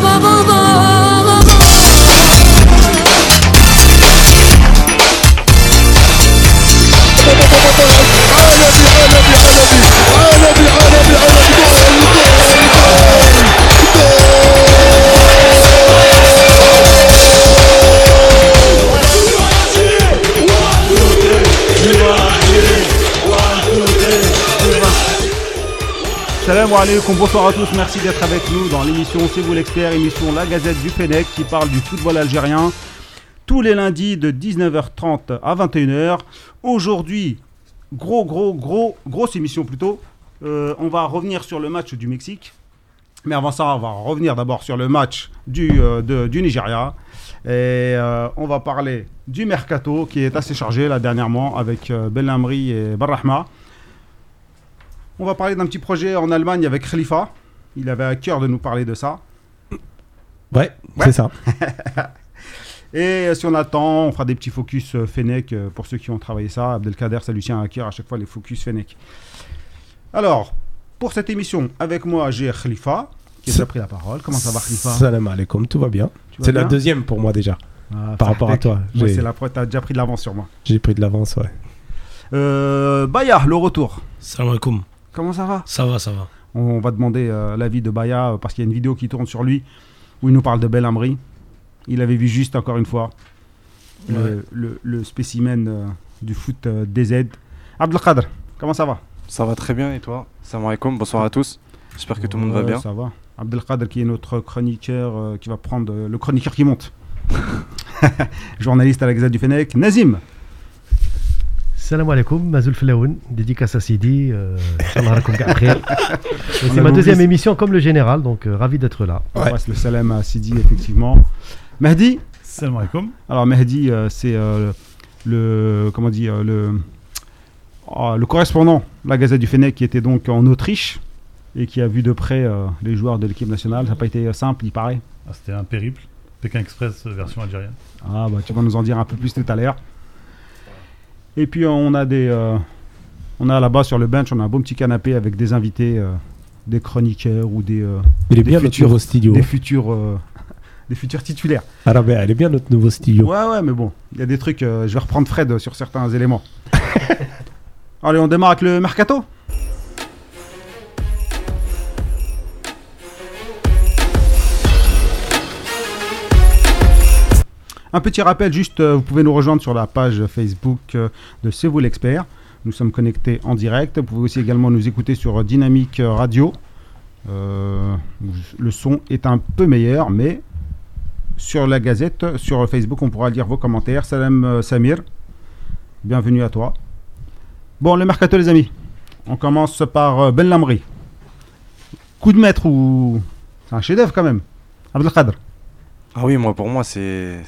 bubble, bubble. Salam alaikum, bonsoir à tous, merci d'être avec nous dans l'émission C'est vous l'expert, émission La Gazette du Fennec qui parle du football algérien tous les lundis de 19h30 à 21h. Aujourd'hui, gros, gros, gros, grosse émission plutôt. Euh, on va revenir sur le match du Mexique. Mais avant ça, on va revenir d'abord sur le match du, euh, du Nigeria. Et euh, on va parler du mercato qui est assez chargé là dernièrement avec Belhamri et Barrahma. On va parler d'un petit projet en Allemagne avec Khalifa. Il avait à cœur de nous parler de ça. Ouais, Ouais. c'est ça. Et euh, si on attend, on fera des petits focus euh, Fennec euh, pour ceux qui ont travaillé ça. Abdelkader, ça lui tient à cœur à chaque fois les focus Fennec. Alors, pour cette émission, avec moi, j'ai Khalifa qui a déjà pris la parole. Comment ça va, Khalifa? Salam alaikum, tout va bien. C'est la deuxième pour moi déjà. Ah, par rapport à toi. Moi, J'ai- c'est la première. T'as déjà pris de l'avance sur moi. J'ai pris de l'avance, ouais. Euh, Baya, le retour. Salam alaikum. Comment ça va Ça va, ça va. On va demander euh, l'avis de Baya euh, parce qu'il y a une vidéo qui tourne sur lui où il nous parle de Belhamri. Il avait vu juste encore une fois le, Ouais. le- le spécimen euh, du foot euh, DZ. Abdelkader, comment ça va Ça va très bien et toi? Salam alaikum, bonsoir à tous. J'espère que tout le monde va bien. Ça va. Abdelkader qui est notre chroniqueur euh, qui va prendre euh, le chroniqueur qui monte. Journaliste à la Gazette du Fennec. Nazim, Salam alaikum, Mazoul Flaoun, dédicace à Sidi. euh, C'est ma deuxième émission comme le général, donc euh, ravi d'être là. on Ouais. passe le salam à Sidi effectivement. Mehdi, Salam alaikum. Alors Mehdi, euh, c'est euh, le comment dire le ah, le correspondant de la Gazette du Fennec qui était donc en Autriche et qui a vu de près euh, les joueurs de l'équipe nationale. Ça n'a pas été simple, il paraît. Ah, C'était un périple. Pékin Express version algérienne. Ah bah tu vas nous en dire un peu plus tout à l'heure. Et puis euh, on a des euh, on a là-bas sur le bench, on a un beau petit canapé avec des invités, euh, des chroniqueurs ou des euh, Il est Des bien notre futurs- studio. des futurs des futurs titulaires. Arabia, il est bien notre nouveau studio. Ouais, ouais, mais bon, il y a des trucs. je vais reprendre Fred sur certains éléments. Allez, on démarre avec le mercato. Un petit rappel, juste, euh, vous pouvez nous rejoindre sur la page Facebook euh, de C'est vous l'expert. Nous sommes connectés en direct. Vous pouvez aussi également nous écouter sur euh, Dynamique Radio. Le son est un peu meilleur, mais sur la Gazette, sur Facebook, on pourra lire vos commentaires. Salam Samir, bienvenue à toi. Bon, le mercato, les amis. On commence par Ben Lamri. Coup de maître ou. C'est un chef-d'œuvre quand même. Abdelkader. Ah oui, moi pour moi c'est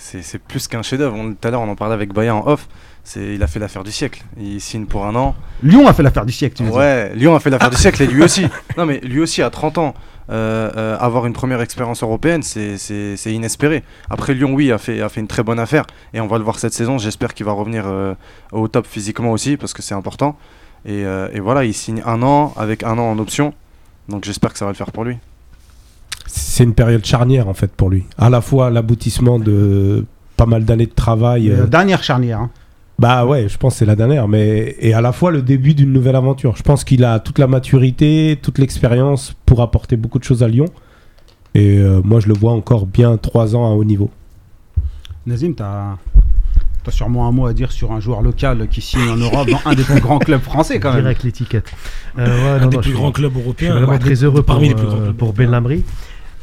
plus qu'un chef-d'œuvre. Tout à l'heure on en parlait avec Baya en off. C'est il a fait l'affaire du siècle. Il signe pour un an. Lyon a fait l'affaire du siècle, tu veux dire. Ouais, Lyon a fait l'affaire du siècle et lui aussi. Non mais lui aussi à 30 ans, euh, euh, avoir une première expérience européenne, c'est- inespéré. Après Lyon, oui, a fait, a fait une très bonne affaire et on va le voir cette saison. J'espère qu'il va revenir euh, au top physiquement aussi parce que c'est important. Et, et voilà, il signe un an avec un an en option. Donc j'espère que ça va le faire pour lui. C'est une période charnière en fait pour lui. À la fois l'aboutissement de pas mal d'années de travail. Euh, euh, dernière charnière. hein. Bah ouais, je pense que c'est la dernière, mais et à la fois le début d'une nouvelle aventure. Je pense qu'il a toute la maturité, toute l'expérience pour apporter beaucoup de choses à Lyon. Et euh, moi, je le vois encore bien trois ans à haut niveau. Nazim, tu as, sûrement un mot à dire sur un joueur local qui signe en Europe dans un des plus grands clubs français quand même. Direct l'étiquette. Euh, ouais, Un non, des non, plus grands clubs Je suis européens. vraiment Ouais, très heureux pour, parmi les plus grands euh, clubs pour Ben Lamri.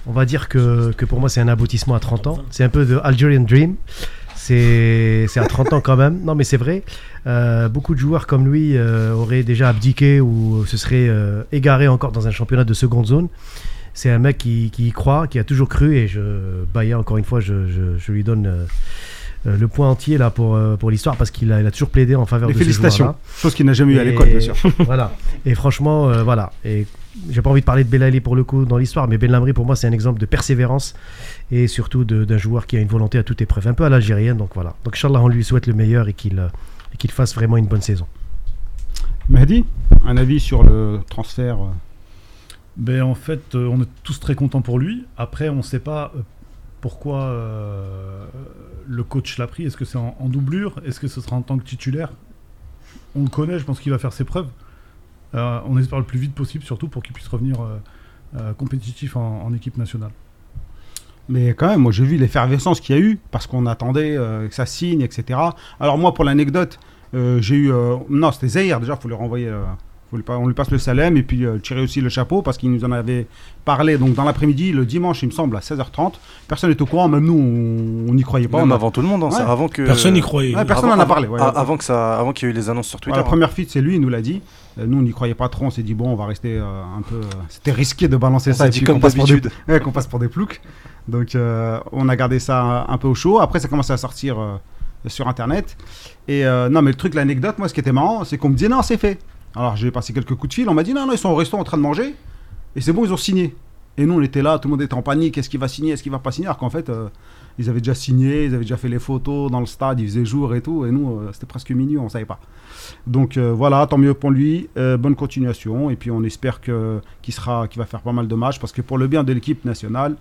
On va dire que, que pour moi, c'est un aboutissement à 30 ans. C'est un peu de Algerian Dream. C'est à 30 ans quand même. Non, mais c'est vrai. Euh, beaucoup de joueurs comme lui euh, auraient déjà abdiqué ou se seraient euh, égarés encore dans un championnat de seconde zone. C'est un mec qui, qui y croit, qui a toujours cru. Et je, Baya, encore une fois, je, je- je lui donne euh, le point entier là pour, euh, pour l'histoire parce qu'il a, il a toujours plaidé en faveur Les de ce félicitations. joueur-là. Chose qu'il n'a jamais eu à l'école, bien sûr. voilà. Et franchement, euh, voilà. Et j'ai pas envie de parler de Belali pour le coup dans l'histoire, mais Ben Lamri pour moi c'est un exemple de persévérance et surtout d'un joueur qui a une volonté à toute épreuve, un peu à l'algérienne. Donc voilà. Donc Inch'Allah, on lui souhaite le meilleur et qu'il euh, qu'il fasse vraiment une bonne saison. Mehdi, un avis sur le transfert euh, Ben, en fait, euh, on est tous très contents pour lui. Après, on ne sait pas pourquoi euh, le coach l'a pris. Est-ce que c'est en, en doublure? Est-ce que ce sera en tant que titulaire? On le connaît, je pense qu'il va faire ses preuves. Euh, on espère le plus vite possible, surtout pour qu'il puisse revenir euh, euh, compétitif en, en équipe nationale. Mais quand même, moi j'ai vu l'effervescence qu'il y a eu parce qu'on attendait euh, que ça signe, etc. Alors moi, pour l'anecdote, euh, j'ai eu... euh, non, c'était Zahir, déjà, il faut lui renvoyer... euh, faut lui pa- on lui passe le salem et puis euh, tirer aussi le chapeau parce qu'il nous en avait parlé donc dans l'après-midi, le dimanche, il me semble, à 16h30. Personne n'est au courant, même nous, on n'y croyait pas. Même a- avant tout le monde, hein, Ouais. avant que. Personne n'y croyait. Ouais, personne n'en a parlé. ouais. Avant que ça, avant qu'il y ait eu les annonces sur Twitter. La première feed, c'est lui, il nous l'a dit. Euh, nous, on n'y croyait pas trop. On s'est dit, bon, on va rester euh, un peu. euh, C'était risqué de balancer On ça et puis comme qu'on passe, des- ouais, passe pour des ploucs. Donc, on a gardé ça un, peu au chaud. Après, ça commence à sortir sur Internet. Et non, mais le truc, l'anecdote, moi, ce qui était marrant, c'est qu'on me disait, non, c'est fait. Alors, j'ai passé quelques coups de fil. On m'a dit, non, non, ils sont au resto en train de manger. Et c'est bon, ils ont signé. Et nous, on était là, tout le monde était en panique. Est-ce qu'il va signer? Est-ce qu'il va pas signer? Alors qu'en fait, ils avaient déjà signé, ils avaient déjà fait les photos dans le stade, il faisait jour et tout. Et nous, euh, c'était presque minuit, on savait pas. Donc euh, voilà, tant mieux pour lui. Euh, bonne continuation. Et puis on espère que qu'il sera, qu'il va faire pas mal de matchs parce que pour le bien de l'équipe nationale,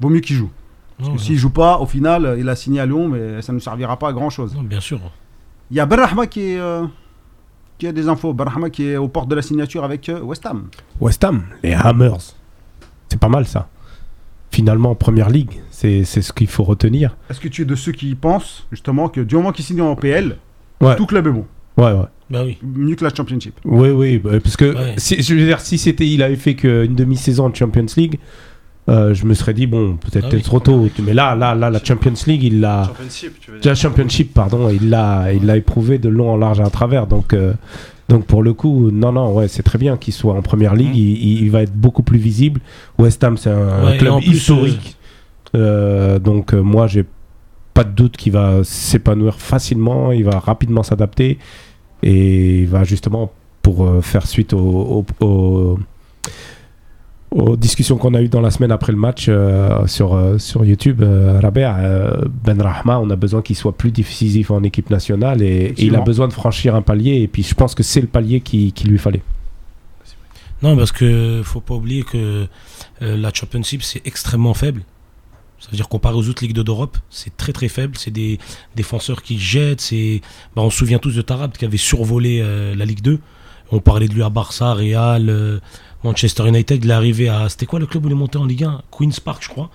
vaut mieux qu'il joue. Parce Non, que s'il joue pas, au final, il a signé à Lyon, mais ça ne servira pas à grand chose. non, bien sûr. Il y a Benrahma qui est euh, qui a des infos. Benrahma qui est aux portes de la signature avec West Ham. West Ham, les Hammers. C'est pas mal ça. Finalement, en première ligue, c'est c'est ce qu'il faut retenir. Est-ce que tu es de ceux qui pensent justement que du moment qu'il signe en PL, Ouais. tout club est bon, Ouais, ouais. Bah oui. mieux que la Championship. Oui, oui, bah, parce que Ouais. si, je veux dire, si c'était, il avait fait qu'une demi-saison en Champions League, euh, je me serais dit bon, peut-être Ah oui. trop tôt. Mais là, là, là, la Champions League, il l'a, la Championship, pardon, il l'a, il l'a éprouvé de long en large à travers. Donc, euh, donc pour le coup, non, non, ouais, c'est très bien qu'il soit en première ligue. Mhm. Il, va être beaucoup plus visible. West Ham, c'est un, Ouais, club historique. Euh, donc euh, moi, j'ai pas de doute qu'il va s'épanouir facilement. Il va rapidement s'adapter et il va justement pour euh, faire suite au- au- au- aux discussions qu'on a eues dans la semaine après le match euh, sur, euh, sur YouTube, euh, Rabea, euh, Ben Rahma, on a besoin qu'il soit plus décisif en équipe nationale et, et il a besoin de franchir un palier. Et puis je pense que c'est le palier qui, qui lui fallait. Non, parce que faut pas oublier que la Championship, c'est extrêmement faible. Ça veut dire comparé aux autres ligues d'Europe, c'est très très faible. C'est des défenseurs qui jettent. C'est, bah, on se souvient tous de Tarab qui avait survolé la Ligue 2. On parlait de lui à Barça, Real, Manchester United. Il est arrivé à. C'était quoi le club où il est monté en Ligue 1 Queen's Park, je crois.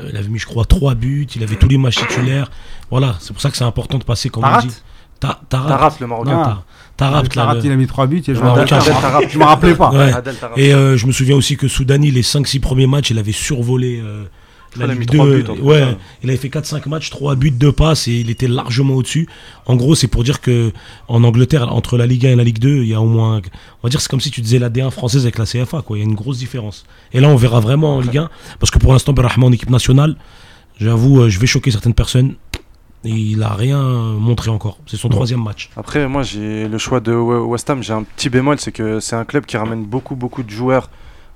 Euh, il avait mis, je crois, trois buts. Il avait tous les matchs titulaires. Voilà, c'est pour ça que c'est important de passer, comme on Tarat dit. Ta-. Tarat, le Marocain. Non, Tar- Tarab, là, Tarat, le- il a mis 3 buts. Je Le me Marocain. rappelle- Adel Tarat. je me rappelais pas. Ouais. Adel Tarat. Et euh, je me souviens aussi que Soudani, les 5-6 premiers matchs, il avait survolé euh, la Il a mis Ligue trois 2. buts, en tout ouais, cas. il avait fait 4-5 matchs, 3 buts, 2 passes et il était largement au-dessus. En gros, c'est pour dire que en Angleterre, entre la Ligue 1 et la Ligue 2, il y a au moins. On va dire, c'est comme si tu disais la D1 française avec la CFA, quoi. Il y a une grosse différence. Et là, on verra vraiment en Ligue 1, parce que pour l'instant, Berrahma en équipe nationale, j'avoue, euh, je vais choquer certaines personnes. Et il a rien montré encore. C'est son troisième match. Après, moi, j'ai le choix de We- West Ham. J'ai un petit bémol, c'est que c'est un club qui ramène beaucoup, beaucoup de joueurs,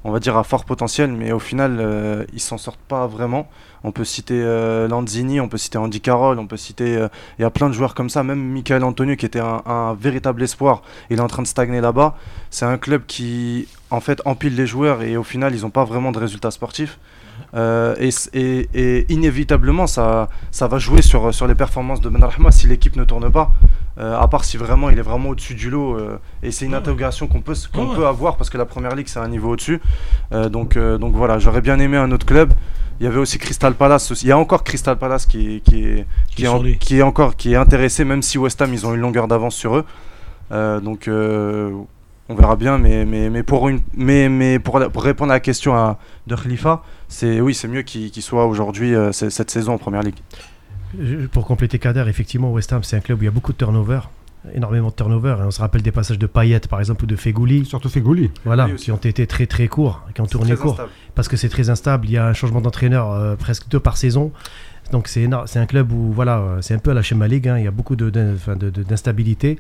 on va dire à fort potentiel, mais au final, euh, ils s'en sortent pas vraiment. On peut citer euh, Lanzini, on peut citer Andy Carroll, on peut citer. euh, Il y a plein de joueurs comme ça. Même Michael Antonio, qui était un, véritable espoir, il est en train de stagner là-bas. C'est un club qui, en fait, empile les joueurs et au final, ils n'ont pas vraiment de résultats sportifs. Euh, et, inévitablement, ça, va jouer sur, les performances de Benrahma si l'équipe ne tourne pas. Euh, à part si vraiment il est vraiment au-dessus du lot. euh, et c'est une interrogation qu'on peut, qu'on peut avoir parce que la première ligue c'est un niveau au-dessus. Euh, donc, donc voilà, j'aurais bien aimé un autre club. Il y avait aussi Crystal Palace. aussi. Il y a encore Crystal Palace qui, est- qui est, Qui qui, est en- qui encore qui est intéressé, même si West Ham ils ont une longueur d'avance sur eux. Donc on verra bien, mais, mais, mais, pour, une, mais, mais pour, la- pour répondre à la question à, de Khalifa, c'est oui, c'est mieux qu'il soit aujourd'hui cette saison en première ligue. Je- Pour compléter Kader, effectivement, West Ham, c'est un club où il y a beaucoup de turnover, énormément de turnover. Et on se rappelle des passages de Payet, par exemple, ou de Fegouli, Surtout Fegouli. voilà, qui ont été très très courts, qui ont tourné court, instable. parce que c'est très instable. Il y a un changement d'entraîneur euh, presque deux par saison. Donc c'est énorme. C'est un club où voilà, euh, c'est un peu à la Schéma League. hein, il y a beaucoup de- d'in- enfin, de- de- d'instabilité.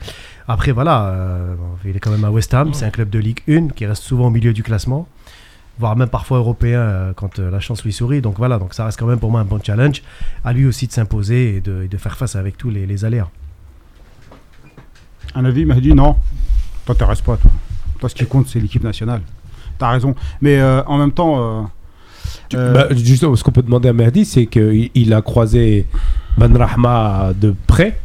Après voilà, euh, il est quand même à West Ham. C'est un club de Ligue 1 qui reste souvent au milieu du classement, voire même parfois européen euh, quand euh, la chance lui sourit. Donc voilà, donc ça reste quand même pour moi un bon challenge. À lui aussi de s'imposer et de, et de faire face avec tous les, les aléas. Un avis, il m'a dit non, t'intéresse pas, toi. Toi, ce qui compte, c'est l'équipe nationale. T'as raison. Mais euh, en même temps. euh, euh, Bah, justement, ce qu'on peut demander à Mehdi, c'est qu'il il a croisé Ben Rahma de près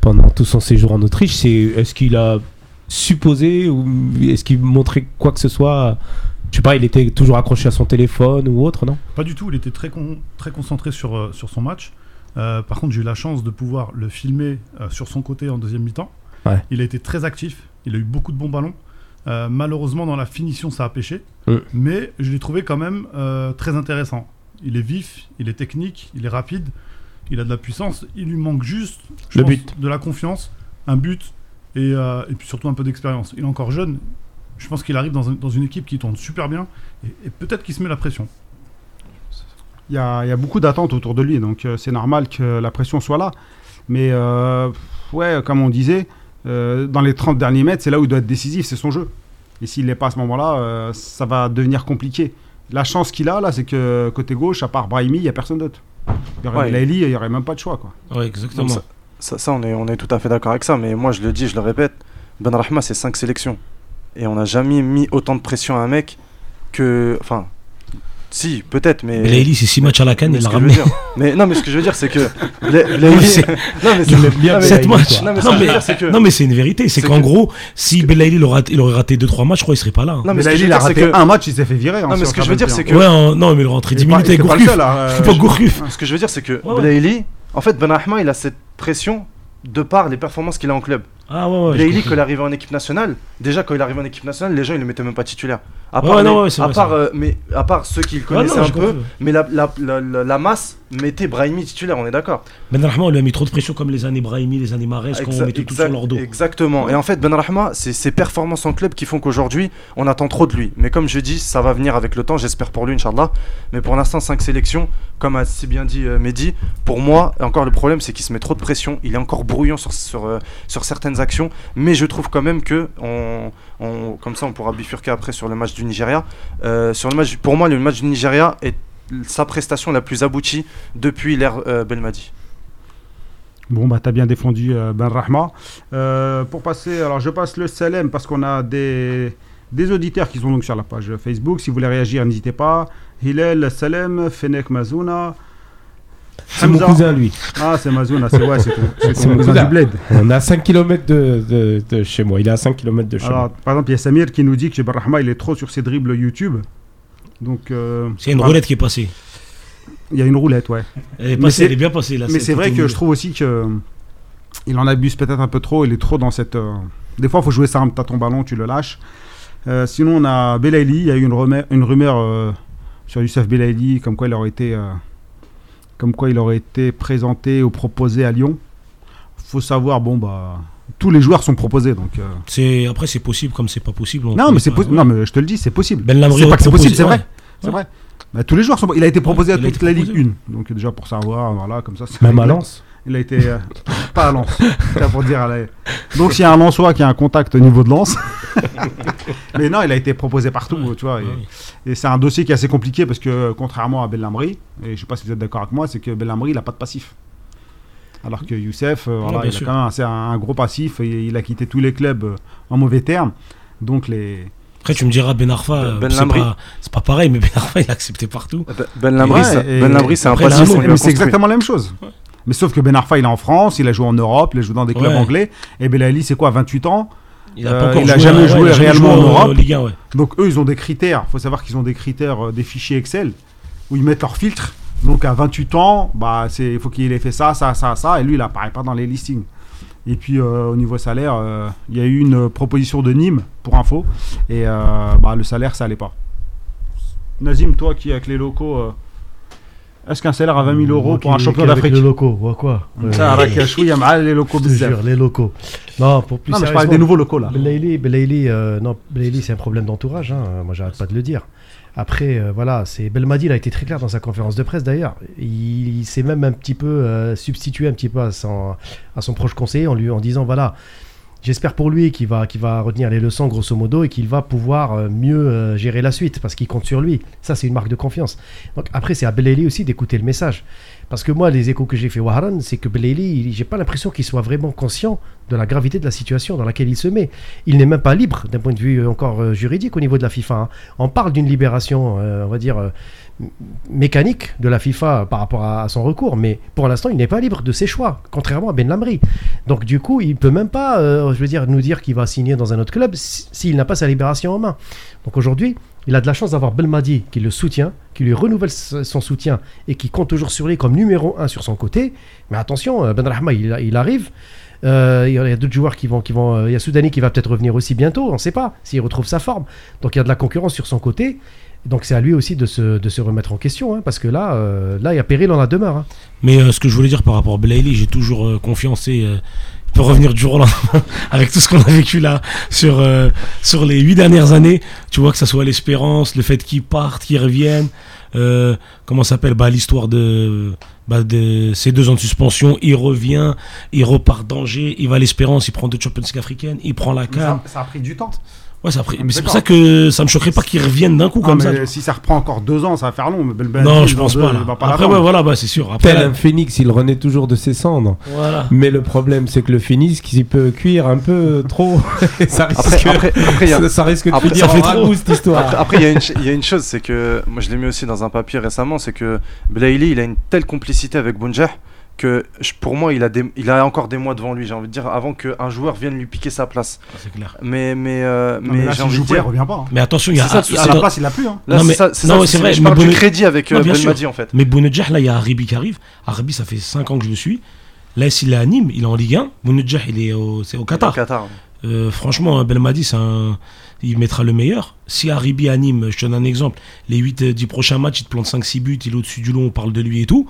pendant tout son séjour en Autriche. C'est est-ce qu'il a supposé ou est-ce qu'il montrait quoi que ce soit Je sais pas, il était toujours accroché à son téléphone ou autre, non? Pas du tout, il était très, con- très concentré sur, euh, sur son match. Euh, par contre, j'ai eu la chance de pouvoir le filmer euh, sur son côté en deuxième mi-temps. Ouais. Il a été très actif, il a eu beaucoup de bons ballons. Euh, malheureusement, dans la finition, ça a pêché. Mais je l'ai trouvé quand même très intéressant. Il est vif, il est technique, il est rapide, il a de la puissance. Il lui manque juste je Le pense, but. de la confiance, un but et, et puis surtout un peu d'expérience. Il est encore jeune. Je pense qu'il arrive dans, un- dans une équipe qui tourne super bien et, et peut-être qu'il se met la pression. Il y a, il y a beaucoup d'attentes autour de lui, donc euh, c'est normal que la pression soit là. Mais euh, ouais, comme on disait, euh, dans les 30 derniers mètres, c'est là où il doit être décisif, c'est son jeu. Et s'il n'est pas à ce moment-là, euh, ça va devenir compliqué. La chance qu'il a là, c'est que côté gauche, à part Brahimi, il n'y a personne d'autre. Il y aurait Ouais. Belaïli, il n'y aurait même pas de choix. Quoi. Ouais, exactement. Donc Ça, ça, on, est, on est tout à fait d'accord avec ça, mais moi je le dis, je le répète, Ben Rahma c'est 5 sélections. Et on n'a jamais mis autant de pression à un mec que. Enfin, si, peut-être, mais. Belaïli, c'est 6 matchs à la canne, il l'a je ramené. mais non, mais ce que je veux dire, c'est que. Bla- Belaïli- c'est- non, mais l'aime bien, non, mais- Sept Belaïli, matchs. quoi. Non, mais je c'est c'est une vérité. C'est C'est qu'en que- gros, si Belaïli il aurait, il aurait raté 2-3 matchs, je crois qu'il serait pas là. hein. Non, mais je veux il a c'est raté que. un match, il s'est fait virer. hein, Non, mais ce que je veux dire, c'est que. Ouais, non, mais il aurait rentré 10 League. minutes avec Gourcuff. C'est euh, pas je- Gourcuff. Ce que je veux dire, c'est que. Belaïli, en fait, Ben il a cette pression de par les performances qu'il a en club. Ah ouais, ouais. compris. quand il arrivait en équipe nationale, déjà quand il arrivait en équipe nationale, les gens ils le mettaient même pas titulaire. À Ouais, part, non, les- ouais, c'est à vrai, part, euh, mais à part ceux qui le Ouais, connaissaient non, un peu, mais la, la, la, masse mettait Brahimi titulaire, on est d'accord. Ben Rahma, on lui a mis trop de pression comme les années Brahimi, les années Marès, quand on mettait tout sur leur dos. Exactement. Et en fait, Ben Rahma, c'est ses performances en club qui font qu'aujourd'hui, on attend trop de lui. Mais comme je dis, ça va venir avec le temps, j'espère pour lui, Inch'Allah. Mais pour l'instant, 5 sélections, comme a si bien dit euh, Mehdi, pour moi, encore le problème, c'est qu'il se met trop de pression. Il est encore brouillon sur, sur, euh, sur certaines actions. Mais je trouve quand même que, on, on- comme ça, on pourra bifurquer après sur le match du Nigeria. Euh, sur le match, pour moi, le match du Nigeria est sa prestation la plus aboutie depuis l'ère euh, Belmadi. Bon, bah, t'as bien défendu euh, Ben Rahma. Euh, pour passer, alors je passe le Salem parce qu'on a des, des auditeurs qui sont donc sur la page Facebook. Si vous voulez réagir, n'hésitez pas. Hilal, Salem, Fenek Mazouna. C'est mon cousin, lui. Ah, c'est Mazouna, c'est ouais, c'est ton, c'est mon cousin du bled. On est à 5 km de, de- de chez moi. Il est à 5 km de chez Alors, moi. par exemple, il y a Samir qui nous dit que Rahma, il est trop sur ses dribbles YouTube. Donc, euh, C'est une bah, roulette qui est passée. Il y a une roulette, ouais. Elle est Mais passée, c'est- elle est bien passée là. Mais c'est vrai que je trouve aussi que euh, il en abuse peut-être un peu trop. Il est trop dans cette. euh, Des fois, il faut jouer simple. T'as ton ballon, tu le lâches. Euh, sinon, on a Belaïli. Il y a eu une, rumeur- une rumeur euh, sur Youssef Belaïli, comme quoi il aurait été, euh, comme quoi il aurait été présenté ou proposé à Lyon. Faut savoir, bon bah, tous les joueurs sont proposés, donc. euh, C'est après c'est possible comme c'est pas possible. on Non, mais c'est pas-. Non, mais je te le dis, c'est possible. Ben c'est pas que c'est possible, c'est ouais. vrai. C'est Ouais. vrai. Bah, tous les joueurs sont. Il a été proposé à Il a toute la Ligue proposé. 1. Donc déjà pour savoir, voilà, comme ça. c'est Même à. Lens. Il a été. euh, pas à Lens. C'est pour dire. allez. Donc s'il y a un Lensois qui a un contact au niveau de Lens. mais non, il a été proposé partout, Ouais, tu vois. et- ouais. Et, c'est un dossier qui est assez compliqué parce que, contrairement à Bellamri, et je sais pas si vous êtes d'accord avec moi, c'est que Bellamri, il a pas de passif. Alors que Youssef, euh, voilà, il a quand même un, c'est un gros passif. Et il a quitté tous les clubs euh, en mauvais termes. Donc les. Après tu me diras Ben Arfa, Ben- euh, Ben c'est pas, c'est pas pareil, mais Ben Arfa il a accepté partout. Ben Lamri, Ben Lamri, c'est un après, passif c'est exactement la même chose. Mais sauf que Ben Arfa, il est en France, il a joué en Europe, il a joué dans des clubs Ouais. anglais. Et Belali, c'est quoi, 28 ans? Il a, Euh, joué, jamais ouais, joué jamais réellement joué en Europe. Ligue 1, ouais. Donc eux, ils ont des critères. Il faut savoir qu'ils ont des critères, euh, des fichiers Excel, où ils mettent leurs filtres. Donc à 28 ans, bah, il faut qu'il ait fait ça, ça, ça, ça. Et lui, il apparaît pas dans les listings. Et puis euh, au niveau salaire, il y a eu une proposition de Nîmes, pour info. Et bah, le salaire, ça allait pas. Nazim, toi qui es avec les locaux, est-ce qu'un salaire à 20 000 euros pour un champion d'Afrique les locaux, ou quoi Euh, Ça, les locaux les locaux. Non, pour plus Non, mais je parle des nouveaux locaux là. Belaïli, Belaïli, euh, non, Belaïli, c'est un problème d'entourage. hein, Moi, j'arrête pas de le dire. Après, euh, voilà, c'est Belmadi, il a été très clair dans sa conférence de presse d'ailleurs. Il, il s'est même un petit peu euh, substitué un petit peu à son, à son proche conseiller en lui en disant voilà, J'espère pour lui qu'il va, va retenir les leçons grosso modo et qu'il va pouvoir euh, mieux euh, gérer la suite parce qu'il compte sur lui. Ça, c'est une marque de confiance. Donc après, c'est à Beleli aussi d'écouter le message. Parce que moi, les échos que j'ai fait au Haran, c'est que Beleli, j'ai pas l'impression qu'il soit vraiment conscient de la gravité de la situation dans laquelle il se met. Il n'est même pas libre d'un point de vue euh, encore juridique au niveau de la FIFA. hein. On parle d'une libération, on va dire, mécanique de la FIFA par rapport à, son recours, mais pour l'instant, il n'est pas libre de ses choix, contrairement à Ben Lamri. Donc du coup, il peut même pas, euh, je veux dire, nous dire qu'il va signer dans un autre club si- s'il n'a pas sa libération en main. Donc aujourd'hui, il a de la chance d'avoir Belmadi qui le soutient, qui lui renouvelle son soutien et qui compte toujours sur lui comme numéro un sur son côté. Mais attention, euh, Ben Rahma, il, arrive. Euh, Il y a, d'autres joueurs qui vont, qui vont. Il y a Soudani qui va peut-être revenir aussi bientôt, on ne sait pas s'il retrouve sa forme. Donc il y a de la concurrence sur son côté. Donc c'est à lui aussi de se, de se remettre en question, hein, parce que là, euh, là, il y a péril en la demeure. hein. Mais euh, ce que je voulais dire par rapport à Blayley, j'ai toujours euh, confiance et euh, il peut revenir du jour au lendemain avec tout ce qu'on a vécu là sur, euh, sur les huit dernières années. Tu vois que ça soit l'espérance, le fait qu'il parte, qu'il revienne. Euh, comment ça s'appelle bah, L'histoire de, bah, de ces deux ans de suspension. Il revient, il repart d'Angers, il va à l'espérance, il prend deux Champions League africaines, il prend la. Ça, ça a pris du temps. Ouais, ça a pris- mais c'est pour ça que ça me choquerait pas qu'il revienne d'un coup Ah, comme mais ça. si ça reprend encore deux ans, ça va faire long. mais Belmadi, non, je pense deux, pas. il Là. va pas Après, ouais, voilà, bah, c'est sûr. Après, Tel là- un phénix, il renaît toujours de ses cendres. voilà. Mais le problème, c'est que le phénix, il peut cuire un peu trop. ça risque, Après, après, après, il y a- ça, ça risque de après, finir ça fait en trop. ragoût, cette histoire. Après, il y, a une ch- il y a une chose, c'est que moi je l'ai mis aussi dans un papier récemment, c'est que Blaili, il a une telle complicité avec Bounjah que je- pour moi, il a, des- il a encore des mois devant lui, j'ai envie de dire, avant qu'un joueur vienne lui piquer sa place. C'est clair. Mais, mais, euh, Non, mais, mais là, j'ai envie de pas, il dire. revient pas. hein. Mais attention, il y a. Ça. À attends, la place, il l'a plus. hein. Là, Non, c'est mais- ça, c'est non, ça, c'est vrai, Je mais parle du crédit avec euh, Non, bien sûr. Belmadi en fait. Mais Bounedjah, là, il y a Arabi qui arrive. Arabi, ça fait 5 ans que je le suis. Là, s'il est à Nîmes, il est en Ligue 1. Bounedjah, il est au, c'est au Au Qatar. Euh, franchement, Belmadi, c'est un... il mettra le meilleur. Si Arabi à Nîmes, je te donne un exemple, les 8-10 prochains matchs, il te plante 5-6 buts, il est au-dessus du lot, on parle de lui et tout.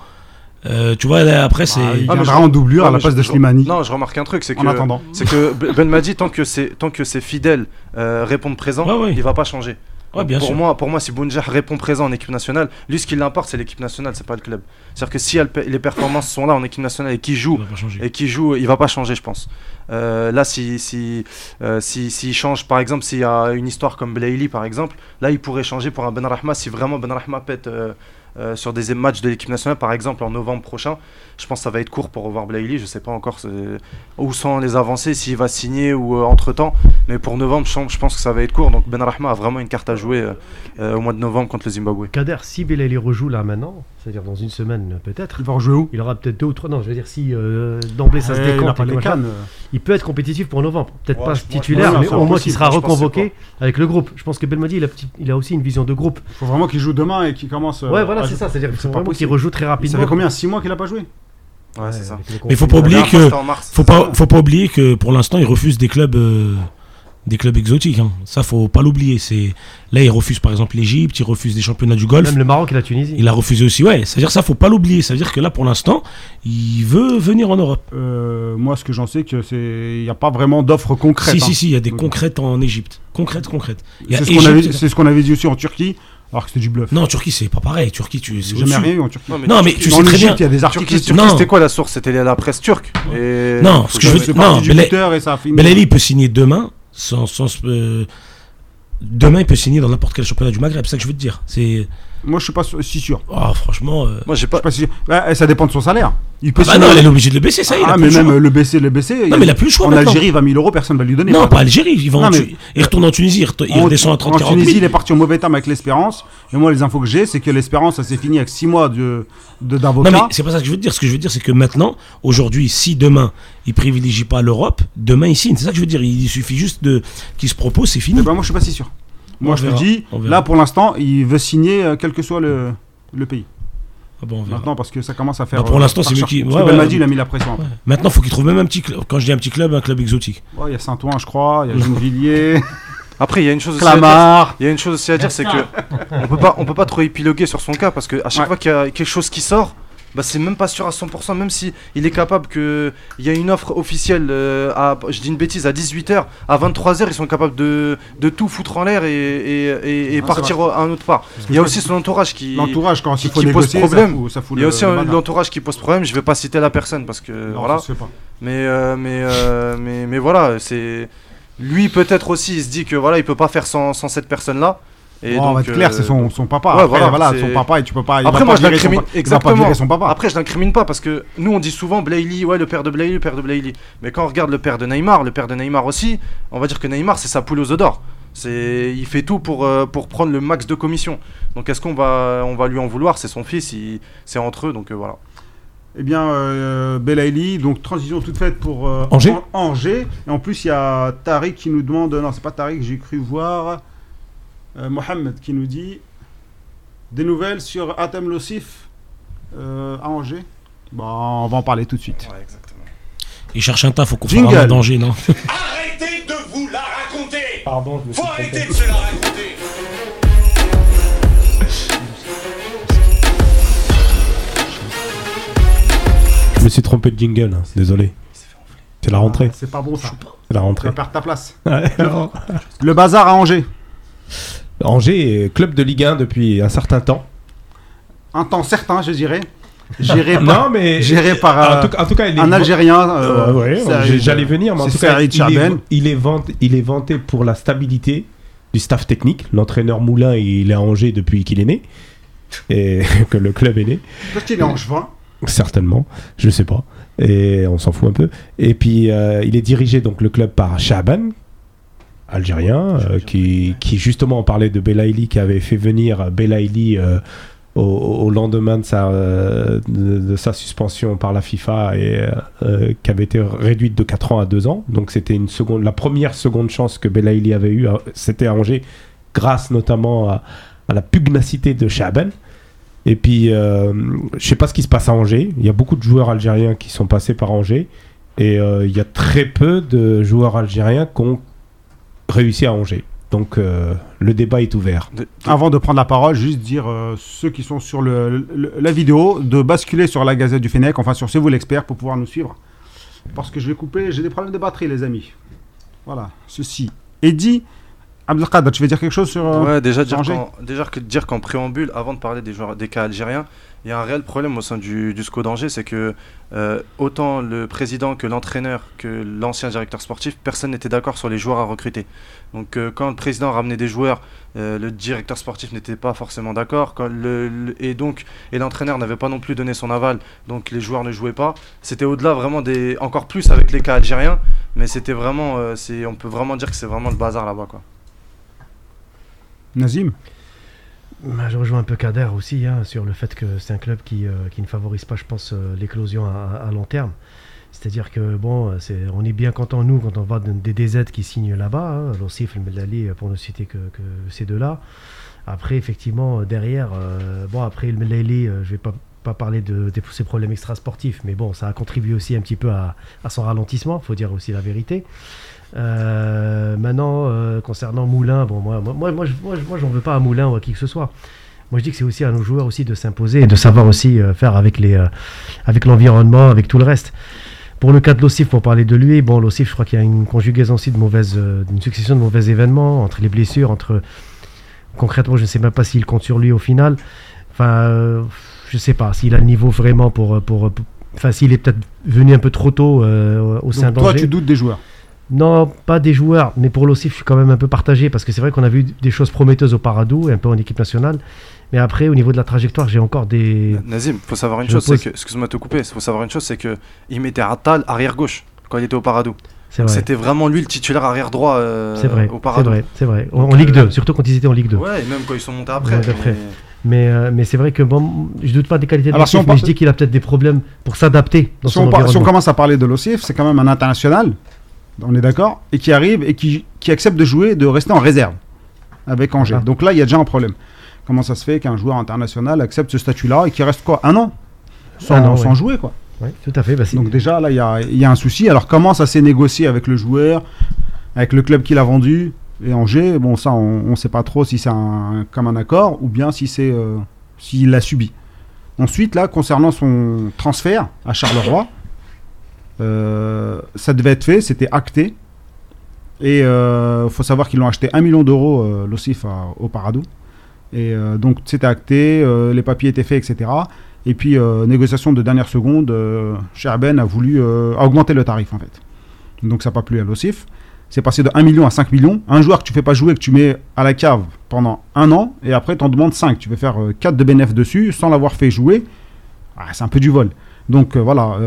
Euh, tu vois, là, après, c'est. Ah, il Ah, mais viendra je- en doublure Ouais, à la place je- de Slimani. Non, je remarque un truc, c'est que c'est Ben- Belmadi tant que ses tant que ses fidèles euh, répondent présent, Ouais, ouais. il va pas changer. Ouais, bien pour sûr. moi, pour moi, si Bounjah répond présent en équipe nationale, lui ce qui l'importe c'est l'équipe nationale, c'est pas le club. C'est-à-dire que si elle les performances sont là en équipe nationale et qu'il joue et qui joue, il va pas changer, je pense. Euh, là, si si euh, si s'il change, par exemple, s'il y a une histoire comme Blaili, par exemple, là, il pourrait changer pour un Ben Rahma si vraiment Ben Rahma pète euh, euh, sur des matchs de l'équipe nationale, par exemple, en novembre prochain. Je pense que ça va être court pour revoir Blaili. Je sais pas encore où sont les avancées, s'il va signer ou entre temps. Mais pour novembre, je pense- que ça va être court. Donc Ben Rahma a vraiment une carte à jouer euh, euh, au mois de novembre contre le Zimbabwe. Kader, si Belali rejoue là maintenant, c'est-à-dire dans une semaine peut-être, Il va rejouer où il aura peut-être deux ou trois. Non, je veux dire, si euh, d'emblée ça se Eh, Il n'a décompte, cannes. il peut être compétitif pour novembre. Peut-être Ouais, pas moi, titulaire, mais au moins qu'il sera reconvoqué avec le groupe. Je pense que Belmadi, il a, petit- il a aussi une vision de groupe. Il faut vraiment qu'il joue demain et qu'il commence. euh, ouais, voilà, c'est jouer. ça. C'est-à-dire qu'il faut qu'il rejoue très Ça rapidement. fait combien 6 mois qu'il a pas joué Ouais, c'est ça. Mais il faut pas oublier que- en mars. Faut pas, faut pas oublier que pour l'instant, il refuse des clubs, euh, des clubs exotiques. hein. Ça, faut pas l'oublier. C'est là, il refuse par exemple l'Égypte, il refuse des championnats du Golfe. Même le Maroc et la Tunisie. Il a refusé aussi, ouais. C'est-à-dire ça, faut pas l'oublier. Ça veut dire que là, pour l'instant, il veut venir en Europe. Euh, Moi, ce que j'en sais, que c'est, il n'y a pas vraiment d'offres concrètes. si, hein. si, si, il y a des concrètes en Égypte. Concrètes, concrètes. C'est ce qu'on avait, c'est ce qu'on avait dit aussi en Turquie, alors que c'était du bluff. Non, en Turquie, c'est pas pareil. Turquie, tu. c'est J'ai jamais rien eu en Turquie. Non, mais Non, mais Turquie- tu sais très bien. il y a des articles. C'était quoi la source? C'était la presse turque. Et... Non, ce que je veux- C'est non. Belali, il peut signer demain, sans, sans, euh, demain, il peut signer dans n'importe quel championnat du Maghreb. C'est ça que je veux te dire. Moi, je suis pas si sûr. oh, franchement. euh, Moi, j'ai Je pas. suis pas si sûr. Bah, ça dépend de son salaire. Il peut Ah bah signer- non, elle est obligée de le baisser, ça y est. il a Ah, plus mais le choix. même euh, le baisser, le baisser. Non, mais il a plus le choix En maintenant. Algérie, 20 000 euros, personne va lui donner. Non, Par pas Algérie. Il, va en Non, mais- Tu- il retourne en Tunisie, il, il En- redescend à 30 En 40 Tunisie, 000. il est parti au mauvais terme avec l'Espérance. Et moi, les infos que j'ai, c'est que l'Espérance, ça s'est fini avec 6 mois de de- d'avocat. Non, mais c'est pas ça que je veux te dire. Ce que je veux dire, c'est que maintenant, aujourd'hui, si demain, il privilégie pas l'Europe, demain, il signe. C'est ça que je veux dire. Il suffit juste de qu'il se propose, c'est fini. Eh ben, moi, je suis pas si sûr. Moi, On je te verra, dis, on verra. là, pour l'instant, il veut signer euh, quel que soit le, le pays. Ah bon, on verra. Maintenant, parce que ça commence à faire. Bah, pour euh, l'instant, c'est lui qui- ouais, ouais, Belmadi, ouais. il a mis la pression. Ouais. Maintenant, faut qu'il trouve même un petit club. Quand je dis un petit club, un club exotique. Ouais, Il y a Saint-Ouen, je crois. Il y a Gennevilliers, Après, il y a une chose aussi à dire. Clamart. Il y a une chose aussi à dire, c'est que on peut pas, on peut pas trop épiloguer sur son cas parce que à chaque Ouais. fois qu'il y a quelque chose qui sort, bah, c'est même pas sûr à 100%, même si il est capable que il y a une offre officielle euh, à, je dis une bêtise, à 18h, à 23h, ils sont capables de, de tout foutre en l'air et, et, et- et Ah, partir à un autre part. Il y a aussi son entourage qui, L'entourage, quand qui- il faut qui pose problème. ça fout, ça fout il y a aussi l'entourage qui pose problème. Je vais pas citer la personne parce que Non, voilà. pas. Mais, euh, mais, euh, mais, mais voilà, c'est. Lui, peut-être aussi, il se dit que voilà, il peut pas faire sans, sans cette personne-là. Et on va être clair, euh, c'est son, son papa. ouais, Après, voilà, voilà, son papa, et tu peux pas. il Après, va moi, pas je l'incrimine. pas Exactement. son papa. Après, je l'incrimine pas parce que nous, on dit souvent Blayley, ouais, le père de Blayley, le père de Blayley. Mais quand on regarde le père de Neymar, le père de Neymar aussi, on va dire que Neymar, c'est sa poule aux œufs d'or. C'est, il fait tout pour, euh, pour prendre le max de commission. Donc, est-ce qu'on va, on va lui en vouloir? C'est son fils, il- c'est entre eux, donc euh, voilà. Eh bien, euh, Belaïli, donc transition toute faite pour euh, Angers. An- Angers. Et en plus, il y a Tariq qui nous demande. Non, c'est pas Tariq, j'ai cru voir. Euh, Mohamed qui nous dit des nouvelles sur Atem Lossif euh, à Angers? Bon, on va en parler tout de suite. Ouais, exactement. Il cherche un taf, faut qu'on Jingle. fasse un danger, non? Arrêtez de vous la raconter Pardon, je me suis Faut trompé. arrêter de se la raconter Je me suis trompé de jingle, hein, désolé. C'est la rentrée. Ah, c'est pas bon ça. C'est la Tu rentrée. vas perdre ta place. Ouais. Le bazar à Angers. Angers est club de Ligue 1 depuis un certain temps. Un temps certain, je dirais. Géré par, Non, mais géré par euh, en, tout, en tout cas, il est un Algérien. Euh, euh, ouais, j'allais venir, mais en tout cas, il est, Chaben. il, est vanté, il est vanté pour la stabilité du staff technique. L'entraîneur Moulin, il est à Angers depuis qu'il est né. Et que le club est né. Peut-être qu'il est angevin. Certainement, je sais pas. Et on s'en fout un peu. Et puis, euh, il est dirigé, donc, le club par Chaban, algérien, euh, qui, qui justement, parlait de Belaïli, qui avait fait venir Belaïli euh, au, au lendemain de sa, euh, de, de sa suspension par la FIFA et euh, qui avait été réduite de 4 ans à 2 ans. Donc, c'était une seconde, la première seconde chance que Belaïli avait eue, c'était à Angers, grâce notamment à, à la pugnacité de Chaban. Et puis, je sais pas ce qui se passe à Angers. Il y a beaucoup de joueurs algériens qui sont passés par Angers. Et il y a très peu de joueurs algériens qui ont réussi à Angers. Donc, euh, le débat est ouvert. De- de- Avant de prendre la parole, juste dire euh, ceux qui sont sur le, le- la vidéo de basculer sur la Gazette du Fennec, enfin sur C'est vous l'expert pour pouvoir nous suivre. Parce que je vais couper, j'ai des problèmes de batterie, les amis. Voilà, ceci est dit. Abdelkader, tu veux dire quelque chose sur. euh, Ouais, déjà dire Angers? qu'en, déjà que dire qu'en préambule, avant de parler des joueurs, des cas algériens, il y a un réel problème au sein du, du SCO d'Angers, c'est que euh, autant le président que l'entraîneur que l'ancien directeur sportif, personne n'était d'accord sur les joueurs à recruter. Donc euh, quand le président ramenait des joueurs, euh, le directeur sportif n'était pas forcément d'accord. Et donc et l'entraîneur n'avait pas non plus donné son aval, donc les joueurs ne jouaient pas. C'était au-delà vraiment des, encore plus avec les cas algériens, mais c'était vraiment, on peut vraiment dire que c'est vraiment le bazar là-bas quoi. Nazim? Je rejoins un peu Kader aussi hein, sur le fait que c'est un club qui, euh, qui ne favorise pas, je pense, euh, l'éclosion à, long terme. C'est-à-dire que bon, euh, c'est, on est bien content nous quand on voit de- des DZ qui signent là-bas, hein, l'Ossif, le Melali, pour ne citer que, ces deux-là. Après, effectivement, derrière, bon, après le Melali, euh, je vais pas pas parler de, ses problèmes extrasportifs, mais bon, ça a contribué aussi un petit peu à, à son ralentissement, faut dire aussi la vérité. Euh, maintenant, euh, concernant Moulin, bon, moi, moi, moi, moi, je- moi, je- moi, j'en veux pas à Moulin ou à qui que ce soit. Moi, je dis que c'est aussi à nos joueurs aussi de s'imposer et de savoir aussi euh, faire avec les, avec l'environnement, avec tout le reste. Pour le cas de l'Ossif, pour parler de lui, bon, l'Ossif, je crois qu'il y a une conjugaison aussi de mauvaises, d'une succession de mauvais événements entre les blessures, entre concrètement, je ne sais même pas s'il compte sur lui au final. Enfin, je sais pas s'il a le niveau vraiment pour, pour, pour- enfin, s'il est peut-être venu un peu trop tôt au sein Donc, Toi, tu doutes des joueurs. Non, pas des joueurs, mais pour l'OCIF, je suis quand même un peu partagé parce que c'est vrai qu'on a vu des choses prometteuses au Paradou et un peu en équipe nationale. Mais après, au niveau de la trajectoire, j'ai encore des. Nazim, faut savoir une Je chose, c'est pose- que, excuse-moi de te couper, faut savoir une chose, c'est que il mettait Attal arrière gauche quand il était au Paradou. C'est vrai. C'était vraiment lui le titulaire arrière droit euh, C'est vrai, au c'est Paradou. vrai, c'est vrai. En, Donc, en Ligue euh, 2, surtout quand ils étaient en Ligue 2. Ouais, et même quand ils sont montés après. Ouais, d'après. mais- Mais, euh, mais c'est vrai que bon, je doute pas des qualités de Alors, si l'OCIF, on mais je dis qu'il a peut-être des problèmes pour s'adapter dans Si son on, par- si on commence à parler de l'OCF, c'est quand même un international, on est d'accord, et qui arrive et qui, qui accepte de jouer, de rester en réserve avec Angers. Ah. Donc là, il y a déjà un problème. Comment ça se fait qu'un joueur international accepte ce statut-là et qui reste quoi Un an Sans, ouais. jouer, quoi. Ouais, tout à fait. bah, Donc déjà, là, il y a, y a un souci. Alors comment ça s'est négocié avec le joueur, avec le club qui l'a vendu et Angers? Bon, ça, on ne sait pas trop si c'est un, comme un accord ou bien si c'est euh, s'il l'a subi. Ensuite, là, concernant son transfert à Charleroi, ça devait être fait, c'était acté. Et il faut savoir qu'ils l'ont acheté 1 million d'euros, euh, l'OSIF au Paradou. Et euh, donc, c'était acté, euh, les papiers étaient faits, etc. Et puis, euh, négociation de dernière seconde, euh, Sherben a voulu euh, augmenter le tarif, en fait. Donc, ça n'a pas plu à l'OSIF. C'est passé de 1 million à 5 millions. Un joueur que tu fais pas jouer, que tu mets à la cave pendant un an, et après, tu en demandes 5. Tu veux faire 4 de bénéfices dessus sans l'avoir fait jouer. Ah, c'est un peu du vol. Donc, euh, voilà.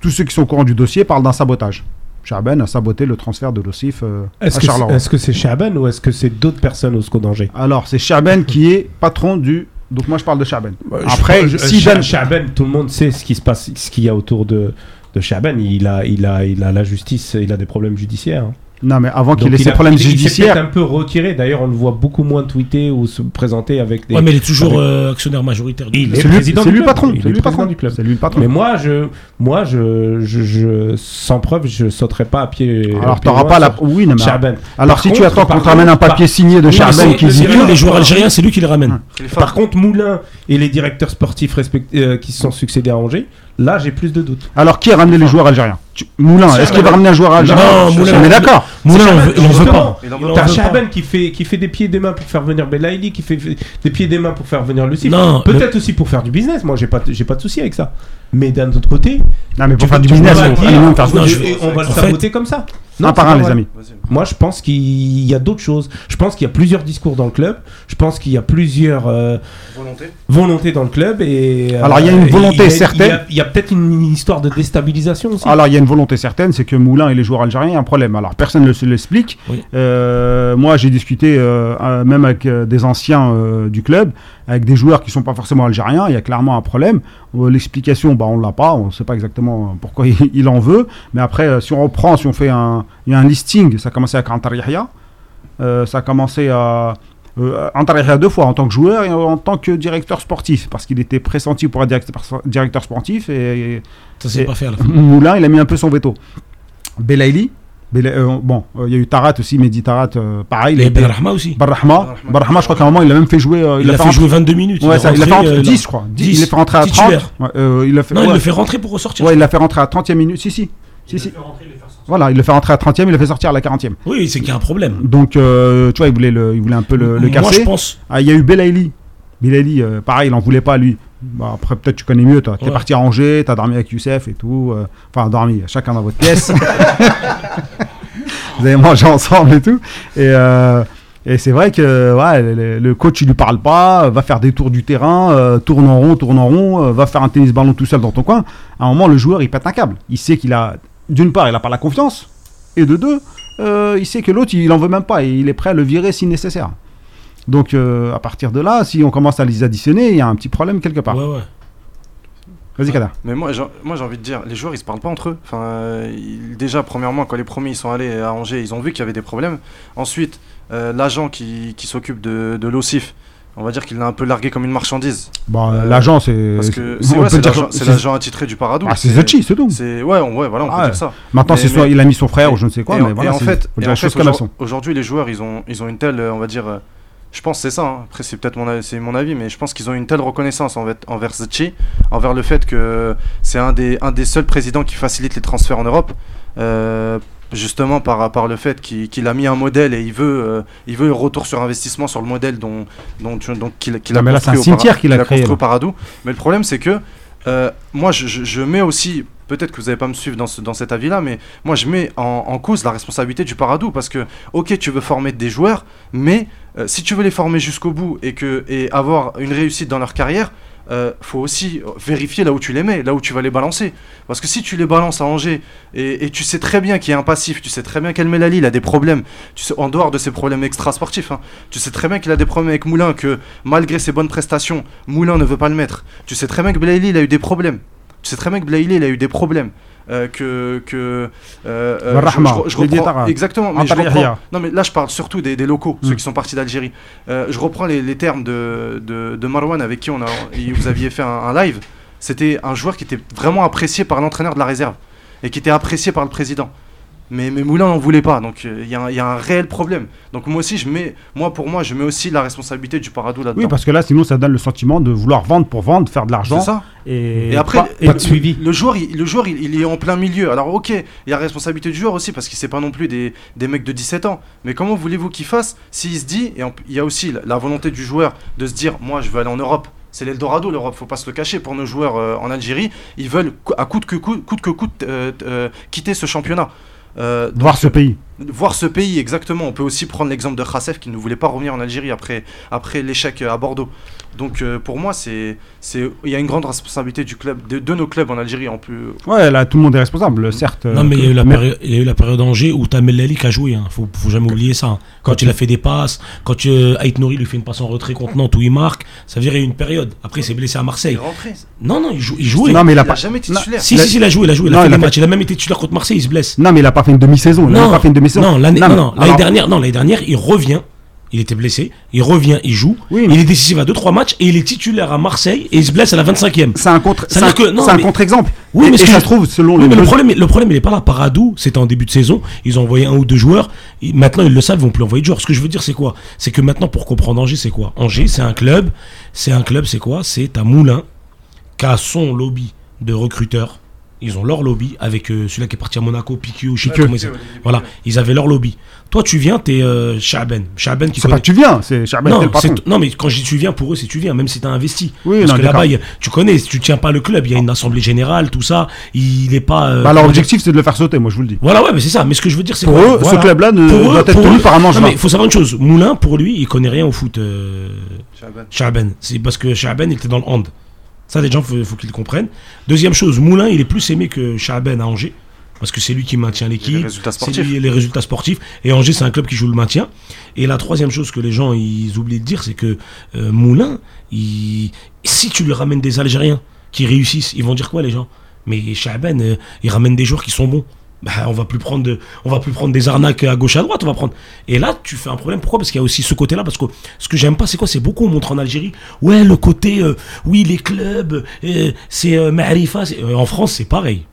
Tous ceux qui sont au courant du dossier parlent d'un sabotage. Sherben a saboté le transfert de l'OSIF euh, Est-ce à que c'est Charleroi. est-ce que c'est Chaben ou est-ce que c'est d'autres personnes au SCO d'Angers Alors, c'est Sherben qui est patron du. Donc, moi, je parle de Sherben. Euh, Après, je- si Cha- donne- Chaben, tout le monde sait ce qui se passe, ce qu'il y a autour de de Chaben. Il a, il a, il a la justice, il a des problèmes judiciaires. hein. Non, mais avant qu'il ait ses problèmes il- il s'est judiciaires. peut-être un peu retiré. D'ailleurs, on le voit beaucoup moins tweeter ou se présenter avec des. Ouais, mais il est toujours avec- euh, actionnaire majoritaire. du Il club. est C'est lui, président lui le club. patron. C'est est lui patron du club. C'est lui le patron. Mais moi, je, moi, je, je, je- sans preuve, je sauterai pas à pied. Alors, t'auras pas la. Oui, non, mais. Alors, Par si tu contre- attends qu'on te ramène un papier signé de Oui, mais qui dit. les joueurs algériens, c'est lui qui les ramène. Par contre, Moulin et les directeurs sportifs respect- euh, qui se sont succédés à Angers, là, j'ai plus de doutes. Alors, qui a ramené les joueurs algériens Tu- Moulin, est-ce qu'il va ramener un joueur algérien Non, Moulin, On est d'accord. Moulin, on veut- pas. T'as. Chaben qui fait, qui fait des pieds et des mains pour faire venir Belaïli, qui fait fait des pieds et des mains pour faire venir Lucif. Non, Peut-être aussi pour faire du business. Moi, j'ai pas, j'ai pas de souci avec ça. Mais d'un autre côté, Non, mais pour faire du business, on, va le saboter comme ça. Un Non, par c'est un, les vrai. amis. Moi, je pense qu'il y a d'autres choses. Je pense qu'il y a plusieurs discours dans le club. Je pense qu'il y a plusieurs euh, Volonté. volontés dans le club. Et, euh, Alors, il y a une volonté il y a- certaine. Il y a, peut-être une histoire de déstabilisation aussi. Alors, il y a une volonté certaine, c'est que Moulin et les joueurs algériens, il y a un problème. Alors, personne ne se l'explique. Oui. Euh, moi, j'ai discuté même avec des anciens euh, du club, avec des joueurs qui sont pas forcément algériens. Il y a clairement un problème. L'explication, bah, on l'a pas. On ne sait pas exactement pourquoi il, il en veut. Mais après, si on reprend, si on fait un, il y a un listing, ça a commencé avec Antar Yahya. Euh, ça a commencé à. Euh, Antar Yahya deux fois en tant que joueur et en tant que directeur sportif, parce qu'il était pressenti pour être directeur, directeur sportif et, Ça s'est Et- pas fait à la fin. Moulin, il a mis un peu son veto. Belaïli, Bela- euh, bon, euh, il y a eu Tarat aussi, Mehdi Tarat, euh, pareil. Il a Et été- Ben Rahma aussi. Barrahma, Barrahma. Barrahma, je crois qu'à un moment, il a même fait jouer. euh, Il l'a fait rentrer- jouer 22 minutes. Ouais, est ça, il l'a fait rentrer euh, 10, je crois. 10, il 10, l'a fait rentrer à 30. titulaire. Ouais, euh, il a fait, Non, il ouais. le fait rentrer pour ressortir. Ouais, il l'a fait rentrer à 30e minute. Si, si. Si, si. Voilà, il le fait rentrer à 30e, il le fait sortir à la 40e. Oui, c'est qu'il y a un problème. Donc, euh, tu vois, il voulait, le, il voulait un peu le, le Moi, casser. je pense. Ah, il y a eu Belaïli. Belaïli, euh, pareil, il en voulait pas, lui. Bah, après, peut-être tu connais mieux, toi. T'es Ouais. parti à Angers, t'as dormi avec Youssef et tout. euh, Enfin, dormi, chacun dans votre pièce. Vous avez mangé ensemble et tout. Et, euh, et c'est vrai que ouais, le, le coach, il lui parle pas, va faire des tours du terrain, euh, tourne en rond, tourne en rond, euh, va faire un tennis ballon tout seul dans ton coin. À un moment, le joueur, il pète un câble. Il sait qu'il a, d'une part, il a pas la confiance, et de deux, euh, il sait que l'autre, il en veut même pas, et il est prêt à le virer si nécessaire. Donc, euh, à partir de là, si on commence à les additionner, il y a un petit problème quelque part. Ouais, ouais. Vas-y, Kader. Mais moi, j'ai, moi, j'ai envie de dire, les joueurs, ils se parlent pas entre eux. Enfin, euh, ils- déjà, premièrement, quand les premiers ils sont allés à Angers, ils ont vu qu'il y avait des problèmes. Ensuite, euh, l'agent qui, qui s'occupe de, de l'OSIF, on va dire qu'il l'a un peu largué comme une marchandise. Bon, Euh, l'agent, c'est. Parce que c'est, ouais, l'agent, attitré du Paradou. Ah, c'est Zachi, c'est tout. Ouais, on, ouais, voilà, on Ah peut ouais. dire ça. Maintenant, c'est soit il a mis son frère ou je ne sais quoi, et, mais en- voilà. et en fait, et en aujourd'hui- sont. aujourd'hui, les joueurs, ils ont, ils ont une telle, euh, on va dire, euh, je pense que c'est ça. hein. Après, c'est peut-être mon, mon avis, mais je pense qu'ils ont une telle reconnaissance envers, envers Zetchi, envers le fait que c'est un des, un des seuls présidents qui facilite les transferts en Europe. euh, justement par, par le fait qu'il qu'il a mis un modèle et il veut, euh, il veut un retour sur investissement sur le modèle dont, dont, tu- dont qu'il qu'il a mais là, c'est un cimetière qu'il a créé, au Paradou. Mais le problème, c'est que euh, moi, je, je- je mets aussi, peut-être que vous n'allez pas me suivre dans, ce- dans cet avis-là, mais moi, je mets en, en cause la responsabilité du Paradou parce que, ok, tu veux former des joueurs, mais euh, si tu veux les former jusqu'au bout et, que, et avoir une réussite dans leur carrière, euh, faut aussi vérifier là où tu les mets, là où tu vas les balancer. Parce que si tu les balances à Angers et, tu sais très bien qu'il y a un passif, tu sais très bien qu'Elmelali il a des problèmes, tu sais, en dehors de ses problèmes extra-sportifs, hein, tu sais très bien qu'il a des problèmes avec Moulin, que malgré ses bonnes prestations, Moulin ne veut pas le mettre. Tu sais très bien que Blaili il a eu des problèmes. Tu sais très bien que Blaili il a eu des problèmes. Euh, que que euh, euh, Le Rahma, je, je- je reprends- exactement mais je reprends- non mais là je parle surtout des, des locaux Mm. ceux qui sont partis d'Algérie je reprends les, les termes de, de, de Marwan avec qui on a vous aviez fait un, un live c'était un joueur qui était vraiment apprécié par l'entraîneur de la réserve et qui était apprécié par le président Mais, mais Moulin n'en voulait pas, donc euh, il y, a un- il y a un réel problème. Donc moi aussi, je mets, moi pour moi, je mets aussi la responsabilité du Paradou là-dedans. Oui, parce que là, sinon, ça donne le sentiment de vouloir vendre pour vendre, faire de c'est l'argent. ça. Et, Et après, pas- et pas le- de suivi. Le joueur, il, le joueur il, il est en plein milieu. Alors, ok, il y a responsabilité du joueur aussi parce qu'il c'est pas non plus des, des mecs de 17 ans. Mais comment voulez-vous qu'il fasse s'il se dit, et il y a aussi la, la volonté du joueur de se dire, moi, je veux aller en Europe. C'est l'Eldorado, l'Europe, faut pas se le cacher. Pour nos joueurs euh, en Algérie, ils veulent, à coûte que coûte, coûte que coûte, euh, euh, quitter ce championnat. Euh, voir ce pays. Voir ce pays exactement. On peut aussi prendre l'exemple de Khassef qui ne voulait pas revenir en Algérie après, après l'échec à Bordeaux. Donc euh, pour moi, c'est c'est il y a une grande responsabilité du club, de, de nos clubs en Algérie en plus. Ouais, là, tout le monde est responsable, certes. Non, euh, mais il y a eu la, mais- péri- il y a eu la période d'Angers où t'as Mellali qui a joué. Hein. Faut, faut jamais oublier ça. hein. Quand il a fait des passes, quand euh, Ait Nouri lui fait une passe en retrait contre Nantes où il marque, ça veut dire qu'il y a eu une période. Après, il s'est blessé à Il est Marseille. rentré. Non, non, il, jou- il jouait. Non, mais il a Il pas. jamais été Non. titulaire. Si, Il si, si, il a joué, il a joué. Il a Non, fait il des a matchs. Il a même été titulaire contre Marseille, il se blesse. Non, mais il a pas fait une demi-saison. Il a Non, pas fait une non, l'année Non, dernière, non, l'année dernière, il revient. Il était blessé, il revient, il joue, Oui, mais- il est décisif à 2-3 matchs et il est titulaire à Marseille et il se blesse à la 25e. C'est un mais- contre-exemple. Oui, Et- mais et ça je- se trouve selon Oui, les. mais le problème, le problème, il est pas là. Paradou, c'était en début de saison. Ils ont envoyé un ou deux joueurs. Maintenant, ils le savent, ils vont plus envoyer de joueurs. Ce que je veux dire, c'est quoi? C'est que maintenant, pour comprendre Angers, c'est quoi? Angers, c'est un club. C'est un club, c'est quoi? C'est un moulin qui a son lobby de recruteurs. Ils ont leur lobby avec euh, celui-là qui est parti à Monaco, Piqueux, je sais comment il. Voilà, ils avaient leur lobby. Toi, tu viens, t'es euh, Chaben. Chaben qui C'est pas tu viens, c'est Charbel, Non, non, mais quand je dis tu viens, pour eux, c'est tu viens, même si tu as investi. Oui, Parce non, que là-bas, tu connais, tu tiens pas le club, il y a une assemblée générale, tout ça. Il est pas. euh, Bah, leur objectif, c'est de le faire sauter, moi, je vous le dis. Voilà, ouais, mais c'est ça. Mais ce que je veux dire, c'est Pour quoi eux, Voilà. ce club-là ne Pour eux- doit être tenu eux- par un Non, mangement. mais il faut savoir une chose. Moulin, pour lui, il connaît rien au foot. euh, Chaban. Chaben. C'est parce que Chaben, il était dans le hand. Ça, les gens, faut, faut qu'ils le comprennent. Deuxième chose, Moulin, il est plus aimé que Chaben à Angers. Parce que c'est lui qui maintient Les l'équipe. résultats C'est sportifs. lui- les résultats sportifs. Et Angers, c'est un club qui joue le maintien. Et la troisième chose que les gens ils oublient de dire, c'est que euh, Moulin, il- si tu lui ramènes des Algériens qui réussissent, ils vont dire quoi les gens? Mais Chaben, euh, il ramène des joueurs qui sont bons. Bah, on va plus prendre de, on va plus prendre des arnaques à gauche à droite, on va prendre. Et là, tu fais un problème. Pourquoi? Parce qu'il y a aussi ce côté-là. Parce que ce que j'aime pas, c'est quoi? C'est beaucoup on montre en Algérie. Ouais, le côté, euh, oui, les clubs, euh, c'est euh, Marifa. c'est- euh, en France, c'est pareil.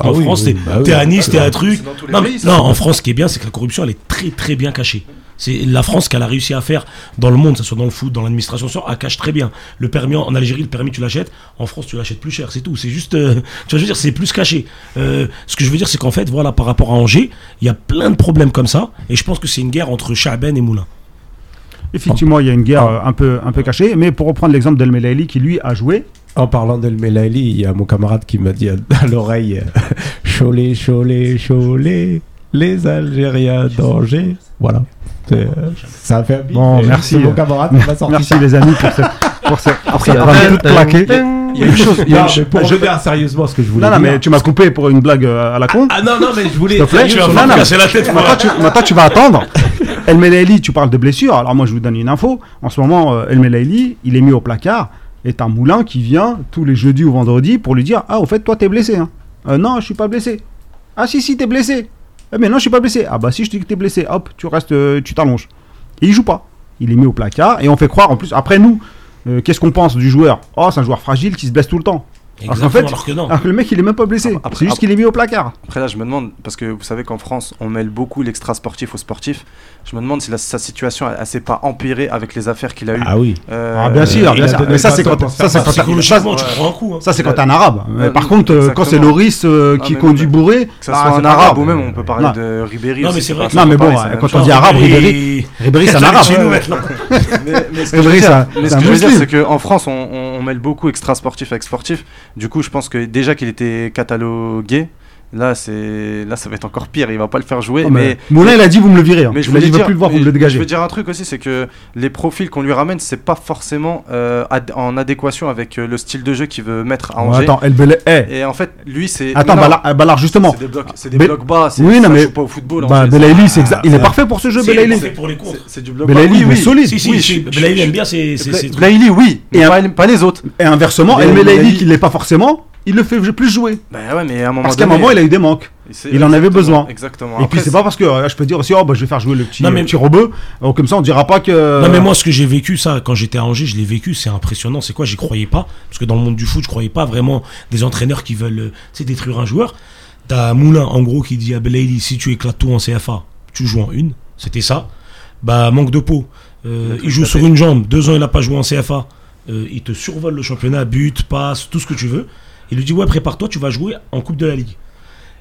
En Ah oui, France, oui, t'es bah oui, à bah, Nice, c'est t'es dans- à truc. c'est dans tous les Non, mais, pays, non, en France, ce qui est bien, c'est que la corruption, elle est très très bien cachée. C'est la France qu'elle a réussi à faire dans le monde, que ce soit dans le foot, dans l'administration, elle cache très bien. Le permis en Algérie, le permis tu l'achètes, en France tu l'achètes plus cher, c'est tout. C'est juste, euh, tu vois, je veux dire, c'est plus caché. Euh, ce que je veux dire, c'est qu'en fait, voilà, par rapport à Angers, il y a plein de problèmes comme ça, et je pense que c'est une guerre entre Chaben et Moulin. Effectivement, il y a une guerre euh, un peu, un peu cachée. Mais pour reprendre l'exemple d'El Melaili, qui lui a joué, En parlant d'El Melaili, il y a mon camarade qui m'a dit à, à l'oreille Cholet, Cholet, Cholet, les Algériens d'Angers. Voilà. Euh, Ça a fait Bon, merci. Mon camarade merci ça. les amis pour ce. Pour ce Après, ça il y a- va tout euh, claquer. Il y a une chose. il y a Non, une pour je- revenir sérieusement ce que je voulais Non, non, dire. mais tu m'as coupé pour une blague euh, à la con. Ah non, non, mais je voulais. S'il te plaît, tu vas me casser la tête, Maintenant, tu, maintenant, tu vas attendre. El Melaili, tu parles de blessure. Alors, moi, je vous donne une info. En ce moment, euh, El Melaili, il est mis au placard. Est un moulin qui vient tous les jeudis ou vendredis pour lui dire Ah, au fait, toi, t'es blessé. Hein. Euh, non, je suis pas blessé. Ah, si, si, t'es blessé. Eh, mais non, je suis pas blessé. Ah, bah, si je te dis que t'es blessé, hop, tu restes, euh, tu t'allonges. Et il joue pas. Il est mis au placard et on fait croire, en plus, après nous, euh, qu'est-ce qu'on pense du joueur? Oh, c'est un joueur fragile qui se blesse tout le temps. Alors Exactement, fait- alors que non. Alors que le mec, il est même pas blessé. Après- C'est juste qu'il est mis au placard. Après là, je me demande, parce que vous savez qu'en France, on mêle beaucoup l'extra sportif au sportif. Je me demande si la- sa situation, elle, s'est pas empirée avec les affaires qu'il a eues. Ah oui. Euh, Ah, bien sûr, bien Mais ça, c'est quand, ça, c'est quand, Psychologiquement, ça, tu prends un coup. hein. ça, c'est quand t'es un arabe. Mais par contre, euh, quand c'est. Loris euh, Ah, qui conduit bourré, Que ce ah, soit un pas arabe ou même, on peut parler Non. de Ribéry. Non, mais c'est vrai Non, mais bon, quand on dit arabe, Ribéry, Ribéry, c'est un arabe. Mais, ce que je Ribéry, veux c'est dire, un- mais c'est ce un que je veux dire, musulman. c'est qu'en France, on mêle beaucoup extra sportif avec sportif. Du coup, je pense que déjà qu'il était catalogué, là, c'est là, ça va être encore pire. Il va pas le faire jouer. Oh, mais mais Moulin, il a dit vous me le virez. hein. mais je voulais je veux dire, plus le voir, vous me le Je dégagez. veux dire un truc aussi, c'est que les profils qu'on lui ramène, c'est pas forcément euh, ad- en adéquation avec euh, le style de jeu qu'il veut mettre à Angers. Attends, El Bel- eh, Et en fait, lui, c'est. Attends, non, Ballard, Ballard, justement. C'est des blocs, c'est des blocs bas. c'est- Oui, non, ça mais- joue pas au football. Bah, Angers, Belaïli, c'est Ah, exact. Il est c'est- parfait pour ce jeu, C'est Belaïli. c'est pour les c'est- contre. c'est du bloc Belaïli, bas. il est solide. Si, si, Oui, si, je- Belaïli je- aime bien trucs. Blaili, oui, Et pas, les autres. Et inversement, El Belaïli- qui l'est pas forcément, il le fait plus jouer. Bah ouais, mais à un moment Parce qu'à un moment, il a eu des manques. c'est- il en avait besoin. Exactement. Et puis, Après, c'est pas parce que euh, je peux dire aussi, oh, bah, je vais faire jouer le petit, Non, mais- le petit robot. Oh, comme ça, on dira pas que. Non mais moi ce que j'ai vécu ça quand j'étais à Angers je l'ai vécu c'est impressionnant c'est quoi? J'y croyais pas parce que dans le monde du foot je croyais pas vraiment des entraîneurs qui veulent euh, sais, détruire un joueur T'as Moulin, en gros, qui dit à Belaïli si tu éclates tout en CFA, tu joues en une. C'était ça. Bah, manque de peau. Euh, il joue sur une jambe. Deux ans, il n'a pas joué en CFA. Euh, il te survole le championnat, but, passe, tout ce que tu veux. Il lui dit Ouais, prépare-toi, tu vas jouer en Coupe de la Ligue.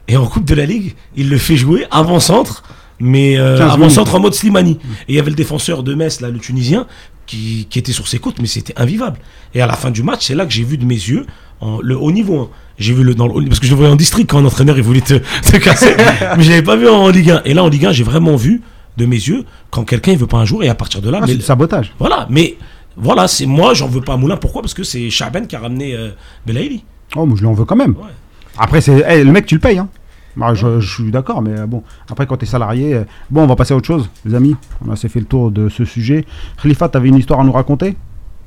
Et en Coupe de la Ligue, il le fait jouer avant-centre, mais euh, 15 avant-centre en mode Slimani. Et il y avait le défenseur de Metz, là, le Tunisien, qui, qui était sur ses côtes, mais c'était invivable. Et à la fin du match, c'est là que j'ai vu de mes yeux en, le haut niveau. hein. J'ai vu le dans le haut- parce que je le voyais en district quand un entraîneur il voulait te, te casser, mais je l'avais pas vu en Ligue 1. Et là en Ligue 1, j'ai vraiment vu de mes yeux quand quelqu'un il veut pas un jour et à partir de là, Ah, mais c'est du sabotage. voilà. Mais voilà, c'est moi, j'en veux pas à Moulin. Pourquoi? Parce que c'est Chaben qui a ramené euh, Belaïli. Oh, mais je l'en veux quand même. Ouais. Après, c'est eh, le mec, tu le payes. Hein. Bah, je, je suis d'accord, mais euh, bon, après, quand tu es salarié. euh, Bon, on va passer à autre chose, les amis. On a assez fait le tour de ce sujet. Khalifa, tu avais une histoire à nous raconter?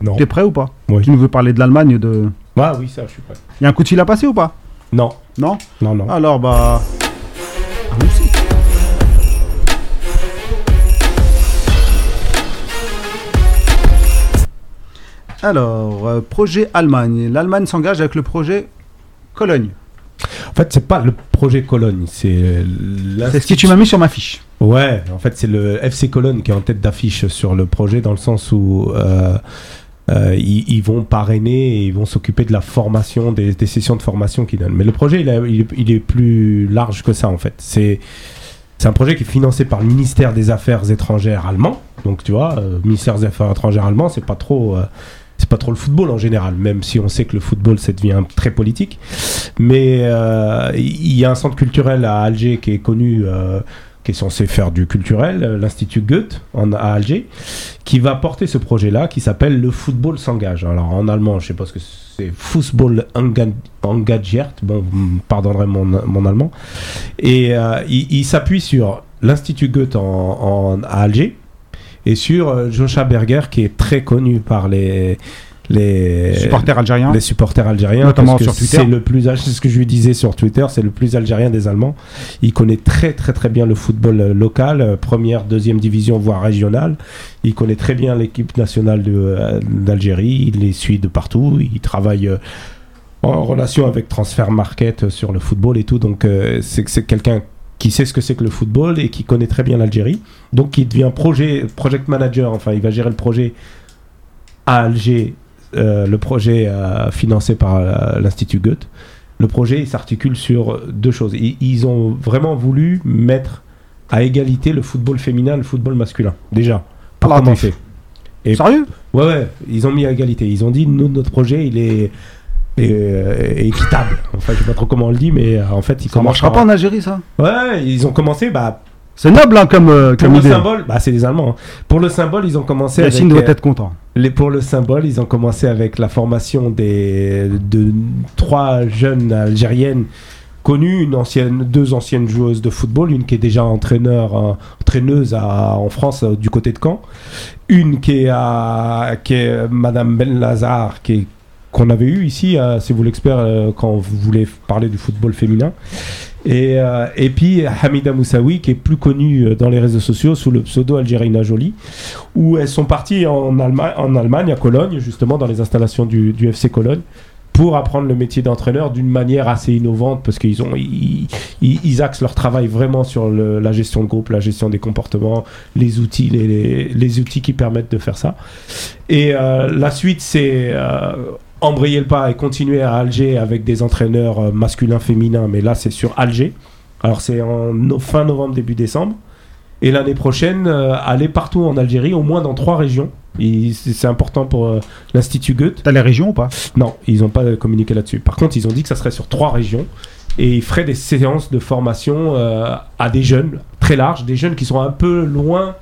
Non. T'es prêt ou pas? Oui. Tu nous veux parler de l'Allemagne de... Ah oui, ça, je suis prêt. Il y a un coup de fil à passer ou pas? Non, Non? Non, non. Alors, bah. Ah, aussi. Alors, euh, projet Allemagne. L'Allemagne s'engage avec le projet Cologne. En fait, c'est pas le projet Cologne, c'est C'est ce que tu m'as mis sur ma fiche. Ouais, en fait, c'est le FC Cologne qui est en tête d'affiche sur le projet dans le sens où euh, euh, ils, ils vont parrainer et ils vont s'occuper de la formation, des, des sessions de formation qu'ils donnent. Mais le projet, il, a- il est- il est plus large que ça, en fait. C'est c'est un projet qui est financé par le ministère des Affaires étrangères allemand. Donc, tu vois, euh, ministère des Affaires étrangères allemand, c'est pas trop. C'est pas trop le football en général, même si on sait que le football, ça devient très politique. Mais euh, il y a un centre culturel à Alger qui est connu, euh, qui est censé faire du culturel, euh, l'Institut Goethe à Alger, qui va porter ce projet-là qui s'appelle Le football s'engage. Alors en allemand, je sais pas ce que c'est, Fußball enga- engagiert, bon, vous pardonnerez mon, allemand. Et il, s'appuie sur l'Institut Goethe en- à Alger et sur euh, Joshua Berger qui est très connu par les. Les, Supporter algérien. les supporters algériens, Notamment parce que sur Twitter. C'est le plus, c'est ce que je lui disais sur Twitter, c'est le plus algérien des Allemands. Il connaît très très très bien le football euh, local, euh, première, deuxième division, voire régionale. Il connaît très bien l'équipe nationale d'Algérie. Il les suit de partout. Il travaille en relation avec Transfer Market sur le football et tout. Donc c'est c'est quelqu'un qui sait ce que c'est que le football et qui connaît très bien l'Algérie. Donc il devient projet, project manager. Enfin, il va gérer le projet à Alger euh, le projet euh, financé par euh, l'Institut Goethe. Le projet s'articule sur deux choses. Ils, ils ont vraiment voulu mettre à égalité le football féminin et le football masculin, déjà, pour commencer. Et- Sérieux? Ouais, ouais, ils ont mis à égalité. Ils ont dit, nous, notre projet, il est, est, euh, équitable. Enfin, je sais pas trop comment on le dit, mais euh, en fait, ils Ça marchera pas en Algérie, ça? Ouais, ils ont commencé, bah, C'est noble hein, comme, euh, pour comme le idée. symbole, bah, c'est des Allemands. hein. Pour le symbole, ils ont commencé avec... Yacine doit euh, être content. les, pour le symbole, ils ont commencé avec la formation des, de trois jeunes algériennes connues, une ancienne, deux anciennes joueuses de football, une qui est déjà entraîneur, euh, entraîneuse à- en France euh, du côté de Caen, une qui est, à, qui est Madame Ben Lazare, qui est qu'on avait eu ici, euh, c'est vous l'expert euh, quand vous voulez parler du football féminin. Et, euh, et puis Hamida Moussaoui, qui est plus connue euh, dans les réseaux sociaux sous le pseudo Algerina Jolie, où elles sont parties en, Allemagne, en Allemagne, à Cologne, justement, dans les installations du, FC Cologne, pour apprendre le métier d'entraîneur d'une manière assez innovante, parce qu'ils ont, ils, ils- axent leur travail vraiment sur la gestion de groupe, la gestion des comportements, les outils, les, les- les outils qui permettent de faire ça. Et la suite, c'est embrayer le pas et continuer à Alger avec des entraîneurs euh, masculins, féminins, mais là, c'est sur Alger. Alors, c'est en no- fin novembre, début décembre. Et l'année prochaine, euh, aller partout en Algérie, au moins dans trois régions. C'est c'est important pour euh, l'Institut Goethe. T'as les régions ou pas? Non, ils n'ont pas communiqué là-dessus. Par contre, ils ont dit que ça serait sur trois régions. Et ils feraient des séances de formation euh, à des jeunes, très larges, des jeunes qui sont un peu loin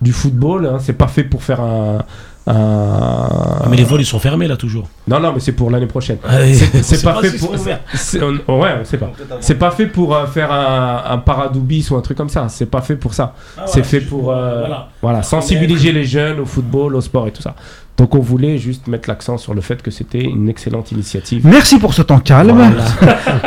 du football. Hein. C'est pas fait pour faire un. Un- Ah, mais les vols, ils sont fermés là toujours. Non, non, mais c'est pour l'année prochaine. Ouais, C'est- pas, fait pour. c'est- on- ouais, on sait pas. C'est pas fait pour euh, faire un, un paradoubis ou un truc comme ça. C'est pas fait pour ça. Ah, c'est voilà, fait pour euh, voilà. voilà, sensibiliser les jeunes au football, au sport et tout ça. Donc on voulait juste mettre l'accent sur le fait que c'était une excellente initiative. Merci pour ce temps calme.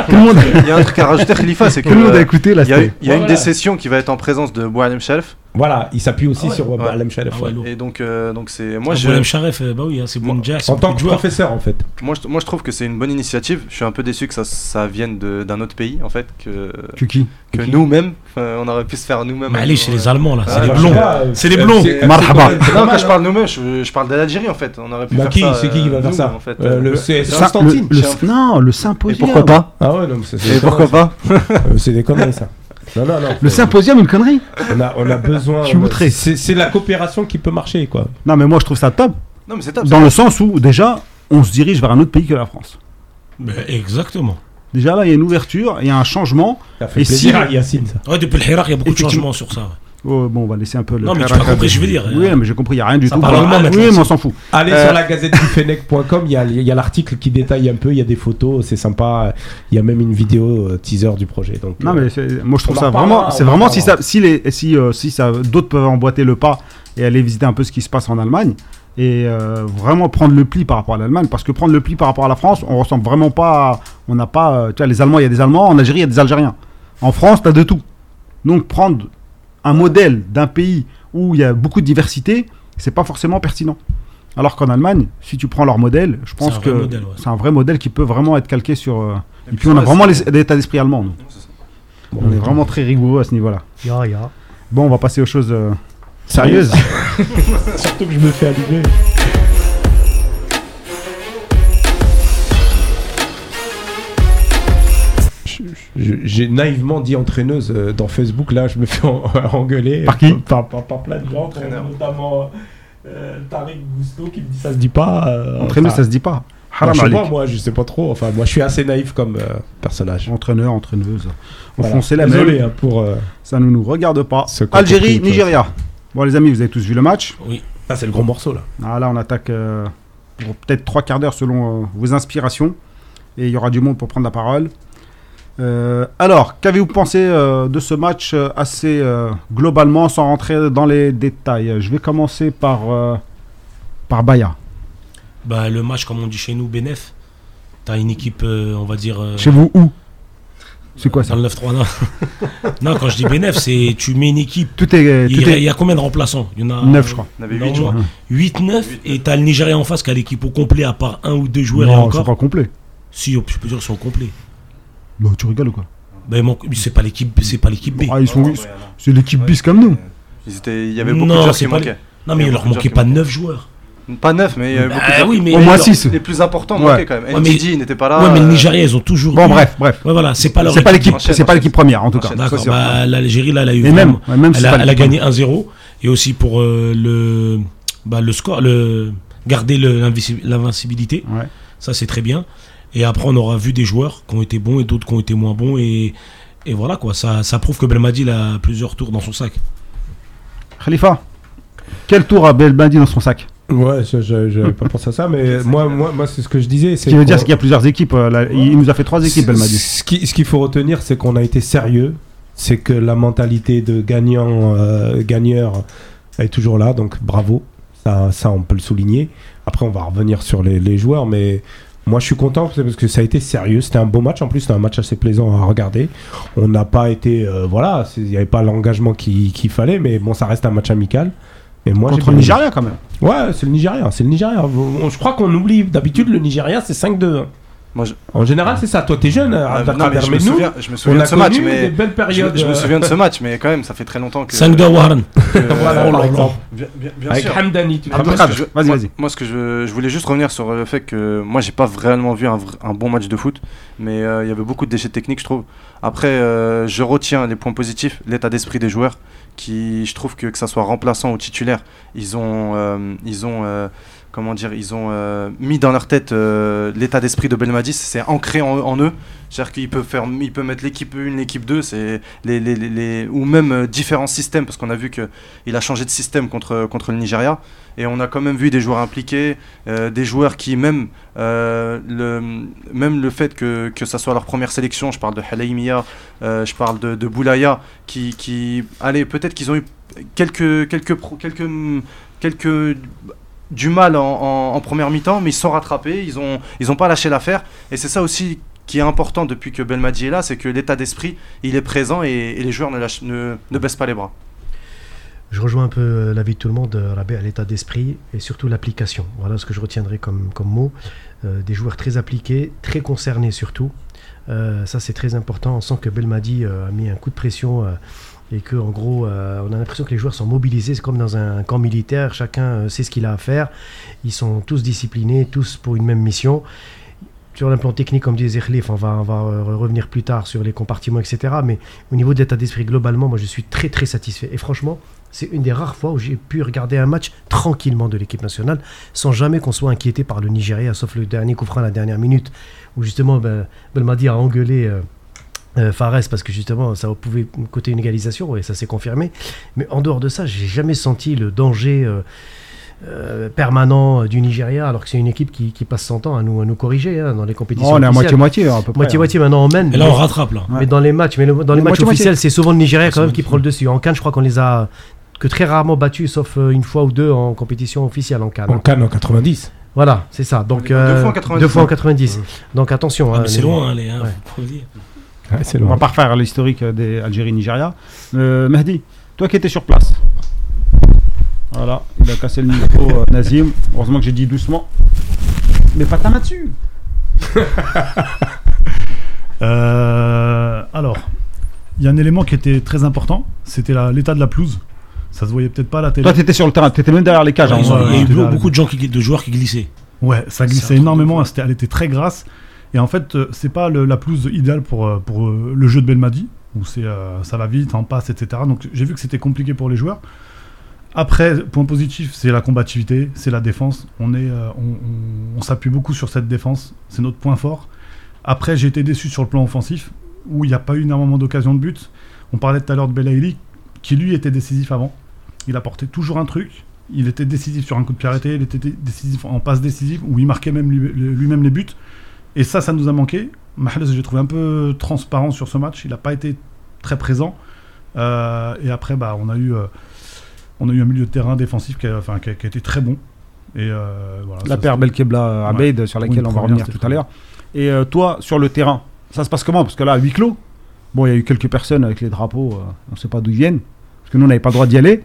Voilà. Il y a un truc à rajouter, Khalifa, c'est que tout le monde a euh, écouté là. il y a, y a une des sessions qui va être en présence de Boalem Shelf. Voilà, il s'appuie aussi Ah ouais. sur Ouais. Boulem Sharif. Ah ouais, lourd. Et donc, euh, donc c'est moi Moi, je, Boulem Sharef, euh, bah oui, hein, c'est Jack, c'est En tant que de joueurs. professeur, en fait. moi, je, moi je trouve que c'est une bonne initiative. Je suis un peu déçu que ça, ça vienne de- d'un autre pays en fait que, Que qui? que nous-mêmes. On aurait pu se faire nous-mêmes. Mais allez, chez les Allemands, là, c'est Ah, les bah, blonds. pas, C'est les euh, blonds. c'est- Marhaba. c'est Non, quand je hein. parle nous-mêmes, je, je parle de l'Algérie en fait. On aurait pu Bah, faire qui ça. C'est qui qui va euh, faire ça en fait. Euh, le- Euh, C'est Constantine. Non, le symposium. pourquoi pas? Ah ouais, non, c'est c'est pourquoi pas? Euh, C'est des conneries, ça. Non, non, non. Le symposium, une connerie On a, on a besoin. Je suis outré. C'est c'est la coopération qui peut marcher, quoi. Non, mais moi je trouve ça top. Non, mais c'est top. Dans le sens où, déjà, on se dirige vers un autre pays que la France. Mais exactement. Déjà là, il y a une ouverture, il y a un changement. Ça fait Et plaisir si- à Yacine, ça. Ouais, depuis le Hirak, il y a beaucoup de changements sur ça. ouais. Oh, bon, on va laisser un peu le. Non, mais tu m'as compris, de- je veux dire. Oui, mais j'ai compris, il n'y a rien du Ça tout. parle allemand, maintenant, oui, mais on s'en fout. Allez Euh, sur la gazette du Fennec.com, il y a, il y a l'article qui détaille un peu, il y a des photos, c'est sympa. Il y a même une vidéo euh, teaser du projet. Donc, Non, euh, mais c'est- moi je trouve on ça vraiment. C'est en vraiment si, ça, si, les, si, euh, si ça, d'autres peuvent emboîter le pas et aller visiter un peu ce qui se passe en Allemagne et euh, vraiment prendre le pli par rapport à l'Allemagne. Parce que prendre le pli par rapport à la France, on ressemble vraiment pas. à- on n'a pas. euh, Tu vois, les Allemands, il y a des Allemands. En Algérie, il y a des Algériens. En France, tu as de tout. Donc prendre un modèle d'un pays où il y a beaucoup de diversité, c'est pas forcément pertinent. Alors qu'en Allemagne, si tu prends leur modèle, je pense que ouais. c'est un vrai modèle qui peut vraiment être calqué sur. euh, et, puis puis on a vraiment l'état d'esprit allemand. nous. On est vraiment très rigoureux à ce niveau-là. Ya, ya. Bon, on va passer aux choses euh, sérieuses. Surtout que je me fais allumer. J'ai naïvement dit entraîneuse euh, dans Facebook, là je me fais en- engueuler. Par qui par, par- par plein de gens, Entraîneur. notamment euh, Tariq Gusto qui me dit ça se dit pas. euh, Entraîneur, enfin, ça se dit pas. Haram je sais pas, moi je sais pas trop. Enfin, moi je suis assez naïf comme euh, personnage. Entraîneur, entraîneuse. Au Voilà. la Désolé même. hein, pour. euh, Ça ne nous regarde pas. Algérie, compris. Nigeria. Bon, les amis, vous avez tous vu le match. Oui. Ah, c'est le gros morceau là. Ah, là, on attaque euh, pour peut-être trois quarts d'heure selon euh, vos inspirations. Et il y aura du monde pour prendre la parole. Euh, alors, qu'avez-vous pensé euh, de ce match euh, assez euh, globalement, sans rentrer dans les détails? Je vais commencer par, euh, par Baya. Bah, le match, comme on dit chez nous, Benef. T'as une équipe, euh, on va dire. euh, Chez vous, où? C'est quoi ça? Dans le 9-3, non. non, quand je dis Benef, c'est tu mets une équipe. Tout est. Il Tout y, a, est il y a combien de remplaçants? Il y en a 9, je crois. Avait Non, 8 joueurs. ouais. 8-9 et t'as le Nigeria en face qui a l'équipe au complet à part un ou deux joueurs et Non, c'est encore. pas complet. Si, je peux dire qu'ils sont complets. Bah, tu rigoles ou quoi manque- c'est pas l'équipe, c'est pas l'équipe B. Ah, ils sont, c'est- l'équipe Ouais, bis comme nous. Ils étaient- Il y avait beaucoup Non, de joueurs c'est qui pas manquaient. Non, mais Il leur manquait pas qui 9 joueurs. Pas 9, mais il y avait beaucoup de Ah oui, mais Au moins leur- 6. Les plus importants Ouais. manquaient quand même. Ouais, n'était pas là. Ouais, mais le euh, Nigeria, ils ont toujours. Bon, eu- bref, bref. Ouais, voilà, c'est pas leur C'est pas équipe. l'équipe, c'est pas l'équipe première en tout cas. D'accord, bah, l'Algérie, là, elle a eu. Et même, elle a, gagné 1-0 et aussi pour euh, le, bah, le score, le, garder l'invincibilité. Ouais. Ça, c'est très bien. Et après, on aura vu des joueurs qui ont été bons et d'autres qui ont été moins bons. Et, et voilà, quoi. Ça, ça prouve que Belmadi il a plusieurs tours dans son sac. Khalifa, quel tour a Belmadi dans son sac? Ouais, je j'avais pas pensé à ça, mais moi, moi, moi c'est ce que je disais. Ce qui veut dire c'est qu'il y a plusieurs équipes. euh, là, il nous a fait trois équipes, Belmadi. Ce qui- ce qu'il faut retenir, c'est qu'on a été sérieux. C'est que la mentalité de gagnant, euh, gagneur est toujours là, donc bravo. Ça, ça, on peut le souligner. Après, on va revenir sur les, les joueurs, mais moi, je suis content parce que ça a été sérieux. C'était un beau match. En plus, c'était un match assez plaisant à regarder. On n'a pas été, euh, voilà, il n'y avait pas l'engagement qu'il fallait, mais bon, ça reste un match amical. Et moi, Contre le. Nigeria quand même. Ouais, c'est le Nigeria, c'est le Nigeria. Je crois qu'on oublie. D'habitude, le Nigeria, c'est 5-2. Moi, je- En général, c'est ça. Toi, t'es jeune, Abdelkader, non, mais je me nous, souviens, je me on souviens a de ce match, mais des belles je, périodes. je me euh, souviens de ce match, mais quand même, ça fait très longtemps que. 5 de Warren. Voilà, Oh là par là. exemple. Bien, bien- bien Avec sûr. Hamdani, tu Vas-y, vas-y. Moi, ce que je, je voulais juste revenir sur le fait que moi, j'ai pas vraiment vu un, un bon match de foot, mais euh, il y avait beaucoup de déchets techniques, je trouve. Après, euh, je retiens les points positifs, l'état d'esprit des joueurs, qui, je trouve que que ça soit remplaçant ou titulaire, ils ont, euh, ils ont, euh, comment dire, ils ont euh, mis dans leur tête euh, l'état d'esprit de Belmadi, c'est ancré en, eux. C'est-à-dire qu'il peut faire, il peut mettre l'équipe 1, l'équipe 2, c'est les, les, les- ou même euh, différents systèmes, parce qu'on a vu que il a changé de système contre, contre le Nigeria. Et on a quand même vu des joueurs impliqués, des joueurs qui, même, le, même le fait que, que ça soit leur première sélection, je parle de Halaimia, je parle de, de Boulaya, qui, qui allez, peut-être qu'ils ont eu quelques, quelques, quelques, quelques du mal en, première mi-temps, mais ils sont rattrapés, ils n'ont ils ont pas lâché l'affaire. Et c'est ça aussi qui est important depuis que Belmadi est là, c'est que l'état d'esprit, il est présent et, les joueurs ne, lâchent- ne, ne baissent pas les bras. Je rejoins un peu euh, l'avis de tout le monde, euh, Rabé, à l'état d'esprit et surtout l'application. Voilà ce que je retiendrai comme, comme mot. Euh, des joueurs très appliqués, très concernés surtout. Ça, c'est très important. On sent que Belmadi a mis un coup de pression et que, en gros, euh, on a l'impression que les joueurs sont mobilisés. C'est comme dans un camp militaire. Chacun euh, sait ce qu'il a à faire. Ils sont tous disciplinés, tous pour une même mission. Sur un plan technique, comme disait va, on va euh, revenir plus tard sur les compartiments, etc. Mais au niveau de l'état d'esprit, globalement, moi, je suis très, très satisfait. Et franchement, c'est une des rares fois où j'ai pu regarder un match tranquillement de l'équipe nationale, sans jamais qu'on soit inquiété par le Nigeria, sauf le dernier coup franc à la dernière minute, où justement ben, Belmadi a engueulé euh, Fares parce que justement ça pouvait coûter une égalisation, et ça s'est confirmé. Mais en dehors de ça, j'ai jamais senti le danger. euh, euh, permanent du Nigeria alors que c'est une équipe qui, qui passe son temps à nous, à nous corriger hein, dans les compétitions Oh, on est à moitié-moitié à peu près. moitié moitié maintenant on mène Et là, on rattrape, là. mais dans les matchs, mais le- dans les matchs moitié-moitié. officiels, c'est souvent le Nigeria quand même qui prend le dessus. En Cannes, je crois qu'on les a que très rarement battus, sauf euh, une fois ou deux en compétition officielle en Cannes. En Cannes en 90. Voilà, c'est ça. Donc Deux euh, fois en 90. deux fois en 90. Donc attention. Ah, hein, c'est loin, hein, les. hein, Ouais. faut le dire. Ouais, On va pas refaire l'historique des Algérie-Nigeria. Euh, Mehdi, toi qui étais sur place. Voilà, il a cassé le micro, euh, Nazim. Heureusement que j'ai dit doucement. Mais pas ta main dessus. Euh, alors, il y a un élément qui était très important, c'était l'état de la pelouse. Ça se voyait peut-être pas à la télé. Toi, t'étais sur le terrain, t'étais même derrière les cages. Hein. il y a eu beaucoup- de, gens qui, de joueurs qui glissaient. Ouais, ça glissait énormément, c'était- elle était très grasse. Et en fait, euh, c'est pas la pelouse idéale pour, euh, euh, le jeu de Belmadi, où ça va vite, en passe, etc. Donc j'ai vu que c'était compliqué pour les joueurs. Après, point positif, c'est la combativité, c'est la défense. On, s'appuie beaucoup sur cette défense, c'est notre point fort. Après, j'ai été déçu sur le plan offensif, où il n'y a pas eu énormément d'occasions de but. On parlait tout à l'heure de Belaïli, qui lui était décisif avant. Il apportait toujours un truc. Il était décisif sur un coup de pied arrêté, il était dé- décisif en passe décisive, où il marquait même lui- lui-même les buts. Et ça, ça nous a manqué. Mahrez, j'ai trouvé un peu transparent sur ce match. Il n'a pas été très présent. Euh, et après, bah, on, a eu, euh, on a eu un milieu de terrain défensif qui a, enfin, qui a- qui a été très bon. Et euh, voilà, La paire Belkebla Abeid, sur laquelle on va revenir tout à l'heure. Et toi, sur le terrain, ça se passe comment? Parce que là, à huis clos, bon, il y a eu quelques personnes avec les drapeaux, on ne sait pas d'où ils viennent, parce que nous, on n'avait pas le droit d'y aller.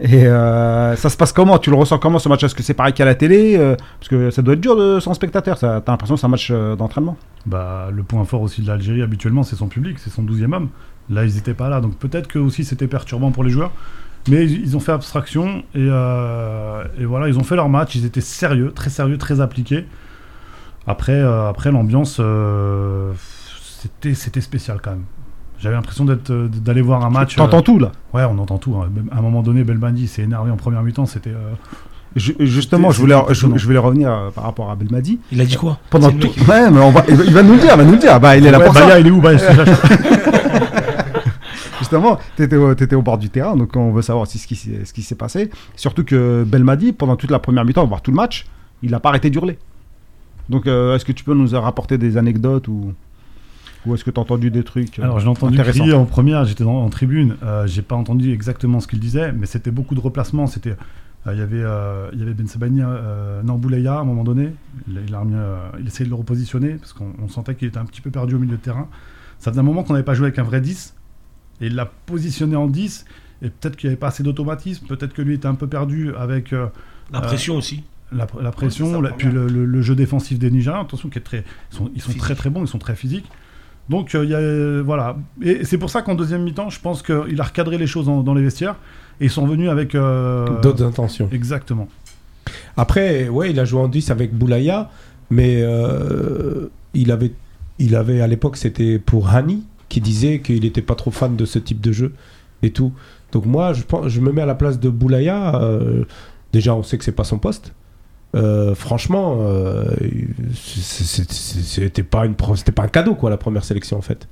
Et euh, ça se passe comment? Tu le ressens comment ce match? Est-ce que c'est pareil qu'à la télé Euh, Parce que ça doit être dur de, sans spectateur. T'as l'impression que c'est un match euh, d'entraînement Bah, le point fort aussi de l'Algérie, habituellement, c'est son public, c'est son 12e homme. Là, ils n'étaient pas là. Donc peut-être que aussi c'était perturbant pour les joueurs. Mais ils, ont fait abstraction et, voilà, ils ont fait leur match. Ils étaient sérieux, très sérieux, très appliqués. Après, après l'ambiance, c'était spécial quand même. J'avais l'impression d'être, euh, d'aller voir un match. T'entends euh, tout là Ouais, on entend tout. hein. À un moment donné, Belmadi s'est énervé en première mi-temps. C'était. euh, Ju- Justement, je voulais, je, je voulais revenir euh, par rapport à Belmadi. Il a dit quoi? Pendant tout. Ouais, mais on va, il va- il va nous le dire, il va nous le dire. Bah, il est là ouais, pour ça. Baya, il est où? Je- Justement, tu étais, au bord du terrain, donc on veut savoir si ce qui, s'est- ce qui s'est passé. Surtout que Belmadi, pendant toute la première mi-temps, voire tout le match, il n'a pas arrêté d'hurler. Donc, euh, est-ce que tu peux nous rapporter des anecdotes ou, ou est-ce que tu as entendu des trucs euh, Alors j'ai entendu crier en première, j'étais dans- en tribune, euh, j'ai pas entendu exactement ce qu'il disait, mais c'était beaucoup de replacements. C'était, euh, il y avait, euh, il y avait Ben Sabani, euh, à un moment donné, il, il a remis, euh, il essayait de le repositionner parce qu'on on sentait qu'il était un petit peu perdu au milieu de terrain. Ça faisait un moment qu'on n'avait pas joué avec un vrai 10 et il l'a positionné en 10 et peut-être qu'il n'y avait pas assez d'automatisme, peut-être que lui était un peu perdu avec euh, La pression aussi. la, la pression, Ouais, c'est ça, la- puis le, le- le jeu défensif des Nigériens, attention, qui est très, ils sont, ils sont Physique. très très bons, ils sont très physiques. Donc euh, il y a, euh, voilà, et c'est pour ça qu'en deuxième mi-temps, je pense qu'il a recadré les choses en- dans les vestiaires et ils sont venus avec euh, D'autres intentions. Exactement. Après, ouais, il a joué en 10 avec Boulaya, mais il, avait, il avait à l'époque, c'était pour Hani, qui disait qu'il n'était pas trop fan de ce type de jeu et tout. Donc moi, je, pense, je me mets à la place de Boulaya. euh, déjà, on sait que c'est pas son poste. Euh, franchement, euh, c'était pas, une pas un cadeau, quoi, la première sélection, en fait.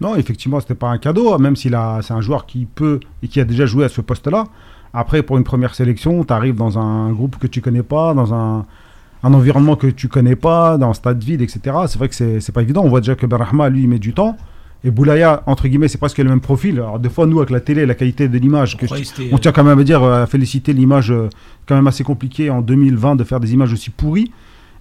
Non, effectivement, c'était pas un cadeau, même s'il a, c'est un joueur qui peut et qui a déjà joué à ce poste-là. Après, pour une première sélection, tu arrives dans un groupe que tu connais pas, dans un, un environnement que tu connais pas, dans un stade vide, etc. C'est vrai que c'est pas évident. On voit déjà que Berahma, lui, il met du temps. Et Boulaya, entre guillemets, c'est presque le même profil. Alors, des fois, nous, avec la télé, la qualité de l'image, que On euh, tient quand même à dire, euh, à féliciter l'image, euh, quand même assez compliqué en 2020 de faire des images aussi pourries.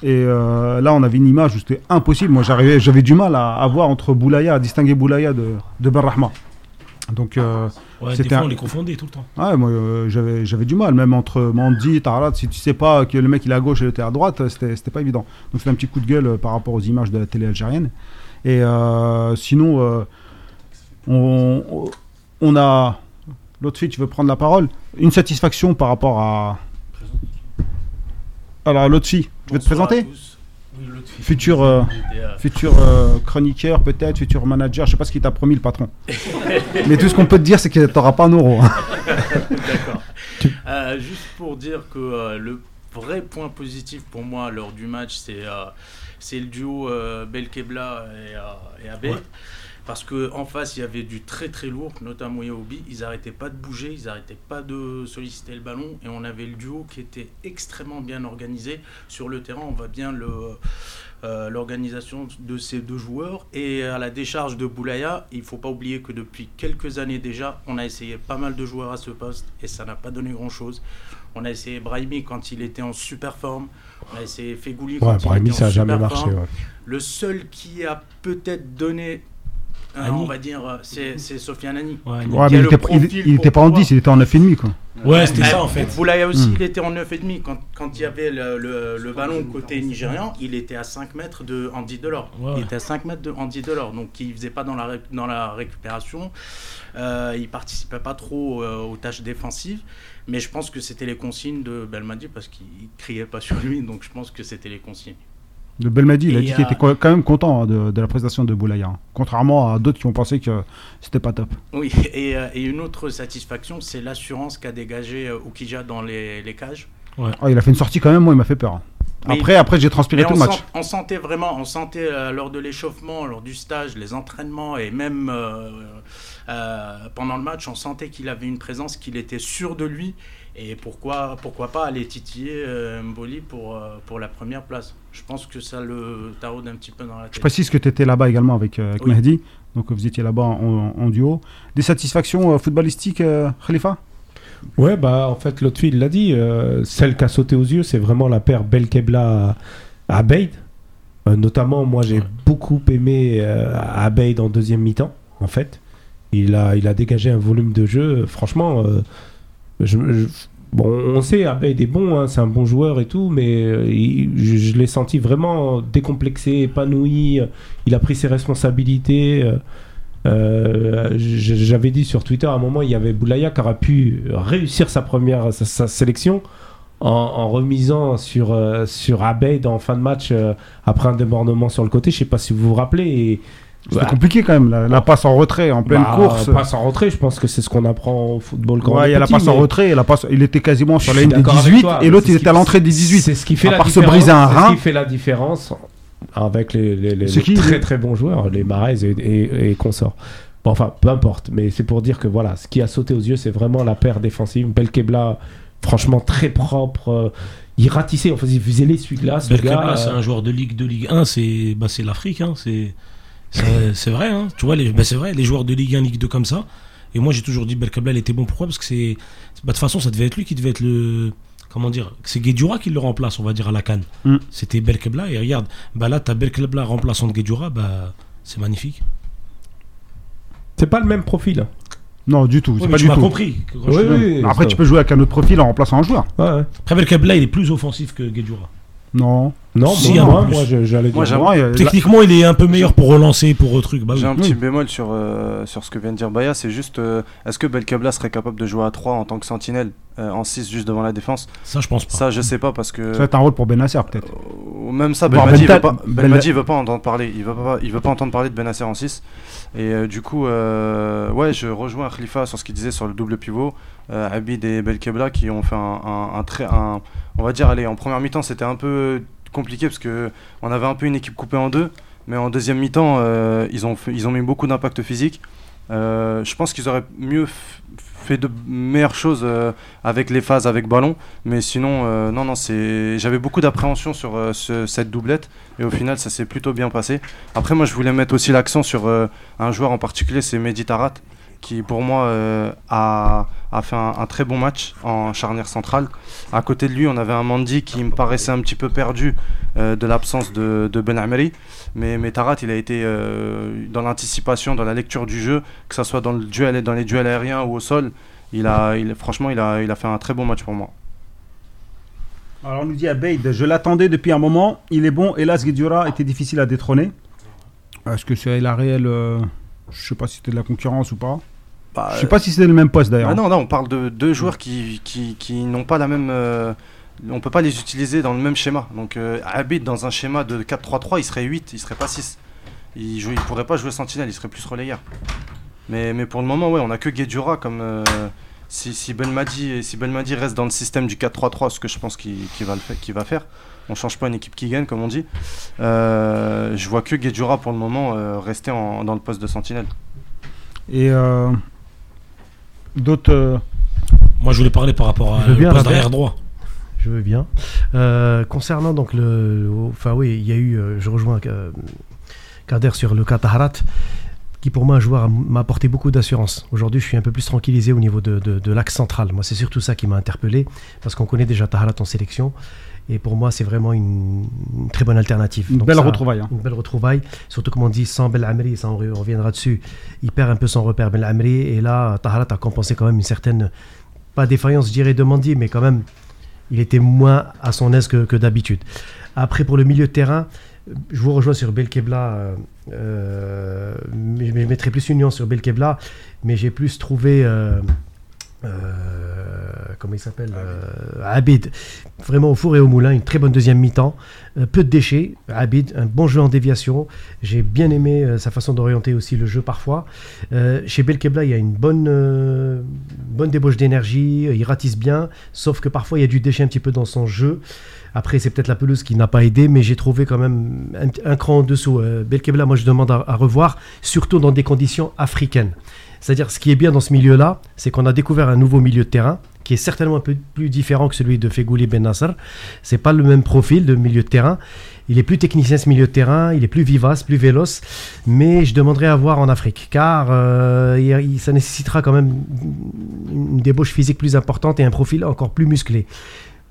Et euh, là, on avait une image où c'était impossible. Moi, j'arrivais, j'avais du mal à, à voir entre Boulaya, à distinguer Boulaya de, de Ben Rahma. Donc, euh, Ouais, C'était un- on les confondait tout le temps. ouais, moi, euh, j'avais j'avais du mal, même entre Mandy et Tarat. Si tu sais pas que le mec il est à gauche et l'autre est à droite, c'était c'était pas évident. Donc, c'était un petit coup de gueule par rapport aux images de la télé algérienne. Et euh, sinon, euh, on, on- a. L'autre fille, tu veux prendre la parole? Une satisfaction par rapport à. Alors, l'autre fille, tu veux te présenter? Futur, euh, futur euh, chroniqueur peut-être, futur manager, je sais pas ce qu'il t'a promis le patron. Mais tout ce qu'on peut te dire c'est que t'auras pas un euro. hein. D'accord. Euh, juste pour dire que le vrai point positif pour moi lors du match, c'est c'est le duo euh, Belkebla et, euh, et. Ouais. Parce qu'en face, il y avait du très très lourd, notamment Yaobi. Ils n'arrêtaient pas de bouger, ils n'arrêtaient pas de solliciter le ballon. Et on avait le duo qui était extrêmement bien organisé. Sur le terrain, on voit bien le, euh, l'organisation de ces deux joueurs. Et à la décharge de Boulaya, il ne faut pas oublier que depuis quelques années déjà, on a essayé pas mal de joueurs à ce poste et ça n'a pas donné grand-chose. On a essayé Brahimi quand il était en super forme. A essayé Fegouli quand Ouais, il Brahimi, était en ça a jamais super marché. ouais. Le seul qui a peut-être donné, euh, on va dire, euh, c'est c'est Sofiane Annie. Ouais, Ouais, mais il le était, il- profil il était pour pas en pouvoir- 10, il était en 9,5 quoi. Ouais, c'était ça en fait. Boulaya aussi, Hmm. il était en 9,5 quand, quand il y avait le, le- le ballon côté nigérian, il était à 5 mètres de Andy Delors. Ouais. Il était à 5 mètres de Andy Delors, donc il faisait pas dans la, dans la récupération. Euh, il participait pas trop euh, aux tâches défensives, mais je pense que c'était les consignes de Belmadi parce qu'il criait pas sur lui, donc je pense que c'était les consignes. Le Belmadi, il a dit qu'il était quand même content hein, de, de la prestation de Boulaya. hein. Contrairement à d'autres qui ont pensé que c'était pas top. Oui, et, euh, et une autre satisfaction, c'est l'assurance qu'a dégagé euh, Oukija dans les, les cages. Ah, il a fait une sortie quand même, moi il m'a fait peur. hein. Mais- Après, après j'ai transpiré Mais tout on, le match. sent- on sentait vraiment, on sentait euh, lors de l'échauffement, lors du stage, les entraînements et même euh, euh, pendant le match, on sentait qu'il avait une présence, qu'il était sûr de lui. Et pourquoi, pourquoi pas aller titiller euh, Mboli pour, euh, pour la première place Je pense que ça le taraude un petit peu dans la Je tête. précise que tu étais là-bas également avec, euh, avec Oui. Mehdi. Donc vous étiez là-bas en, en duo. Des satisfactions euh, footballistiques, euh, Khalifa? Ouais, bah en fait, l'autre fille il l'a dit. euh, celle qui a sauté aux yeux, c'est vraiment la paire Belkebla à Abeid. Euh, notamment, moi, j'ai Ouais. beaucoup aimé euh, Abeid en deuxième mi-temps, en fait. Il a, il a dégagé un volume de jeu. euh, Franchement, euh, bon, on sait, Abeid est bon, hein, c'est un bon joueur et tout, mais euh, je, l'ai senti vraiment décomplexé, épanoui. Il a pris ses responsabilités. J'avais dit sur Twitter à un moment, il y avait Boulaya qui aurait pu réussir sa première sa, sélection en, remisant sur, euh, sur Abeid en fin de match après un débordement sur le côté. Je sais pas si vous vous rappelez. C'était bah, compliqué quand même. La, la passe en retrait, en pleine bah, course. Passe en retrait, je pense que c'est ce qu'on apprend au football quand on Ouais, il y a la passe en retrait. Et la passe, il était quasiment sur la ligne des d'accord avec 18 toi, et l'autre il était à l'entrée des 18. C'est ce qui fait À la part se différence. briser un c'est rein. ce qui fait la différence avec les, les- les- C'est les qui, très très bons joueurs, les Marais et, et, et consorts. Bon, enfin, peu importe, mais c'est pour dire que voilà, ce qui a sauté aux yeux, c'est vraiment la paire défensive. Belkebla, franchement très propre. euh, il ratissait, enfin, il faisait l'essuie-glace. le Belkebla, c'est euh, un joueur de Ligue 2, Ligue 1, c'est bah, c'est l'Afrique, hein, c'est c'est vrai, hein, tu vois, les, bah, c'est vrai, les joueurs de Ligue 1, Ligue 2 comme ça. Et moi, j'ai toujours dit Belkebla, il était bon. Pourquoi Parce que c'est bah, de toute façon, ça devait être lui qui devait être le comment dire, c'est Guedjura qui le remplace, on va dire à la canne. Mm. C'était Belkebla et regarde, bah là, t'as Belkebla remplaçant de Guedjura, bah c'est magnifique. C'est pas le même profil. Non, du tout. C'est Ouais, pas tu du m'as tout. compris. Oui, oui. Après, tu peux jouer avec un autre profil en remplaçant un joueur. Ouais, ouais. Après, Belkebla, il est plus offensif que Guedjura. Non. Non, Si, un moi, j'allais dire. Moi, il Techniquement, il est un peu meilleur pour relancer, pour truc. Bah oui. J'ai un petit bémol sur, euh, sur ce que vient de dire Baya, c'est juste euh, est-ce que Belkabla serait capable de jouer à 3 en tant que sentinelle euh, en 6 juste devant la défense? Ça, je pense pas. Ça, je sais pas parce que. Ça va être un rôle pour Benasser peut-être. Ou même ça, Bon, Belmadi, il Benta- veut pas, il veut pas entendre parler. Il veut pas, il veut pas entendre parler de Benasser en 6. Et euh, du coup, euh, ouais, je rejoins Khalifa sur ce qu'il disait sur le double pivot. Euh, Abid et Belkebla qui ont fait un, un, un très. Un, on va dire, allez, en première mi-temps, c'était un peu compliqué parce que on avait un peu une équipe coupée en deux. Mais en deuxième mi-temps, euh, ils, ont ils ont mis beaucoup d'impact physique. Euh, je pense qu'ils auraient mieux fait de meilleures choses euh, avec les phases avec ballon. Mais sinon, non, non, c'est. J'avais beaucoup d'appréhension sur ce- cette doublette et au final, ça s'est plutôt bien passé. Après, moi, je voulais mettre aussi l'accent sur un joueur en particulier, c'est Mehdi Tarat, qui pour moi euh, a, a fait un, très bon match en charnière centrale. À côté de lui, on avait un Mandy qui me paraissait un petit peu perdu euh, de l'absence de, Ben Amri. Mais, Tarat, il a été euh, dans l'anticipation, dans la lecture du jeu, que ce soit dans, le duel, dans les duels aériens ou au sol. Il a, franchement, il a, il a fait un très bon match pour moi. Alors on nous dit Abeid, je l'attendais depuis un moment, il est bon, hélas Guedjura était difficile à détrôner. Est-ce que c'est la réelle... je sais pas si c'était de la concurrence ou pas. Bah, Je sais pas si c'était le même poste d'ailleurs. Ah non, non, on parle de deux joueurs qui, qui, qui n'ont pas la même. euh, on peut pas les utiliser dans le même schéma. Donc, euh, Abid, dans un schéma de 4-3-3, il serait 8, il serait pas 6. Il, joue, il pourrait pas jouer sentinelle, il serait plus relayeur. Mais, mais pour le moment, ouais, on a que Guedjura comme. euh, si, si, Belmadi, si Belmadi reste dans le système du 4-3-3, ce que je pense qu'il va, le va faire, on change pas une équipe qui gagne, comme on dit. euh, je vois que Guedjura pour le moment euh, rester en- dans le poste de sentinelle. Et d'autres... euh, Moi, je voulais parler par rapport à Je le poste droit. Je veux bien. Euh, concernant donc le, enfin oui, il y a eu, euh, je rejoins euh, Kader sur le cas Taharat, qui pour moi un joueur m'a apporté beaucoup d'assurance. Aujourd'hui, je suis un peu plus tranquillisé au niveau de, de- de l'axe central. Moi, c'est surtout ça qui m'a interpellé, parce qu'on connaît déjà Taharat en sélection, et pour moi, c'est vraiment une, une très bonne alternative. Une Donc belle ça- retrouvaille. hein. une belle retrouvaille, surtout comme on dit, sans Bel Amri, ça on re- on reviendra dessus, il perd un peu son repère Bel Amri, et là, Taharat a compensé quand même une certaine, pas défaillance, je dirais, de Mandi, mais quand même, il était moins à son aise que, que d'habitude. Après, pour le milieu de terrain, je vous rejoins sur Belkebla, euh, euh, je mettrai plus une nuance sur Belkebla, mais j'ai plus trouvé... euh, comment il s'appelle euh, Abid, vraiment au four et au moulin, une très bonne deuxième mi-temps, Euh, peu de déchets, Abid, un bon jeu en déviation, j'ai bien aimé euh, sa façon d'orienter aussi le jeu parfois. Euh, chez Belkebla, il y a une bonne, euh, bonne débauche d'énergie, euh, il ratisse bien, sauf que parfois il y a du déchet un petit peu dans son jeu. Après, c'est peut-être la pelouse qui n'a pas aidé, mais j'ai trouvé quand même un, un cran en dessous. Euh, Belkebla, moi je demande à, à revoir, surtout dans des conditions africaines. C'est-à-dire, ce qui est bien dans ce milieu-là, c'est qu'on a découvert un nouveau milieu de terrain qui est certainement un peu plus différent que celui de Fegouli Ben Nasser. C'est pas le même profil de milieu de terrain. Il est plus technicien ce milieu de terrain, il est plus vivace, plus véloce, mais je demanderais à voir en Afrique, car euh, ça nécessitera quand même une débauche physique plus importante et un profil encore plus musclé.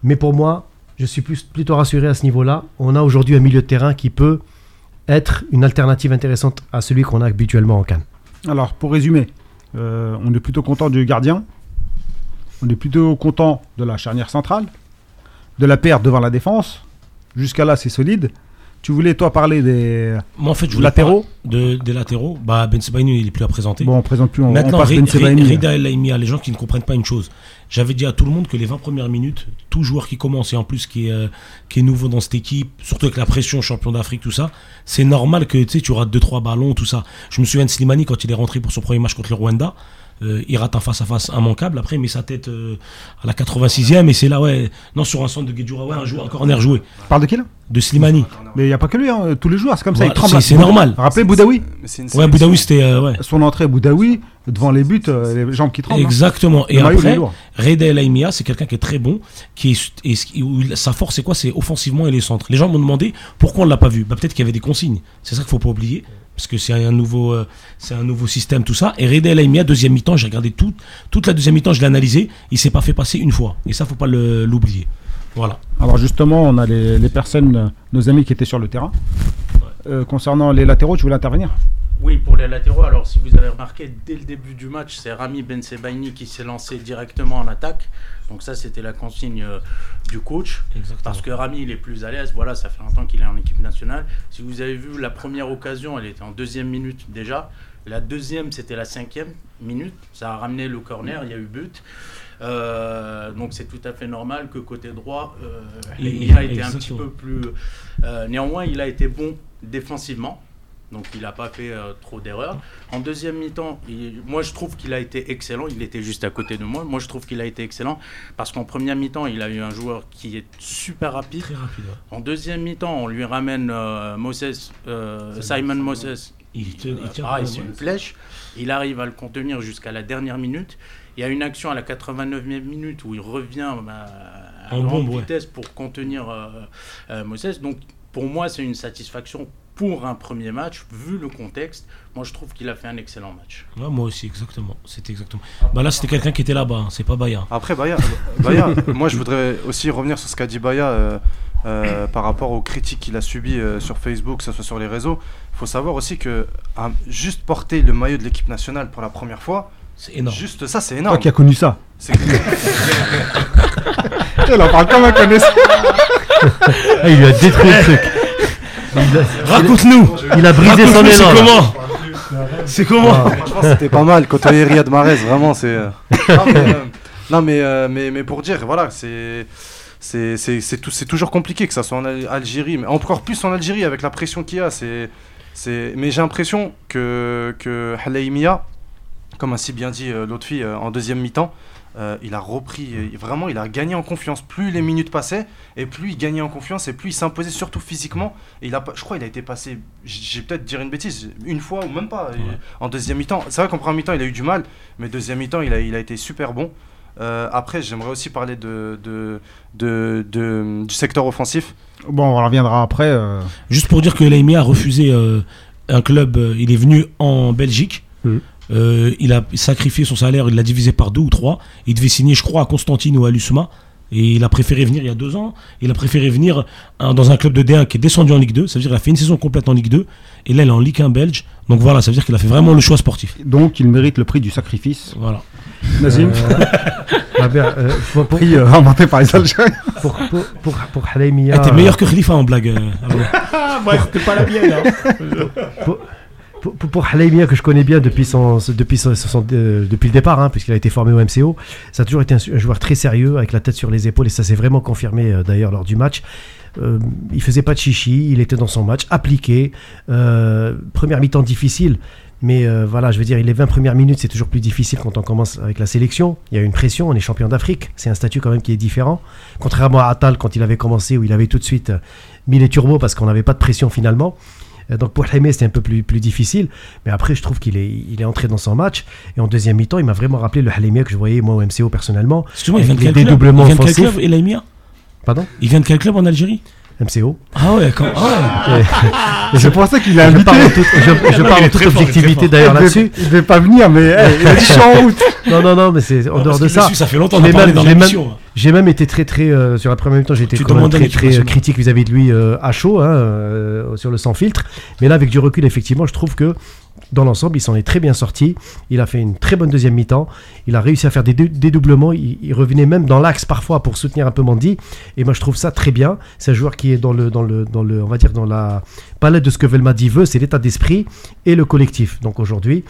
Mais pour moi, je suis plutôt rassuré à ce niveau-là. On a aujourd'hui un milieu de terrain qui peut être une alternative intéressante à celui qu'on a habituellement en Cannes. Alors, pour résumer, euh, on est plutôt content du gardien, on est plutôt content de la charnière centrale, de la paire devant la défense. Jusqu'à là, c'est solide. Tu voulais, toi, parler des Moi, en fait, je voulais latéraux de, des latéraux. Bah, Ben Sebaini, il est plus à présenter. Bon, on présente plus, on, on Maintenant, passe Ri- Ben. Rida El les gens qui ne comprennent pas une chose. J'avais dit à tout le monde que les 20 premières minutes, tout joueur qui commence et en plus qui est, euh, qui est nouveau dans cette équipe, surtout avec la pression champion d'Afrique, tout ça, c'est normal que tu rates 2-3 ballons, tout ça. Je me souviens de Slimani quand il est rentré pour son premier match contre le Rwanda. Euh, il rate un face-à-face immanquable. Après, il met sa tête euh, à la 86e et c'est là, ouais. Non, sur un centre de Guedjura, ouais, un, joueur, un corner joué. Tu parles de qui là? De Slimani. Mais il n'y a pas que lui, hein, tous les joueurs, c'est comme ça, Voilà, ils tremblent. c'est- normal. Rappelez Boudaoui Mais c'est une Ouais. Boudaoui, c'était. euh, ouais. Son entrée, Boudaoui, devant les buts, euh, les jambes qui tremblent. hein. Exactement. Et il après. Reda El Aimia, c'est quelqu'un qui est très bon, qui est, et où il- sa force c'est quoi? C'est offensivement et les centres. Les gens m'ont demandé pourquoi on l'a pas vu. Bah, peut-être qu'il y avait des consignes. C'est ça qu'il faut pas oublier, parce que c'est un nouveau, euh, c'est un nouveau système tout ça. Et Reda El Aimia, deuxième mi-temps, j'ai regardé tout, toute la deuxième mi-temps, je l'ai analysé. Il s'est pas fait passer une fois. Et ça, faut pas l'oublier. Voilà. Alors justement, on a les, les personnes, nos amis qui étaient sur le terrain. Euh, concernant les latéraux, tu voulais intervenir? Oui, pour les latéraux, alors si vous avez remarqué, dès le début du match, c'est Rami Ben Sebaini qui s'est lancé directement en attaque. Donc ça, c'était la consigne euh, du coach. Exactement. Parce que Rami, il est plus à l'aise. Voilà, ça fait longtemps qu'il est en équipe nationale. Si vous avez vu la première occasion, elle était en deuxième minute déjà. La deuxième, c'était la cinquième minute. Ça a ramené le corner, il y a eu but. Euh, donc c'est tout à fait normal que côté droit, euh, Il- il a été un petit peu plus... néanmoins, il a été bon défensivement. Donc il n'a pas fait euh, trop d'erreurs. En deuxième mi-temps, moi je trouve qu'il a été excellent. Il était juste à côté de moi. Moi je trouve qu'il a été excellent parce qu'en première mi-temps, il a eu un joueur qui est super rapide. Très rapide. En deuxième mi-temps, on lui ramène euh, Moses, euh, Simon Moses. Il, te- il tient Ah, une flèche. Il arrive à le contenir jusqu'à la dernière minute. Il y a une action à la 89e minute où il revient à grande bombe, ouais. vitesse pour contenir Moses. Donc pour moi, c'est une satisfaction pour un premier match, vu le contexte, moi je trouve qu'il a fait un excellent match. Ouais, moi aussi, exactement. C'était exactement. Bah là, c'était quelqu'un qui était là-bas, hein, c'est pas Baya. Après, Baya, Baya, moi je voudrais aussi revenir sur ce qu'a dit Baya euh, euh, par rapport aux critiques qu'il a subies euh, sur Facebook, que ce soit sur les réseaux. Il faut savoir aussi que juste porter le maillot de l'équipe nationale pour la première fois, C'est énorme. juste ça c'est Toi énorme. qui as connu ça. C'est- Elle en parle comme un connaisseur. Ah, il lui a détruit le truc. Raconte-nous il a brisé son c'est élan. là. comment C'est comment Franchement, c'était pas mal. Côtoyer Riyad Mahrez, vraiment, c'est. euh, Non, mais, euh, mais, euh, mais, mais pour dire, voilà, c'est. C'est c'est- c'est tout- c'est toujours compliqué que ça soit en Al- Algérie, mais encore plus en Algérie avec la pression qu'il y a. c'est c'est Mais j'ai l'impression que, que Halaimia, comme a si bien dit l'autre fille en deuxième mi-temps, euh, il a repris, euh, vraiment, il a gagné en confiance. Plus les minutes passaient, et plus il gagnait en confiance, et plus il s'imposait, surtout physiquement. Et il a, je crois qu'il a été passé, j'ai peut-être dire une bêtise, une fois ou même pas, et- en deuxième mi-temps. C'est vrai qu'en première mi-temps, il a eu du mal, mais deuxième mi-temps, il a, il a été super bon. Euh, après, j'aimerais aussi parler de, de, de, de- du secteur offensif. Bon, on reviendra après. euh, Juste pour dire que Laimi a refusé euh, un club, euh, il est venu en Belgique. Mhm. Euh, il a sacrifié son salaire, il l'a divisé par deux ou trois. Il devait signer, je crois, à Constantine ou à Lusma. Et il a préféré venir il y a deux ans. Il a préféré venir hein, dans un club de D1 qui est descendu en Ligue 2. Ça veut dire qu'il a fait une saison complète en Ligue 2. Et là, il est en Ligue 1 belge. Donc voilà, ça veut dire qu'il a fait vraiment le choix sportif. Donc, il mérite le prix du sacrifice. Voilà. Nazim, Ah, bien, euh, pour, pour, prix euh, inventé par les Algériens. pour, pour, pour, pour Ah, T'es meilleur que Khalifa en blague. euh, Abdel. c'était pas la mienne. pour, pour, pour que je connais bien depuis, euh, le départ, hein, puisqu'il a été formé au MCO, ça a toujours été un, joueur très sérieux, avec la tête sur les épaules, et ça s'est vraiment confirmé euh, d'ailleurs lors du match. Euh, il faisait pas de chichi, il était dans son match, appliqué. Euh, première mi-temps difficile, mais voilà, je veux dire, les 20 premières minutes, c'est toujours plus difficile quand on commence avec la sélection. Il y a une pression, on est champion d'Afrique, c'est un statut quand même qui est différent. Contrairement à Atal, quand il avait commencé, où il avait tout de suite mis les turbos parce qu'on n'avait pas de pression finalement. Euh, Donc pour Jaime, c'était un peu plus, plus difficile. Mais après, je trouve qu'il est, il est entré dans son match. Et en deuxième mi-temps, il m'a vraiment rappelé le Halimia que je voyais moi au MCO personnellement. Excuse-moi, il vient de quel club Il vient de quel club, Pardon? Il vient de quel club en Algérie? MCO. Ah ouais, quand... ah ouais. C'est pour ça qu'il a je invité. parle en toute, je, je Non, parle en toute très objectivité d'ailleurs il, là-dessus. il devait pas venir, mais hey, il a dit je suis en route. Non, non, non, mais c'est en dehors de ça. ça fait longtemps Je qu'on même- dans je l'émission. J'ai même été très très euh, sur la première mi-temps, j'ai été quand même très très euh, critique vis-à-vis de lui euh, à chaud hein, euh, sur le sans filtre. Mais là, avec du recul, effectivement, je trouve que dans l'ensemble, il s'en est très bien sorti. Il a fait une très bonne deuxième mi-temps. Il a réussi à faire des dé- dédoublements. Il, il revenait même dans l'axe parfois pour soutenir un peu Mandy. Et moi, je trouve ça très bien. C'est un joueur qui est dans le, dans le, dans le, on va dire dans la palette de ce que Velmadi veut, c'est l'état d'esprit et le collectif. Donc aujourd'hui.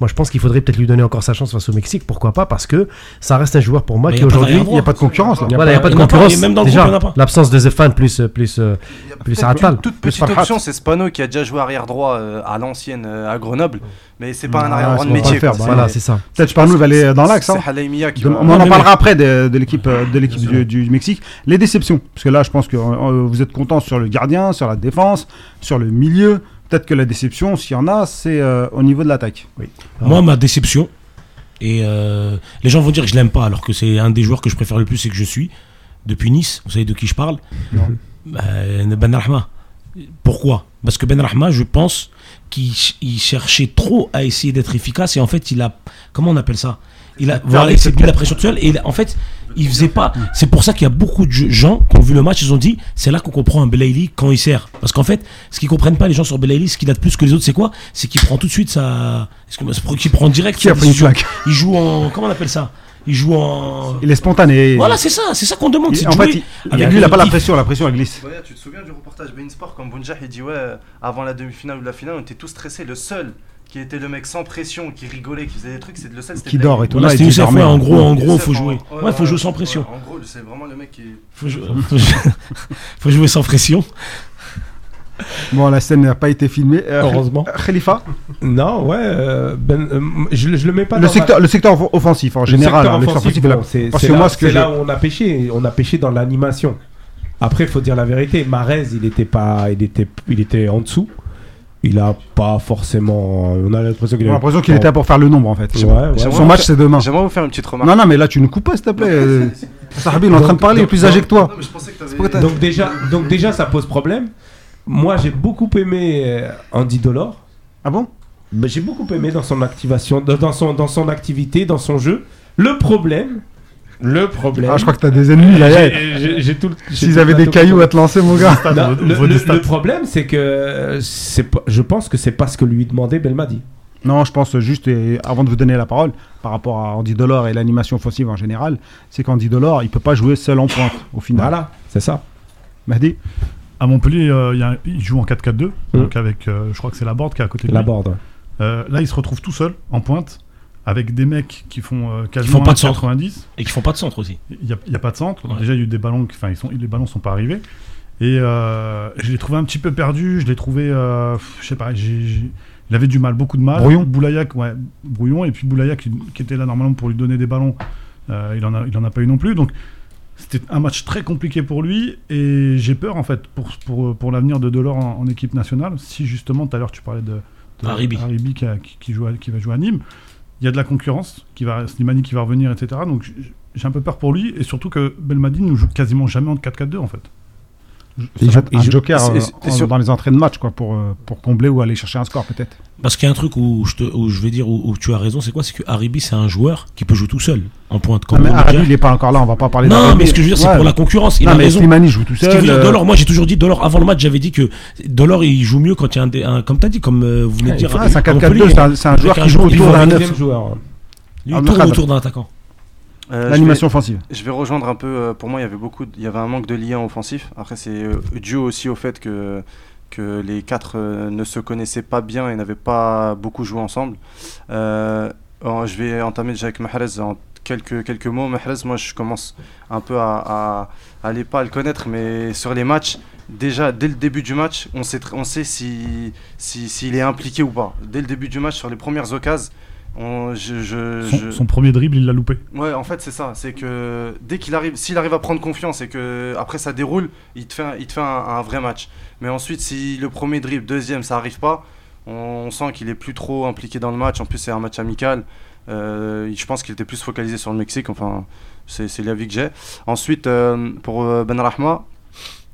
Moi, je pense qu'il faudrait peut-être lui donner encore sa chance face au Mexique. Pourquoi pas Parce que ça reste un joueur pour moi Mais qui aujourd'hui. Il n'y a pas de concurrence là. Il n'y a pas de pas, concurrence. même dans Déjà, l'absence de Zefan plus, euh, plus, euh, Plus peut-être Atal, toute plus petite Farhat. option, c'est Spano qui a déjà joué arrière droit euh, à l'ancienne à Grenoble, mais c'est pas un Ah, arrière droit de métier. voilà, c'est ça. Peut-être Parnou va aller dans l'axe. hein. On en parlera après de, l'équipe de l'équipe du, Mexique. Les déceptions, parce que là, je pense que vous êtes content sur le gardien, sur la défense, sur le milieu. Peut-être que la déception, s'il y en a, c'est euh, au niveau de l'attaque. Moi, ma déception, et euh, les gens vont dire que je l'aime pas, alors que c'est un des joueurs que je préfère le plus et que je suis depuis Nice. Vous savez de qui je parle Bah, Ben Rahma. Pourquoi? Parce que Ben Rahma, je pense qu'il ch- il cherchait trop à essayer d'être efficace et en fait, il a. Comment on appelle ça? Il a, voilà, il s'est mis la pression tout seul et il a- en fait, il faisait pas. C'est pour ça qu'il y a beaucoup de gens qui ont vu le match, ils ont dit c'est là qu'on comprend un Belaïli quand il sert. Parce qu'en fait, ce qu'ils comprennent pas les gens sur Belaïli, ce qu'il a de plus que les autres, c'est quoi? C'est qu'il prend tout de suite sa. Qu'il prend direct. Qui a pris une Il joue en. Comment on appelle ça? Il joue en. Il est spontané. Voilà, c'est ça, c'est ça qu'on demande. Il- en fait, il- avec lui, il n'a pas la pression, la pression, elle glisse. Ouais, tu te souviens du reportage Bein Sport quand Bounjah il dit ouais avant la demi-finale ou la finale on était tous stressés le seul qui était le mec sans pression qui rigolait qui faisait des trucs c'est le seul c'était Qui dort et tout. Là, Youssef, dormait, ouais, en hein. gros, en gros, faut jouer. ouais, faut jouer sans pression. en gros c'est vraiment le mec qui Faut jouer, faut jouer- sans pression. Bon, la scène n'a pas été filmée. Euh, Heureusement. Khalifa, Non, ouais. euh, ben, euh, je, je le mets pas le dans secteur, le secteur off- offensif en Le général. secteur hein, le secteur offensif, offensif, bon, c'est Parce c'est que là, que c'est je- là où on a pêché. On a pêché dans l'animation. Après, il faut dire la vérité. Marez, il était pas, il était, il était en dessous. Il a pas forcément. On a l'impression qu'il a l'impression qu'il était là pour faire le nombre en fait. Ouais, ouais. J'aimerais Son match, c'est demain. J'aimerais vous faire une petite remarque. Non, non, mais là, tu ne coupes pas, s'il te plaît. Sahabi, il est en train de parler, il est plus âgé que toi. Donc déjà, donc déjà, ça pose problème. moi j'ai beaucoup aimé euh, Andy Dolor. Ah bon? Mais j'ai beaucoup aimé dans son activation, dans son, dans son activité, dans son jeu. Le problème, le problème. Ah, je crois que t'as des ennemis là. J'ai- tout S'ils avaient des cailloux à te lancer, mon gars. Non, le, problème, c'est que c'est pas- je pense que c'est pas ce que lui demandait Belmadi. Non, je pense juste, et avant de vous donner la parole, par rapport à Andy Delors et l'animation offensive en général, c'est qu'Andy Delors, il peut pas jouer seul en pointe, au final. Voilà, c'est ça. Mahdi À Montpellier, euh, il y a- il joue en 4-4-2, Mm. donc avec, euh, je crois que c'est la board qui est à côté de La lui. board. Euh, là, il se retrouve tout seul, en pointe, avec des mecs qui font euh, font quasiment pas de centre. 90. Et qui font pas de centre aussi. Il n'y a, pas de centre. Ouais. Déjà, il y a eu des ballons, qui- enfin, ils sont, les ballons sont pas arrivés. Et euh, je l'ai trouvé un petit peu perdu. Je l'ai trouvé, euh, je sais pas, il avait du mal, beaucoup de mal. Brouillon. Boulayak, ouais, brouillon. Et puis Boulayak, qui, qui était là normalement pour lui donner des ballons, euh, il en a, il en a pas eu non plus. Donc c'était un match très compliqué pour lui. Et j'ai peur en fait pour, pour, pour l'avenir de Delors en, en équipe nationale. Si justement tout à l'heure tu parlais de, de Haribi. Qui, qui- qui joue qui va jouer à Nîmes. Il y a de la concurrence, qui va, Slimani qui va revenir, etc. Donc j'ai un peu peur pour lui, et surtout que Belmadi ne joue quasiment jamais en 4-4-2 en fait. Il joue un joue- joker c'est- euh, c'est en- sûr. dans les entrées de match, quoi, pour, euh, pour combler ou aller chercher un score, peut-être. Parce qu'il y a un truc où je, te, où je vais dire où, où tu as raison, c'est quoi? C'est que Haribi, c'est un joueur qui peut jouer tout seul en pointe. Non, mais il est pas encore là, on va pas parler Non, d'Arabi. mais ce que je veux dire, c'est Ouais. pour la concurrence. Il non, a mais raison. Slimani joue tout seul. dire, euh, Dolor, moi j'ai toujours dit Dolor avant le match, j'avais dit que Dolor il joue mieux quand il y a un, dé- un- comme tu as dit, comme euh, vous venez de dire. ah, c'est un à Montpellier, 4-4-2, c'est un, c'est un avec joueur qui joue autour joue d'un avec neuf. Deuxième joueur. lui, il tourne autour d'un attaquant. Euh, L'animation offensive. Je vais rejoindre un peu. euh, Pour moi, il y avait beaucoup, il y avait un manque de lien offensif. Après, c'est euh, dû aussi au fait que que les quatre euh, ne se connaissaient pas bien et n'avaient pas beaucoup joué ensemble. Euh, je vais entamer déjà avec Mahrez en quelques quelques mots. Mahrez, moi, je commence un peu à, aller pas à le connaître, mais sur les matchs. Déjà, dès le début du match, on sait, on sait si, si, s'il est impliqué ou pas. Dès le début du match, sur les premières occasions, on, je, je- Son, je- son premier dribble, il l'a loupé. Ouais, en fait, c'est ça. C'est que dès qu'il arrive, s'il arrive à prendre confiance et que après ça déroule, il te fait, un, il te fait un, un vrai match. Mais ensuite, si le premier dribble, deuxième, ça arrive pas, on, on sent qu'il est plus trop impliqué dans le match. En plus, c'est un match amical. Euh, je pense qu'il était plus focalisé sur le Mexique. Enfin, c'est c'est l'avis que j'ai. Ensuite, euh, pour euh, Ben Rahma,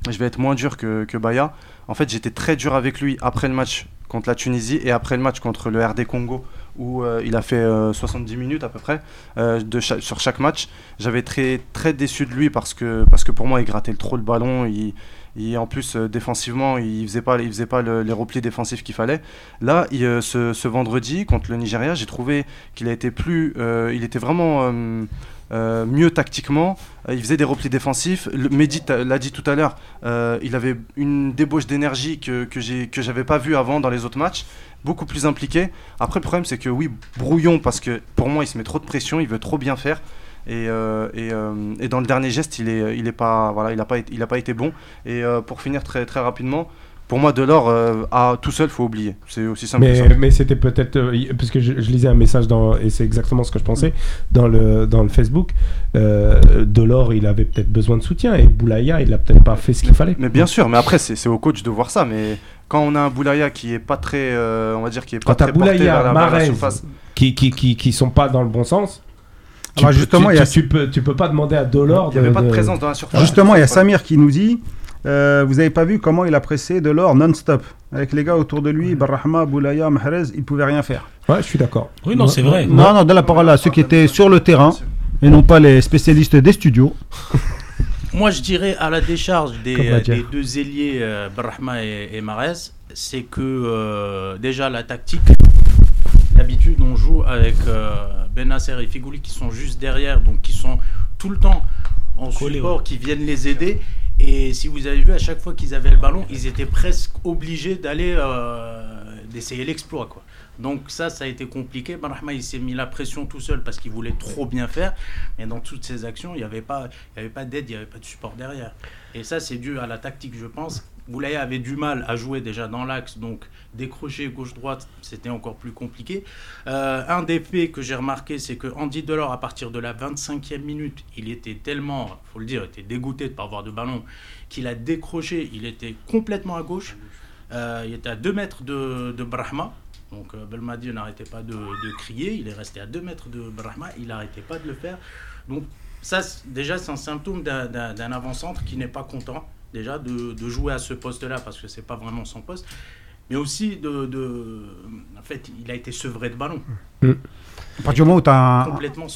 je vais être moins dur que, que Baya. En fait, j'étais très dur avec lui après le match contre la Tunisie et après le match contre le RD Congo où euh, il a fait euh, 70 minutes à peu près euh, sur chaque match. J'avais très très déçu de lui parce que parce que pour moi il grattait trop le ballon. Il, en plus euh, défensivement il faisait pas il faisait pas le- les replis défensifs qu'il fallait. Là euh, ce, ce vendredi contre le Nigeria j'ai trouvé qu'il a été plus euh, il était vraiment euh, euh, mieux tactiquement. Euh, il faisait des replis défensifs. Le, Mehdi l'a dit tout à l'heure. euh, il avait une débauche d'énergie que que j'avais pas vu avant dans les autres matchs. Beaucoup plus impliqué. Après, le problème, c'est que oui, brouillon, parce que pour moi, il se met trop de pression, il veut trop bien faire. Et, euh, euh, dans le dernier geste, il est, il est pas, voilà, il pas été bon. Et euh, pour finir très, très rapidement, pour moi, Delors, euh, à tout seul, faut oublier. C'est aussi simple que ça. Mais, mais c'était peut-être. euh, parce que je, je lisais un message, dans, et c'est exactement ce que je pensais, dans le, dans le Facebook. Euh, Delors, il avait peut-être besoin de soutien, et Boulaya, il a peut-être pas fait ce qu'il fallait. Mais bien sûr, mais après, c'est c'est au coach de voir ça. Mais quand on a un Boulaya qui est pas très, euh, on va dire, qui est pas Quand très porté Boulaya, vers la, vers la surface. qui, qui, qui, qui sont pas dans le bon sens. Tu, Alors peux, justement, tu, il y a- tu, tu peux, tu peux pas demander à Delors. Il n'y avait de- pas de présence dans la surface. Justement, il y a Samir qui nous dit euh, Vous avez pas vu comment il a pressé de l'or non-stop Avec les gars autour de lui, Barrahma, Boulaya, Mahrez, il pouvait rien faire. Ouais, je suis d'accord. Oui, non, c'est vrai. Non, non, donne la parole à ceux qui étaient sur le terrain et non pas les spécialistes des studios. Moi, je dirais à la décharge des, des deux ailiers, euh, Brahma et, et Mahrez, c'est que euh, déjà la tactique, d'habitude, on joue avec euh, Benasser et Figouli qui sont juste derrière, donc qui sont tout le temps en Collés, support, qui viennent les aider. Et si vous avez vu, à chaque fois qu'ils avaient le ballon, ils étaient presque obligés d'aller euh, d'essayer l'exploit. quoi. Donc ça, ça a été compliqué. Brahma, il s'est mis la pression tout seul parce qu'il voulait trop bien faire. Mais dans toutes ces actions, il n'y avait avait pas d'aide, il n'y avait pas de support derrière. Et ça, c'est dû à la tactique, je pense. Boulaya avait du mal à jouer déjà dans l'axe, donc décrocher gauche-droite, c'était encore plus compliqué. Euh, un des faits que j'ai remarqué, c'est que Andy Delors, à partir de la 25e minute, il était tellement, faut le dire, était dégoûté de ne pas avoir de ballon, qu'il a décroché, il était complètement à gauche. Euh, il était à 2 mètres de, Brahma. Donc euh, Belmadi n'arrêtait pas de, de crier, il est resté à 2 mètres de Brahma, il n'arrêtait pas de le faire. Donc ça, déjà, c'est un symptôme d'un avant-centre qui n'est pas content déjà de, de jouer à ce poste-là parce que c'est pas vraiment son poste, mais aussi de, de- en fait, il a été sevré de ballon. À partir du moment où tu as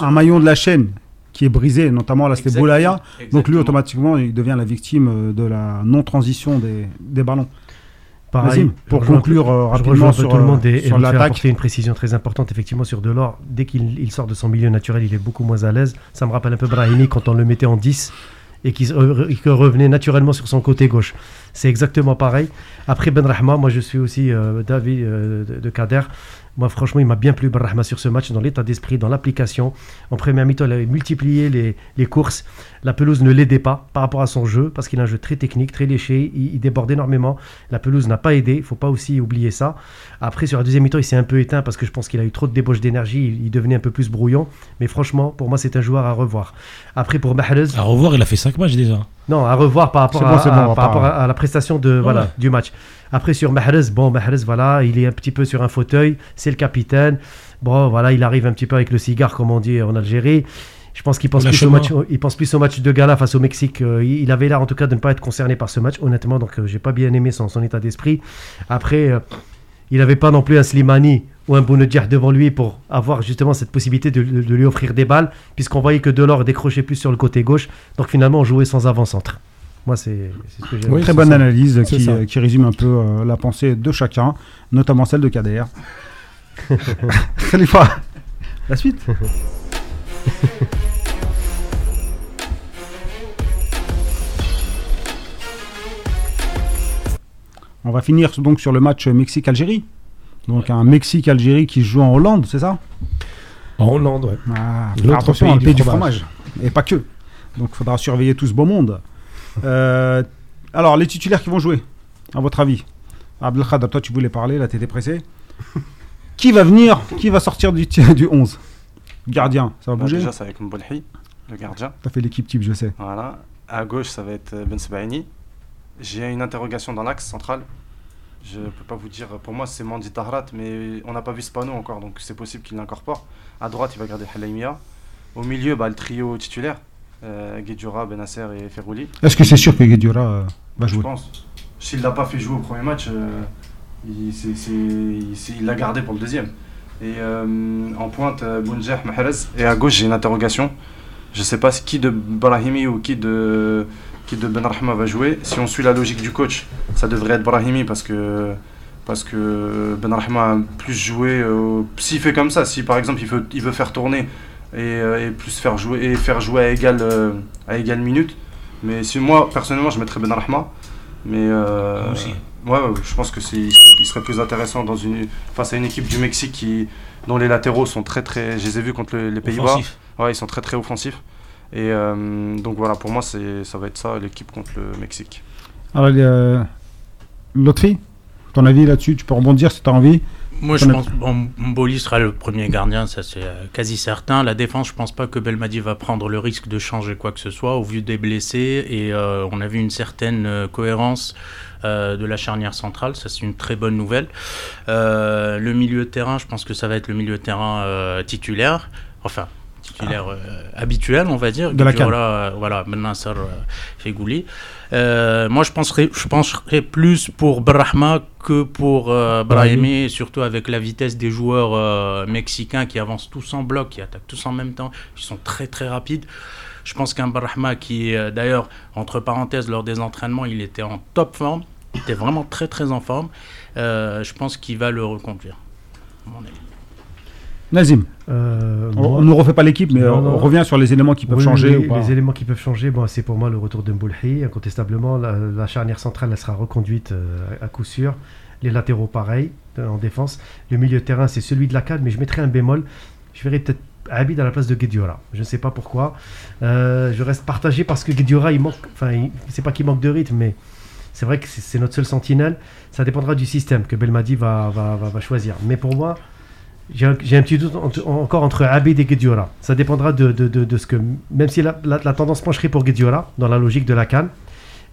un, maillon de la chaîne qui est brisé, notamment là c'était Boulaya, donc lui automatiquement il devient la victime euh, de la non-transition des, des ballons. Pareil, pour conclure, peu- euh, rapidement sur, tout le euh, monde et, et sur l'attaque. une précision très importante effectivement sur Delors. Dès qu'il il sort de son milieu naturel, il est beaucoup moins à l'aise. Ça me rappelle un peu Brahimi quand on le mettait en 10 et se- re- qu'il revenait naturellement sur son côté gauche. C'est exactement pareil. Après Ben Rahma, moi je suis aussi euh, David euh, de, de Kader. Moi franchement, il m'a bien plu Ben Rahma sur ce match, dans l'état d'esprit, dans l'application. En première mi-temps, il avait multiplié les, les courses. La pelouse ne l'aidait pas par rapport à son jeu, parce qu'il a un jeu très technique, très léché. Il, il déborde énormément. La pelouse n'a pas aidé, il faut pas aussi oublier ça. Après, sur la deuxième mi-temps, il s'est un peu éteint parce que je pense qu'il a eu trop de débauche d'énergie. Il, il devenait un peu plus brouillon. Mais franchement, pour moi, c'est un joueur à revoir. Après, pour Mahrez, À revoir, il a fait 5 matchs déjà. Non, à revoir par rapport, à, bon, c'est bon, à- on va par pas- rapport à, à la prestation de, voilà, du match. Après, sur Mahrez, bon, Mahrez, voilà, il est un petit peu sur un fauteuil, c'est le capitaine. Bon, voilà, il arrive un petit peu avec le cigare, comme on dit en Algérie. Je pense qu'il pense, plus au match, il pense plus au match de gala face au Mexique. Euh, il avait l'air en tout cas de ne pas être concerné par ce match, honnêtement, donc euh, j'ai pas bien aimé son, son état d'esprit. Après, euh, il n'avait pas non plus un Slimani ou un Bounedjah devant lui pour avoir justement cette possibilité de, lui offrir des balles, puisqu'on voyait que Delors décrochait plus sur le côté gauche. Donc finalement, on jouait sans avant-centre. Moi, c'est ce que j'ai Oui, Très bonne ça. analyse qui, euh, qui résume un peu euh, la pensée de chacun, notamment celle de Kader. Khalifa, la suite On va finir donc sur le match Mexique-Algérie. Donc un Mexique-Algérie qui joue en Hollande, c'est ça? En Hollande, ouais. ah, L'autre pays du pays du fromage. fromage. Et pas que. Donc il faudra surveiller tout ce beau monde. Euh, alors, les titulaires qui vont jouer, à votre avis? Abdelkhader, toi tu voulais parler, là t'étais pressé. qui va venir? Qui va sortir du, du 11 Gardien, ça va Bah, bouger? déjà, c'est avec Mbolhi, le gardien. T'as fait l'équipe type, je sais. Voilà. À gauche, ça va être Ben Sebaini. J'ai une interrogation dans l'axe central. Je peux pas vous dire, pour moi c'est Mandi Tahrat, mais on n'a pas vu Spano encore, donc c'est possible qu'il l'incorpore. À droite, il va garder Halaimia. Au milieu, bah, le trio titulaire, euh, Guedjura, Benasser et Ferrouli. Est-ce que c'est sûr que Guedjura euh, va Je jouer? pense. S'il l'a pas fait jouer au premier match, euh, il c'est- c'est- il l'a gardé pour le deuxième. Et euh, en pointe, Bounjeh, Mahrez. Et à gauche, j'ai une interrogation. Je sais pas qui de Brahimi ou qui de, qui de Ben Rahma va jouer. Si on suit la logique du coach, ça devrait être Brahimi parce que, parce que Ben Rahma a plus joué. euh, S'il fait comme ça, si par exemple il veut, il veut faire tourner et, euh, et plus faire jouer, et faire jouer à égale, euh, à égale minute. Mais si moi, personnellement, je mettrais Ben Rahma. Mais euh, aussi. Ouais, je pense que c'est, serait, plus intéressant dans une, face à une équipe du Mexique qui, dont les latéraux sont très très. Je les ai vus contre le- les Pays-Bas. Ouais, ils sont très très offensifs. Et euh, donc voilà, pour moi, c'est, ça va être ça l'équipe contre le Mexique. Alors, euh, l'autre fille Ton avis là-dessus Tu peux rebondir si tu as envie. Moi, je pense bon, Mboli sera le premier gardien, ça c'est euh, quasi certain. La défense, je pense pas que Belmadi va prendre le risque de changer quoi que ce soit au vu des blessés. Et euh, on a vu une certaine euh, cohérence euh, de la charnière centrale, ça c'est une très bonne nouvelle. Euh, le milieu de terrain, je pense que ça va être le milieu de terrain euh, titulaire, enfin titulaire euh, habituel, on va dire. De la euh, voilà, Ben Nasser euh, Fegouli. Euh, moi, je penserais, je penserais plus pour Brahma que pour euh, Brahimi, surtout avec la vitesse des joueurs mexicains qui avancent tous en bloc, qui attaquent tous en même temps, qui sont très très rapides. Je pense qu'un Brahma qui, d'ailleurs, entre parenthèses, lors des entraînements, il était en top forme, il était vraiment très très en forme. Je pense qu'il va le reconduire. à mon avis. Nazim, Euh, on, moi- ne refait pas l'équipe, mais Non, non. on revient sur les éléments qui peuvent Oui, changer oui, ou pas. Les éléments qui peuvent changer, bon, c'est pour moi le retour de Mboulhi. Incontestablement, la, la charnière centrale elle sera reconduite euh, à coup sûr. Les latéraux, pareil, euh, en défense. Le milieu de terrain, c'est celui de la CAD, mais je mettrai un bémol. Je verrai peut-être Abid à la place de Guediora. Je ne sais pas pourquoi. Euh, je reste partagé parce que Guediora, il manque. Enfin, il- c'est pas qu'il manque de rythme, mais c'est vrai que c'est notre seul sentinelle. Ça dépendra du système que Belmadi va, va, va- va choisir. Mais pour moi, j'ai un, petit doute encore entre Abid et Guediora. Ça dépendra de, de, de, ce que. Même si la, la- tendance pencherait pour Guediora, dans la logique de la canne,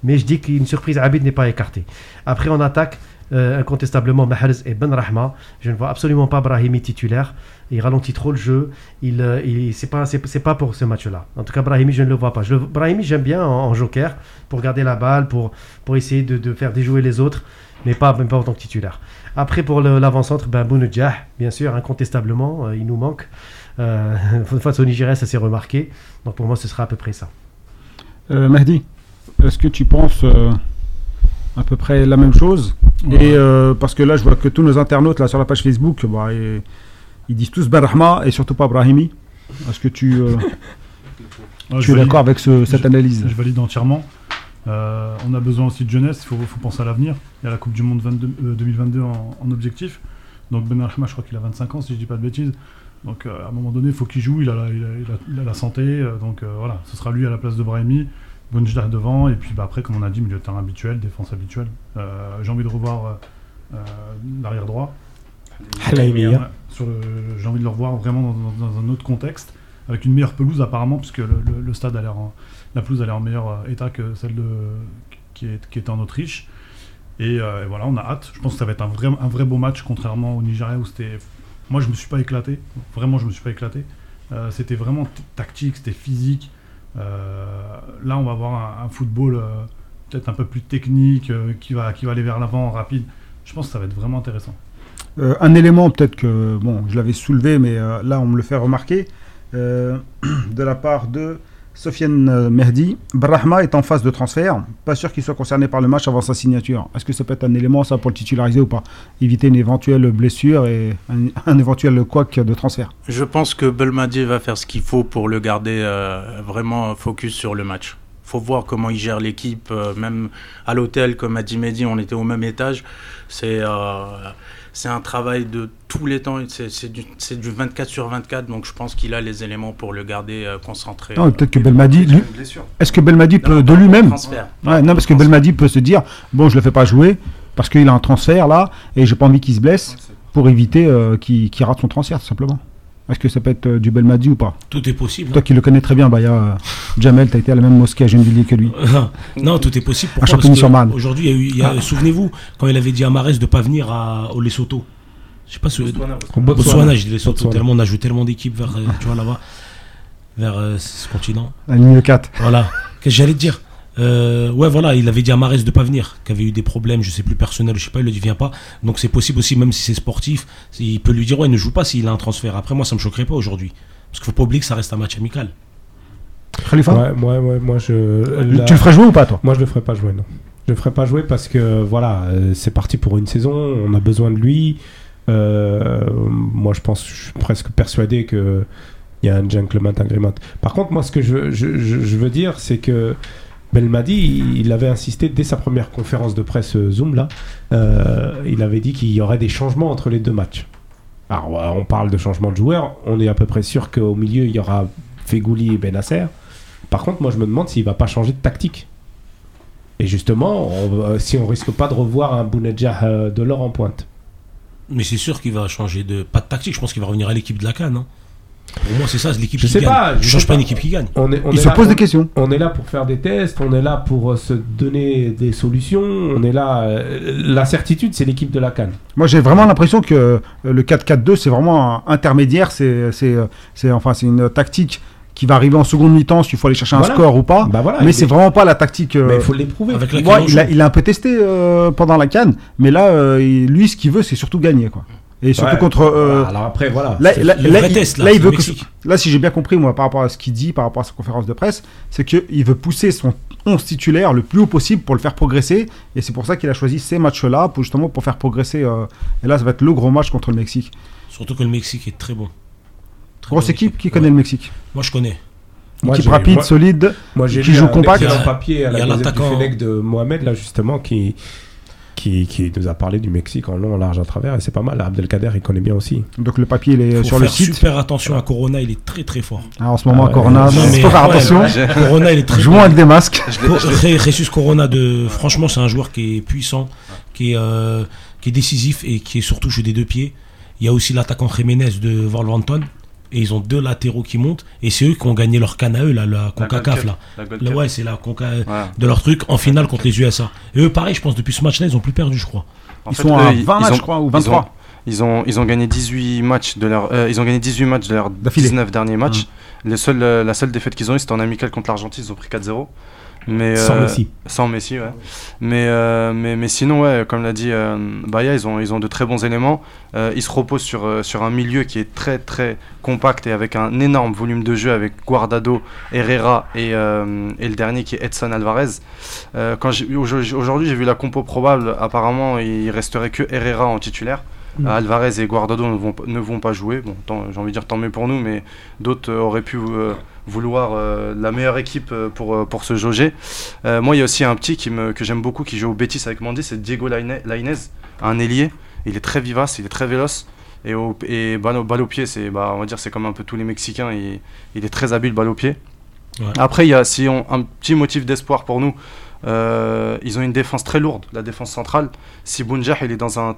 mais je dis qu'une surprise Abid n'est pas écartée. Après, en attaque, euh, incontestablement Mahrez et Ben Rahma. Je ne vois absolument pas Brahimi titulaire. Il ralentit trop le jeu. Il, euh, il- c'est pas, pas pour ce match-là. En tout cas, Brahimi, je ne le vois pas. Brahimi, j'aime bien en, en joker pour garder la balle, pour, pour essayer de, de faire déjouer les autres, mais pas, pas en tant que titulaire. Après, pour l'avant-centre, ben, Bounedjah, bien sûr, incontestablement, euh, il nous manque. Euh, face au Nigeria, ça s'est remarqué. Donc pour moi, ce sera à peu près ça. Euh, Mehdi, est-ce que tu penses euh, à peu près la même chose? Ouais. Et euh, parce que là, je vois que tous nos internautes là sur la page Facebook, bah, et- ils disent tous Barahma et surtout pas Brahimi. Est-ce que tu, euh, es valide. d'accord avec ce- cette Je- analyse Je valide entièrement. Euh, on a besoin aussi de jeunesse, il faut, faut penser à l'avenir. Il y a la Coupe du Monde 22 euh, 2022 en, en objectif. Donc Ben Archma, je crois qu'il a 25 ans, si je dis pas de bêtises. Donc euh, à un moment donné, il faut qu'il joue, il a, la, il a- il a- il a la santé. donc voilà, ce sera lui à la place de Brahimi. Bonjdah devant, et puis bah, après, comme on a dit, milieu de terrain habituel, défense habituelle. J'ai envie de revoir l'arrière droit. Le- J'ai envie de le revoir vraiment dans, dans- dans un autre contexte, avec une meilleure pelouse apparemment, puisque le, le- le stade a l'air en, la pelouse a l'air en meilleur euh, état que celle de, qui, est, qui était en Autriche. Et, euh, et voilà, on a hâte. Je pense que ça va être un vrai, un vrai beau match, contrairement au Nigeria où c'était. Moi, je me suis pas éclaté. Vraiment, je me suis pas éclaté. Euh, c'était vraiment tactique, c'était physique. Là, on va avoir un, un football peut-être un peu plus technique, qui, va, qui va aller vers l'avant, rapide. Je pense que ça va être vraiment intéressant. Un élément peut-être que bon, je l'avais soulevé, mais là on me le fait remarquer de la part de Sofiane euh, Mehdi. Brahma est en phase de transfert. Pas sûr qu'il soit concerné par le match avant sa signature. Est-ce que ça peut être un élément ça pour le titulariser ou pas? Éviter une éventuelle blessure et un, éventuel couac de transfert. Je pense que Belmadi va faire ce qu'il faut pour le garder euh, vraiment focus sur le match. faut voir comment il gère l'équipe, euh, même à l'hôtel, comme a dit Mehdi, on était au même étage. C'est c'est un travail de tous les temps, c'est c'est du, c'est du 24 sur 24, donc je pense qu'il a les éléments pour le garder euh, concentré. Non, euh, peut-être que Belmadi, lui-. Est-ce que Belmadi peut non, de lui-même transfert. Ouais, non, parce que Belmadi peut se dire bon, je le fais pas jouer parce qu'il a un transfert là et j'ai pas envie qu'il se blesse pour éviter euh, qu'il qu'il rate son transfert tout simplement. Est-ce que ça peut être euh, du Belmadi ou pas? Tout est possible. Toi qui le connais très bien, Baya, euh, Jamel, t'as été à la même mosquée à Gennevilliers que lui. hein. non, tout est possible. Pourquoi? Parce que. Aujourd'hui, il y a y a- Ah. souvenez-vous, quand il avait dit à Marès de pas venir à, au Lesotho. Je sais pas si. Botswana, Au Botswana, je dis Lesotho, Botswana. tellement on a joué tellement d'équipes vers, euh, tu vois, là-bas, vers euh, ce continent. La ligne 4. Voilà. Qu'est-ce que j'allais te dire? Euh, Ouais, voilà, il avait dit à Marès de pas venir, qu'il avait eu des problèmes, je sais plus personnels, je sais pas, il le dit viens pas. Donc c'est possible aussi, même si c'est sportif, il peut lui dire ouais, ne joue pas s'il a un transfert. Après, moi, ça me choquerait pas aujourd'hui. Parce qu'il faut pas oublier que ça reste un match amical. Khalifa Ouais, ouais, ouais, moi je. la- Tu le ferais jouer ou pas, toi? Moi, je le ferai pas jouer, non. Je le ferai pas jouer parce que voilà, euh, c'est parti pour une saison, on a besoin de lui. Euh, moi, je pense, je suis presque persuadé que il y a un gentleman agreement. Par contre, moi, ce que je, je, je- je veux dire, c'est que Belmadi, il avait insisté dès sa première conférence de presse euh, Zoom là, euh, il avait dit qu'il y aurait des changements entre les deux matchs. Alors, ouais, on parle de changement de joueurs, on est à peu près sûr qu'au milieu il y aura Fegouli et Benasser. Par contre, moi, je me demande s'il va pas changer de tactique. Et justement, si on risque pas de revoir un Bounedjah euh, de l'or en pointe. Mais c'est sûr qu'il va changer de. Pas de tactique, je pense qu'il va revenir à l'équipe de la Cannes. hein. Pour moi, c'est ça, c'est l'équipe Je qui sais gagne. pas, je je change sais pas une équipe qui gagne. On est, on Il est se là- pose on- des questions. On est là pour faire des tests, on est là pour euh, se donner des solutions, on est là. euh, la certitude, c'est l'équipe de la Cannes. Moi, j'ai vraiment l'impression que euh, le 4-4-2, c'est vraiment un intermédiaire. C'est, c'est, c'est, enfin, c'est une tactique qui va arriver en seconde mi-temps s'il faut aller chercher un Voilà. score ou pas. Bah voilà, mais c'est est- vraiment pas la tactique. euh, Mais il faut l'éprouver. Il, a, joue. il a un peu testé euh, pendant la canne, mais là, euh, lui, ce qu'il veut, c'est surtout gagner, quoi. Et surtout Ouais. contre. euh, Voilà, alors après, voilà. Là, là, le vrai test, là, là, il veut que, là, si j'ai bien compris, moi, par rapport à ce qu'il dit, par rapport à sa conférence de presse, c'est qu'il veut pousser son 11 titulaire le plus haut possible pour le faire progresser. Et c'est pour ça qu'il a choisi ces matchs-là, pour, justement pour faire progresser. euh, et là, ça va être le gros match contre le Mexique. Surtout que le Mexique est très bon. Très Grosse équipe qui Ouais. connaît le Mexique? Moi, je connais. Moi, équipe rapide, moi- solide. Moi, qui joue un compact. Il y a- papier à il y la l'attaquant- de Mohamed, là, justement, qui, qui, qui nous a parlé du Mexique en long, en large, à travers, et c'est pas mal. Abdelkader, il connaît bien aussi. Donc le papier, il est Faut sur le faire site. super attention à Corona, il est très très fort. Ah, en ce moment, Ah ouais. Corona, Non, il mais- faut faire ouais, attention. Corona, il est très Jouons avec des masques. Jesus Corona, de, franchement, c'est un joueur qui est puissant, qui est, euh, qui est décisif et qui est surtout jeu des deux pieds. Il y a aussi l'attaquant Jiménez de Wolverhampton. Et ils ont deux latéraux qui montent et c'est eux qui ont gagné leur canne à eux, là, la CONCACAF. Là. Ouais, c'est la conca Ouais. de leur truc en finale contre les USA. Et eux, pareil, je pense, depuis ce match-là, ils ont plus perdu, je crois. En Ils fait, sont eux, à ils- 20 ils matchs, ont- je crois, ou ils ont- 23. Ils ont, ils ont gagné 18 matchs de leur, euh, ils ont gagné 18 matchs de leurs D'affilée. 19 derniers matchs. Les seuls, euh, la seule défaite qu'ils ont eu, c'était en amical contre l'Argentine. Ils ont pris 4-0. Mais, Sans euh, Messi. Sans Messi, ouais. Mais, euh, mais, mais sinon, ouais, comme l'a dit euh, Baya, ils ont, ils ont de très bons éléments. Euh, ils se reposent sur, sur un milieu qui est très très compact et avec un énorme volume de jeu avec Guardado, Herrera et, et le dernier qui est Edson Alvarez. Quand aujourd'hui, j'ai vu la compo probable. Apparemment, il resterait que Herrera en titulaire. Mm. Alvarez et Guardado ne vont, pas- ne vont pas jouer. Bon, j'ai envie de dire tant mieux pour nous, mais d'autres auraient pu vouloir euh, la meilleure équipe euh, pour, euh, pour se jauger. Euh, moi, il y a aussi un petit qui me, que j'aime beaucoup qui joue au Betis avec Mandy, c'est Diego Laine- Lainez, un ailier. Il est très vivace, il est très véloce. Et, au, et balle, au- balle au pied, c'est, bah, on va dire, c'est comme un peu tous les Mexicains. Il, il est très habile balle au pied. Ouais. Après, il y a si on, un petit motif d'espoir pour nous. euh, ils ont une défense très lourde, la défense centrale. Si Bounjah il est dans un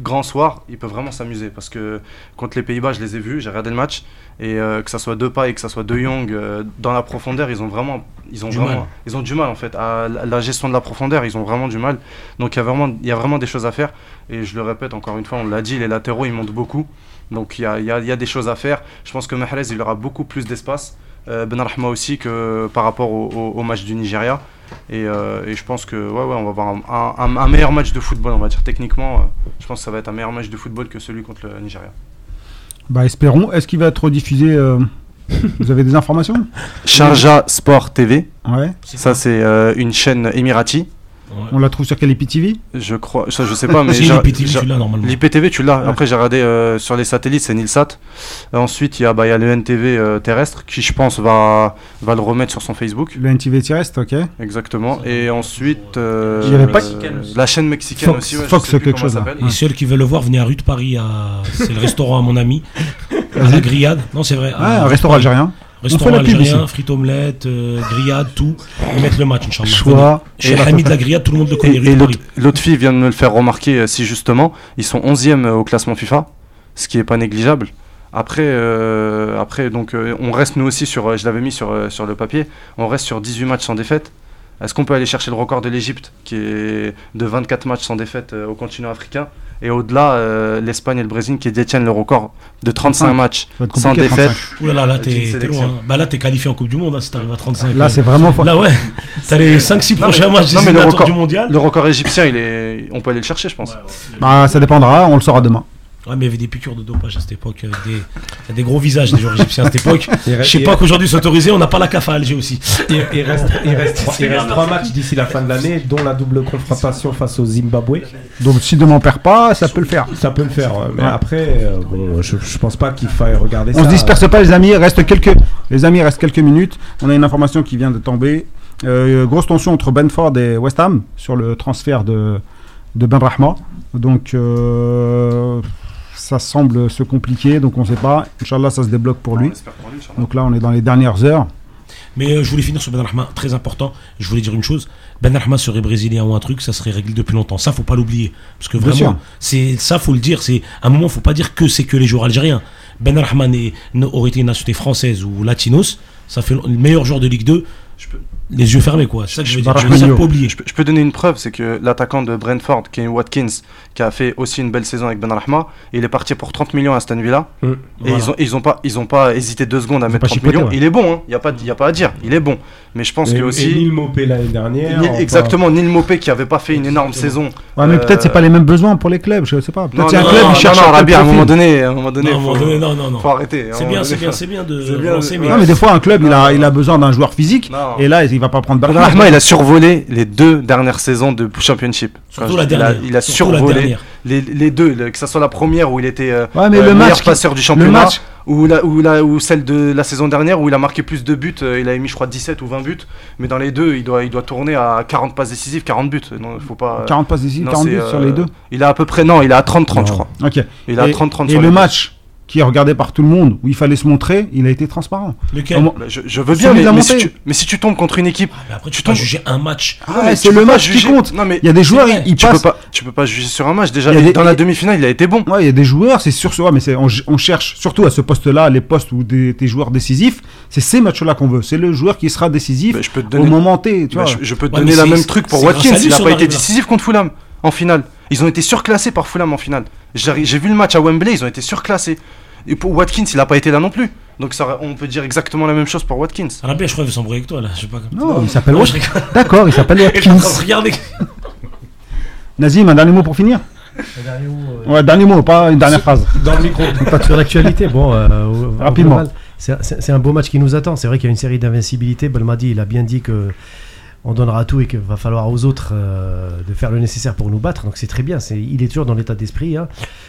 grand soir, il peut vraiment s'amuser parce que contre les Pays-Bas, je les ai vus, j'ai regardé le match et euh, que ça soit Depay, que ça soit De Jong, euh, dans la profondeur, ils ont vraiment, ils ont Du vraiment, mal. ils ont du mal en fait à la, la gestion de la profondeur, ils ont vraiment du mal. Donc il y a vraiment, il y a vraiment des choses à faire et je le répète encore une fois, on l'a dit, les latéraux ils montent beaucoup, donc il y a, il y a- il y a des choses à faire. Je pense que Mahrez il aura beaucoup plus d'espace, euh, Ben Rahma aussi que par rapport au, au- au match du Nigeria. Et, euh, et je pense que ouais, ouais, on va avoir un, un- un meilleur match de football, on va dire techniquement. euh, je pense que ça va être un meilleur match de football que celui contre le Nigeria. Bah, espérons. Est-ce qu'il va être rediffusé euh, Vous avez des informations? Sharjah Sport TV, Ouais. ça c'est euh, une chaîne émirati. Ouais. On la trouve sur quel IPTV? Je crois, ça je sais pas, mais Si, l'IPTV, tu l'as normalement. l'IPTV tu l'as. Ouais. Après j'ai regardé euh, sur les satellites, c'est Nilsat. Ensuite il y a, bah, il y a le NTV euh, terrestre qui je pense va, va le remettre sur son Facebook. Le NTV Terrestre, ok. Exactement. Et ensuite euh, pas- la chaîne mexicaine Fox- aussi. Ouais, Fox, quelque chose, là. Les seuls qui veulent le voir, venez à rue de Paris, à... c'est le restaurant à mon ami, à la grillade. Non, c'est vrai. Ah, à- un restaurant algérien. Restaurant algérien, frites omelette, euh, grillade, tout. Ils mettent le match, Inch'Allah. Choix. Chez Hamid la grillade, tout le monde le connaît, et l'autre fille vient de me le faire remarquer euh, si justement ils sont 11e au classement FIFA, ce qui est pas négligeable. Après, euh, après donc euh, on reste nous aussi sur, euh, je l'avais mis sur, euh, sur le papier, on reste sur 18 matchs sans défaite. Est-ce qu'on peut aller chercher le record de l'Égypte qui est de 24 matchs sans défaite euh, au continent africain et au-delà euh, l'Espagne et le Brésil qui détiennent le record de 35 35. matchs sans défaite? 35. Ouh là là, là, Avec une t'es loin. hein. Bah là, t'es qualifié en Coupe du Monde, hein, si t'arrives à 35. Là, c'est vraiment fort. Là, ouais. T'as les 5-6 Non, mais- prochains matchs non, mais le record- du mondial. Le record égyptien, il est, on peut aller le chercher, je pense. Bah, ça dépendra, on le saura demain. Ouais, mais il y avait des piqûres de dopage à cette époque. avec Des, il y a des gros visages des joueurs égyptiens à cette époque. Je sais pas qu'aujourd'hui c'est autorisé, on n'a pas la CAF à Alger aussi. Il, il reste, il reste trois, il reste trois matchs d'ici la fin de l'année, dont la double confrontation face au Zimbabwe. Donc, si demain on perd pas, ça peut le faire. Ça peut le faire, mais après, euh, bon, je, je pense pas qu'il faille regarder ça. On se disperse pas, les amis. Reste quelques, les amis, reste quelques minutes. On a une information qui vient de tomber. Euh, grosse tension entre Benford et West Ham sur le transfert de, de Ben Rahma. Donc, euh, ça semble se compliquer. Donc, on sait pas. Inch'Allah, ça se débloque pour lui. Donc là, on est dans les dernières heures. Mais euh, je voulais finir sur Ben Rahma, très important. Je voulais dire une chose Ben Rahma serait brésilien ou un truc, ça serait réglé depuis longtemps. Ça, faut pas l'oublier. Parce que vraiment, c'est ça, faut le dire. C'est à un moment, faut pas dire que c'est que les joueurs algériens. Ben n- aurait été une nationalité française ou latinos, ça fait le meilleur joueur de Ligue 2. Je peux- Les yeux fermés, quoi. C'est ça que je veux dire. Je faut pas oublier. Je peux, je peux donner une preuve, c'est que l'attaquant de Brentford, Kenny Watkins, qui a fait aussi une belle saison avec Ben Rahma, il est parti pour 30 millions à Aston Villa. Mm. Et Voilà. ils ont, ils ont pas, ils ont pas hésité deux secondes à Ils mettre pas 30 chipoté, millions. ouais. Il est bon, il n'y a, pas y a pas à dire, il est bon. Mais je pense Et, que et aussi. Neil Mopé l'année dernière. Exactement, Neil Mopé qui avait pas fait une énorme saison. Ouais, mais Euh, peut-être c'est pas les mêmes besoins pour les clubs. Je sais pas. Non, Peut-être c'est un non, club non, qui cherche non, un à un moment donné, à un moment donné, Non, à un moment faut, donné, non, non, non. faut arrêter. C'est bien, c'est bien, c'est bien de Non, mais des fois, un club, il a, il a besoin d'un joueur physique. Et là, il va pas prendre. Rahma, il a survolé les deux dernières saisons de Championship. Surtout Quand la je- il a- dernière. Il a la survolé dernière. les, les deux, le- que ce soit la première où il était euh, Ouais, mais euh, le meilleur match qui- passeur du Le championnat, match, ou, la, ou, la, ou celle de la saison dernière où il a marqué plus de buts, euh, il avait mis je crois 17 ou 20 buts, mais dans les deux il doit, il doit tourner à 40 passes décisives, 40 buts. Non, faut pas, 40 passes non, 40 c'est, buts euh, sur les deux. Il a à peu près, non, il a à 30-30 je crois. Ok. Il a Et, 30-30 et sur le les deux. match qui est regardé par tout le monde, où il fallait se montrer, il a été transparent. Lequel Bah, je, je veux bien, mais, si tu, mais si tu tombes contre une équipe. Ah, mais après, tu Tu peux pas tombes- juger un match. Ah, c'est le peux match qui compte. Non, mais Il y a des joueurs, ils, ils tu peux, passent. pas, tu peux pas juger sur un match. Déjà, des- dans la demi-finale, il a été bon. Ouais, il y a des joueurs, c'est sûr, ouais, mais on, on cherche surtout à ce poste-là, les postes où des, des joueurs décisifs, c'est ces matchs-là qu'on veut. C'est le joueur qui sera décisif Bah, je peux te au moment T. Tu bah, vois. je, je peux te donner la même truc pour Watkins. Il a si on pas été décisif contre Fulham en finale. Ils ont été surclassés par Fulham en finale. J'ai vu le match à Wembley, ils ont été surclassés. Et pour Watkins, il a pas été là non plus. Donc ça, on peut dire exactement la même chose pour Watkins. Ah, bien, je crois qu'il veut s'embrouiller avec toi là. Je sais pas. Non, il s'appelle Watkins. D'accord, il s'appelle Watkins. regarder. Nazim, un dernier mot pour finir? Ouais, dernier mot, pas une dernière phrase. Dans le micro. Pas sur l'actualité, bon, euh, Rapidement. c'est un beau match qui nous attend. C'est vrai qu'il y a une série d'invincibilité. Belmadi, il a bien dit que on donnera tout et qu'il va falloir aux autres euh, de faire le nécessaire pour nous battre. Donc c'est très bien. C'est- Il est toujours dans l'état d'esprit. hein.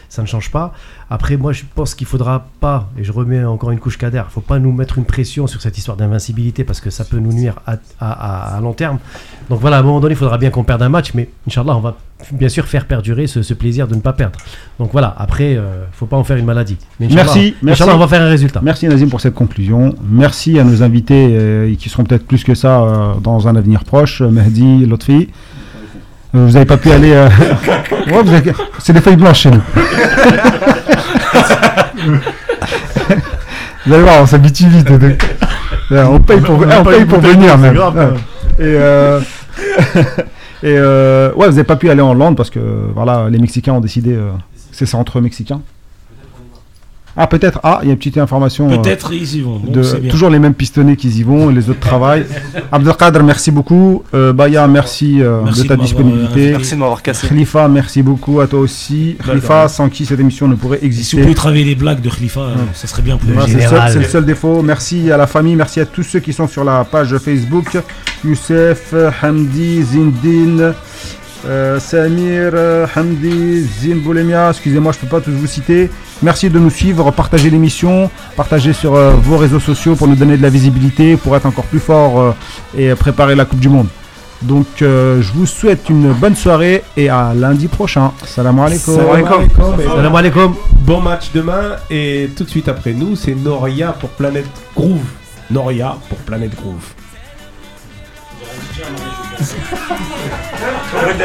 Ça ne change pas. Après, moi, je pense qu'il faudra pas, et je remets encore une couche cadère, il faut pas nous mettre une pression sur cette histoire d'invincibilité parce que ça peut nous nuire à- à long terme. Donc voilà, à un moment donné, il faudra bien qu'on perde un match, mais Inch'Allah, on va bien sûr faire perdurer ce, ce plaisir de ne pas perdre. Donc voilà, après, il faut pas en faire une maladie. Mais Merci, merci. On va faire un résultat. Merci Nazim pour cette conclusion. Merci à nos invités euh, qui seront peut-être plus que ça euh, dans un avenir proche. Mehdi, Lotfi. Euh, vous n'avez pas pu aller. euh, ouais, vous avez- C'est des feuilles blanches chez nous. vous allez voir, on s'habitue vite. Euh, On paye pour, On on paye paye pour pour venir c'est même. grave, Ouais. hein. Et, euh, et euh, ouais, vous n'avez pas pu aller en Hollande parce que voilà, les Mexicains ont décidé. euh, c'est ça entre Mexicains. Ah, peut-être. Ah, il y a une petite information. euh, Peut-être ils y vont. De- toujours les mêmes pistonnés qui y vont, et les autres travaillent. Abdelkader, merci beaucoup. Euh, Baya, merci, euh, Merci de ta de disponibilité. Merci de m'avoir cassé. Khalifa, merci beaucoup à toi aussi. Khalifa, sans qui cette émission ne pourrait Et si vous exister. pouvez travailler les blagues de Khalifa, euh, ça serait bien pour Voilà, nous. c'est, le seul, général. c'est le seul défaut. Merci à la famille, merci à tous ceux qui sont sur la page Facebook. Youssef, Hamdi, Zindine, euh, Samir, euh, Hamdi, Zin Boulemia, excusez-moi, je peux pas tous vous citer. Merci de nous suivre, partagez l'émission, partagez sur euh, vos réseaux sociaux pour nous donner de la visibilité, pour être encore plus fort euh, et préparer la Coupe du Monde. Donc euh, je vous souhaite une bonne soirée et à lundi prochain. Salam alaikum. Salam alaikum. Salam alaikum. Bon match demain et tout de suite après nous, c'est Noria pour Planète Groove. Noria pour Planète Groove. J'aurais dit,